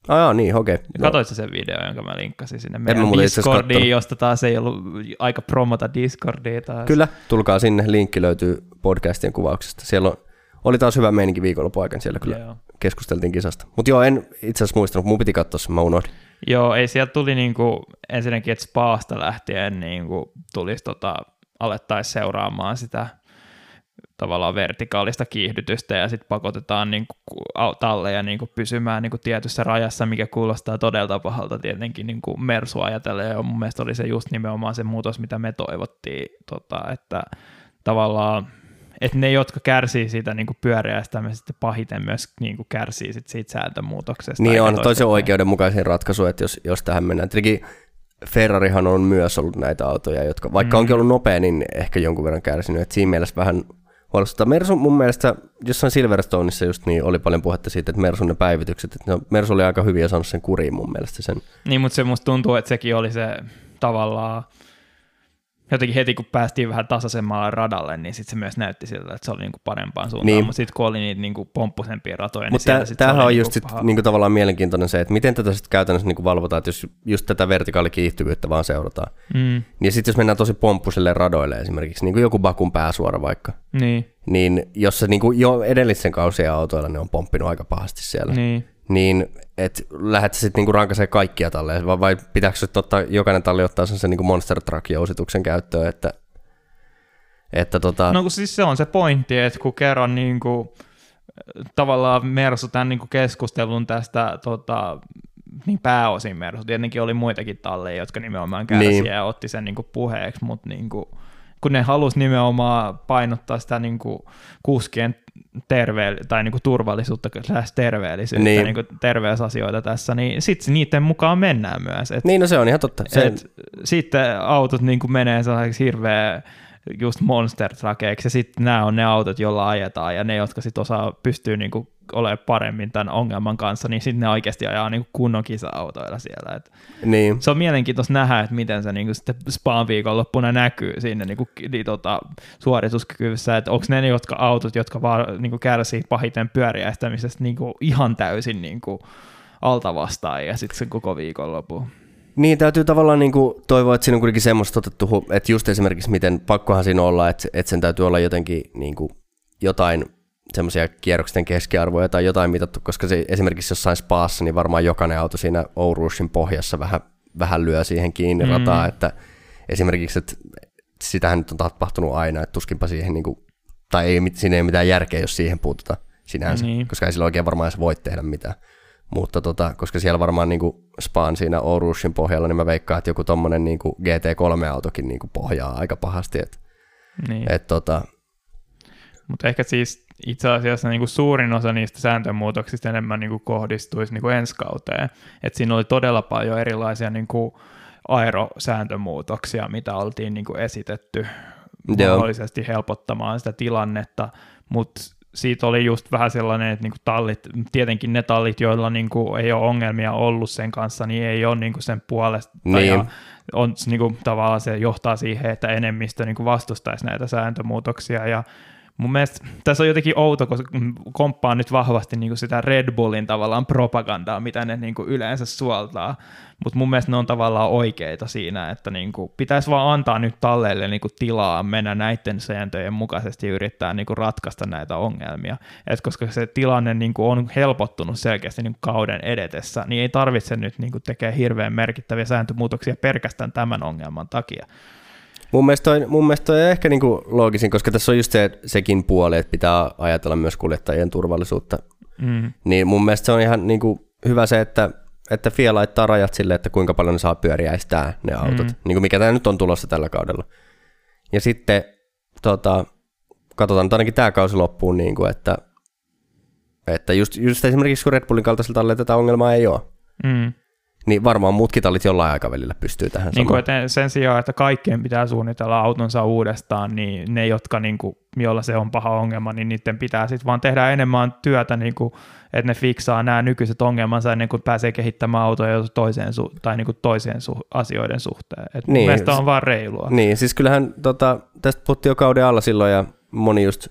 Ah, jaa, niin, okei. Okay. Katoitko sen video, jonka mä linkkasin sinne meidän Discordiin, josta taas ei ollut aika promota Discordia taas. Kyllä, tulkaa sinne. Linkki löytyy podcastien kuvauksesta. Siellä on, oli taas hyvä meininki viikonlopun aikana. Siellä kyllä Joo. keskusteltiin kisasta. Mutta joo, en itse asiassa muistanut. Mun piti katsoa sen, mä unohdin. Joo, ei sieltä tuli niinku, ensinnäkin, että Spaasta lähtien niinku, tulisi tota, alettaisiin seuraamaan sitä tavallaan vertikaalista kiihdytystä ja sitten pakotetaan niinku, au- talleja niinku, pysymään niinku, tietyssä rajassa, mikä kuulostaa todella pahalta tietenkin niinku, Mersu ajatellen. Ja mun mielestä oli se just nimenomaan se muutos, mitä me toivottiin, tota, että tavallaan että ne, jotka kärsii siitä niin kuin pyöreästämisestä, pahiten myös niin kuin kärsii sit siitä sääntömuutoksesta. Niin on, toisen oikeudenmukaisin ratkaisu, että jos, jos tähän mennään. Tietenkin Ferrarihan on myös ollut näitä autoja, jotka vaikka Mm. onkin ollut nopea, niin ehkä jonkun verran kärsinyt. Et siinä mielessä vähän huolestuttaa. Mersu mun mielestä jossain Silverstoneissa just niin oli paljon puhetta siitä, että Mersun ne päivitykset, että no, Mersu oli aika hyviä saanut sen kuriin mun mielestä sen. Niin, mutta se musta tuntuu, että sekin oli se tavallaan jotenkin heti kun päästiin vähän tasaisemmalle radalle, niin sitten se myös näytti siltä, että se oli niinku parempaan suuntaan, Niin. mutta sitten kun oli niitä niinku pomppusempia ratoja, niin Mutta siellä sit se tämähän on niinku just sit, paha. niinku tavallaan mielenkiintoinen se, että miten tätä sitten käytännössä niinku valvotaan, että jos just tätä vertikaalikiihtyvyyttä vaan seurataan. Mm, Niin sitten jos mennään tosi pomppusille radoille esimerkiksi, niin kuin joku Bakun pääsuora vaikka, niin, niin jos se niin kuin jo edellisen kausien autoilla ne on pomppinut aika pahasti siellä, niin. Niin et lähdet sitten niinku rankaisee kaikkia talleja, vai, vai pitääkö sit ottaa, jokainen talli ottaa sen, niinku Monster Truck-jousituksen käyttöön, että, että tota, No kun siis se on se pointti, että kun kerran niin kuin, tavallaan Mersu tämän niin kuin keskustelun tästä tota, niin pääosin Mersu, tietenkin oli muitakin talleja, jotka nimenomaan kärsiä Niin. ja otti sen niin kuin puheeksi, mutta niin kuin, kun ne halusi nimenomaan painottaa sitä niin kuin kuskien terve- tai niin kuin turvallisuutta slash terveellisyyttä, Niin. niin. kuin terveysasioita tässä, niin sitten niiden mukaan mennään myös. Et niin no se on ihan totta. Se, et sitten autot niin kuin menee sellaiseksi hirveä just monster truckeiksi, ja sitten nämä on ne autot, joilla ajetaan, ja ne, jotka sitten osaa, pystyy niin kuin olemaan paremmin tämän ongelman kanssa, niin sitten ne oikeasti ajaa niin kuin kunnon kisa-autoilla siellä. Et niin. se on mielenkiintoista nähdä, että miten se niin kuin sitten Spaan viikonloppuna näkyy siinä niin kuin, niin, tota, suorituskyvyssä, että onko ne ne jotka autot, jotka vaan niin kuin kärsii pahiten pyöriäistämisestä niin kuin ihan täysin niin kuin alta vastaan ja sitten sen koko viikonloppu. Niin, täytyy tavallaan niinku toivoa, että siinä on kuitenkin semmoista otettu, että just esimerkiksi miten pakkohan siinä olla, että, että sen täytyy olla jotenkin niinku jotain semmoisia kierroksen keskiarvoja tai jotain mitattu, koska se esimerkiksi jossain spaassa, niin varmaan jokainen auto siinä Ourushin pohjassa vähän, vähän lyö siihen kiinni Mm. rataa, että esimerkiksi, että sitähän nyt on tapahtunut aina, että tuskinpa siihen niinku, tai ei, siinä ei ole mitään järkeä, jos siihen puututaan sinänsä, Niin. koska ei sillä oikein varmaan edes voi tehdä mitään. Mutta tota, koska siellä varmaan niin Spaan siinä Orushin pohjalla, niin mä veikkaan, että joku tommonen niin GT3-autokin niin pohjaa aika pahasti. Et, Niin. et tota, Mutta ehkä siis itse asiassa niin kuin suurin osa niistä sääntömuutoksista enemmän niin kuin kohdistuisi niin kuin ensi kauteen. Et siinä oli todella paljon erilaisia niin kuin aerosääntömuutoksia, mitä oltiin niin kuin esitetty Joo. mahdollisesti helpottamaan sitä tilannetta, mutta siitä oli just vähän sellainen, että niinku tallit, tietenkin ne tallit, joilla niinku ei ole ongelmia ollut sen kanssa, niin ei ole niinku sen puolesta. Niin. Ja on, niinku, tavallaan se johtaa siihen, että enemmistö niinku vastustaisi näitä sääntömuutoksia. Ja mun mielestä tässä on jotenkin outo, koska komppaan nyt vahvasti niinku sitä Red Bullin tavallaan propagandaa, mitä ne niinku yleensä suoltaa. Mutta mun mielestä ne on tavallaan oikeita siinä, että niinku pitäisi vaan antaa nyt talleille niinku tilaa mennä näiden sääntöjen mukaisesti ja yrittää niinku ratkaista näitä ongelmia. Et koska se tilanne niinku on helpottunut selkeästi niinku kauden edetessä, niin ei tarvitse nyt niinku tekee hirveän merkittäviä sääntömuutoksia pelkästään tämän ongelman takia. Mun mielestä toi, mun mielestä toi ehkä niinku loogisin, koska tässä on just se, sekin puoli, että pitää ajatella myös kuljettajien turvallisuutta. Mm. Niin mun mielestä se on ihan niinku hyvä se, että, että FIA laittaa rajat sille, että kuinka paljon ne saa pyöriäistää ne autot. Mm. Niin kuin mikä tämä nyt on tulossa tällä kaudella. Ja sitten tota, katsotaan nyt ainakin tämä kausi loppuun, niin kuin, että, että just, just esimerkiksi kun Red Bullin kaltaisella tallilla tätä ongelmaa ei ole, Mm. Niin varmaan muutkin tallit jollain aikavälillä pystyy tähän Niin kuin, että sen sijaan, että kaikkien pitää suunnitella autonsa uudestaan, niin ne, jotka, niin kuin, joilla se on paha ongelma, niin niiden pitää sitten vaan tehdä enemmän työtä, niin kuin, että ne fiksaa nämä nykyiset ongelmansa ennen kuin pääsee kehittämään autoja toiseen su- tai niin kuin toiseen su- asioiden suhteen. Et niin, mielestä s- on vaan reilua. Niin, siis kyllähän tota, tästä puhuttiin jo kauden alla silloin ja moni just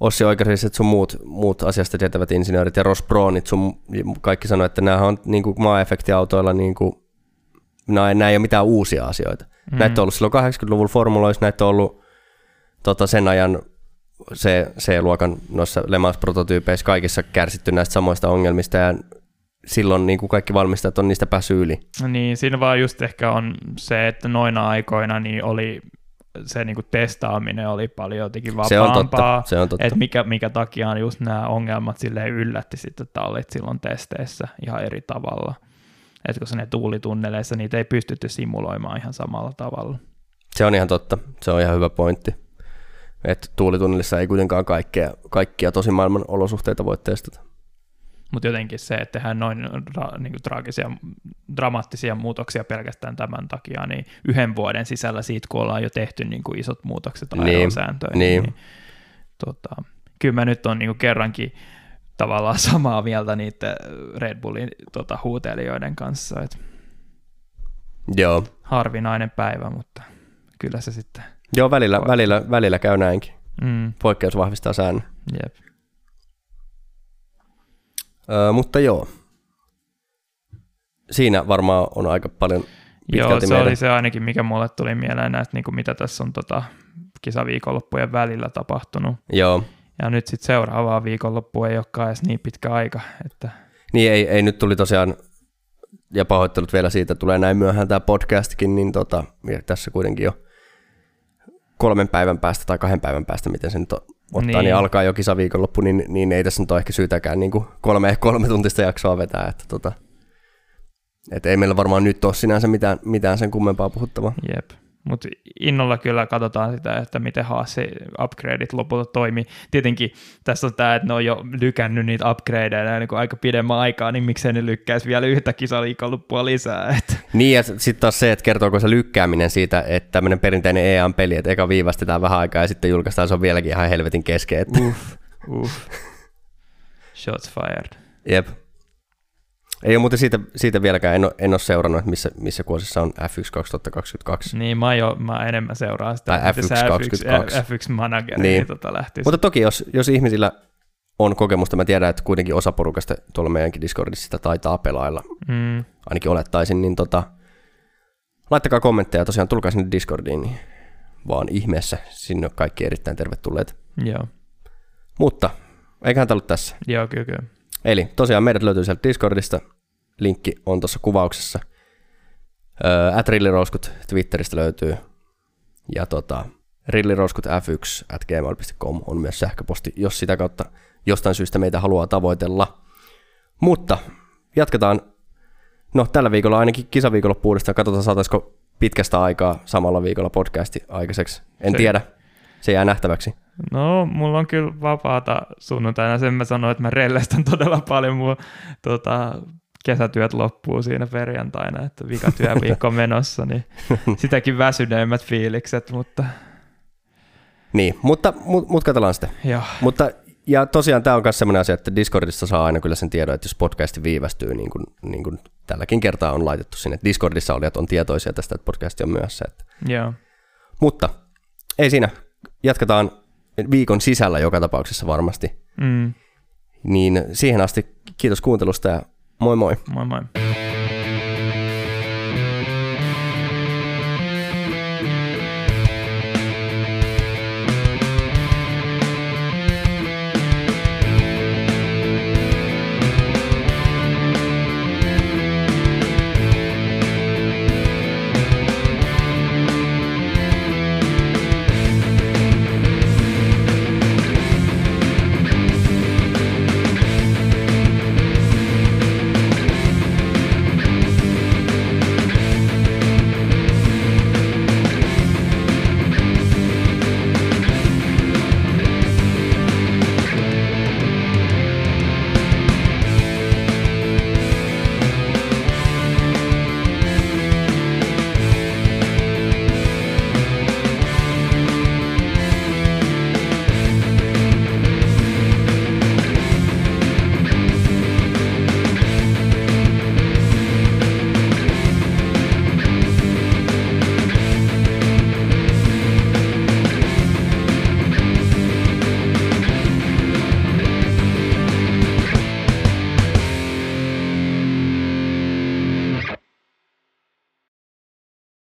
Ossi Oikariset sun muut, muut asiasta tietävät insinöörit ja Ross Brownit sun kaikki sanoi, että nämä on niin kuin maa-efektiautoilla niin kuin, nämä, nämä ei ole mitään uusia asioita. Mm. Näitä on ollut silloin 80-luvun formuloissa, näitä on ollut tota, sen ajan C, C-luokan noissa Le Mans-prototyypeissä kaikissa kärsitty näistä samoista ongelmista ja silloin niin kuin kaikki valmistajat on niistä päässyt yli. Niin, siinä vaan just ehkä on se, että noina aikoina niin oli se niin kuin testaaminen oli paljon jotenkin Se on vapaampaa. totta, se on totta. Että mikä, mikä takia on just nämä ongelmat silleen yllätti sitten tallit silloin testeissä ihan eri tavalla. Että koska ne tuulitunneleissa niitä ei pystytty simuloimaan ihan samalla tavalla. Se on ihan totta. Se on ihan hyvä pointti. Että tuulitunnelissa ei kuitenkaan kaikkea, kaikkia tosi maailman olosuhteita voi testata. Mutta jotenkin se, että tehdään noin ra, niin kuin traagisia, dramaattisia muutoksia pelkästään tämän takia, niin yhden vuoden sisällä siitä, kun ollaan jo tehty niin kuin isot muutokset Niin, aerosääntöihin, niin. niin, tota, kyllä mä nyt on niin kuin kerrankin tavallaan samaa mieltä niiden Red Bullin tota, huutelijoiden kanssa, että Joo. harvinainen päivä, mutta kyllä se sitten, Joo, välillä, välillä, välillä käy näinkin. mm, Poikkeus vahvistaa säännön. jep. Öö, mutta joo. Siinä varmaan on aika paljon Joo, se meidän... oli se ainakin, mikä mulle tuli mieleen näistä, niin kuin mitä tässä on tota, kisaviikonloppujen välillä tapahtunut. Joo. Ja nyt sitten seuraavaa viikonloppua ei olekaan edes niin pitkä aika. Että, Niin ei, ei nyt tuli tosiaan, ja pahoittelut vielä siitä, tulee näin myöhään tämä podcastkin, niin tota, ja tässä kuitenkin jo kolmen päivän päästä tai kahden päivän päästä, miten se nyt on, ottaa, niin, Niin. niin alkaa jo kisaviikonloppu, niin, niin ei tässä nyt ole ehkä syytäkään niin kuin kolme, kolme tuntista jaksoa vetää, että tota, et ei meillä varmaan nyt ole sinänsä mitään, mitään sen kummempaa puhuttavaa. jep. Mutta innolla kyllä katsotaan sitä, että miten haase upgradeit lopulta toimii. Tietenkin tässä on tämä, että ne on jo lykännyt niitä upgradeja niin aika pidemmän aikaa, niin miksei ne lykkäisi vielä yhtä kisaviikonloppua lisää. Että, Niin ja sitten taas se, että kertooko se lykkääminen siitä, että tämmöinen perinteinen EA-peli, että eka viivastetaan vähän aikaa ja sitten julkaistaan, se on vieläkin ihan helvetin kesken. Että, uff, uff. Shots fired. Jep. Ei ole muuten siitä, siitä vieläkään, en ole, en ole seurannut, että missä, missä kuosissa on F1 2022. Niin, mä, jo, mä enemmän seuraan sitä, Tai miten se F1 22. F1 manageri Niin. niin. tota lähti. Mutta toki, jos, jos ihmisillä on kokemusta, mä tiedän, että kuitenkin osa porukasta tuolla meidänkin Discordissa sitä taitaa pelailla, Mm, ainakin olettaisin, niin tota, laittakaa kommentteja, tosiaan tulkaa sinne Discordiin, niin vaan ihmeessä, sinne on kaikki erittäin tervetulleet. joo, Mutta, eiköhän tämä ollut tässä. joo, kyllä, kyllä. Eli tosiaan meidät löytyy sieltä Discordista, linkki on tuossa kuvauksessa. At rillirouskut Twitteristä löytyy. Ja tota, rillirouskutf1 at gmail.com on myös sähköposti, jos sitä kautta jostain syystä meitä haluaa tavoitella. Mutta jatketaan. No tällä viikolla ainakin kisaviikonloppu uudestaan. Katsotaan saataisiko pitkästä aikaa samalla viikolla podcasti aikaiseksi. En Se- tiedä. Se jää nähtäväksi. No, mulla on kyllä vapaata sunnuntaina. Sen mä sanoin, että mä rellestän todella paljon. Mun tota, kesätyöt loppuu siinä perjantaina, että vika työviikko menossa, niin sitäkin väsyneemmät fiilikset, mutta Niin, mutta mut, mut katsellaan sitten. joo. Mutta ja tosiaan tämä on myös sellainen asia, että Discordissa saa aina kyllä sen tiedon, että jos podcasti viivästyy, niin kuin, niin kuin tälläkin kertaa on laitettu sinne. Discordissa olijat on tietoisia tästä, että podcasti on myöhässä. Että. Joo. Mutta ei siinä. Jatketaan viikon sisällä joka tapauksessa varmasti. Mm. Niin siihen asti kiitos kuuntelusta ja moi moi. Moi moi.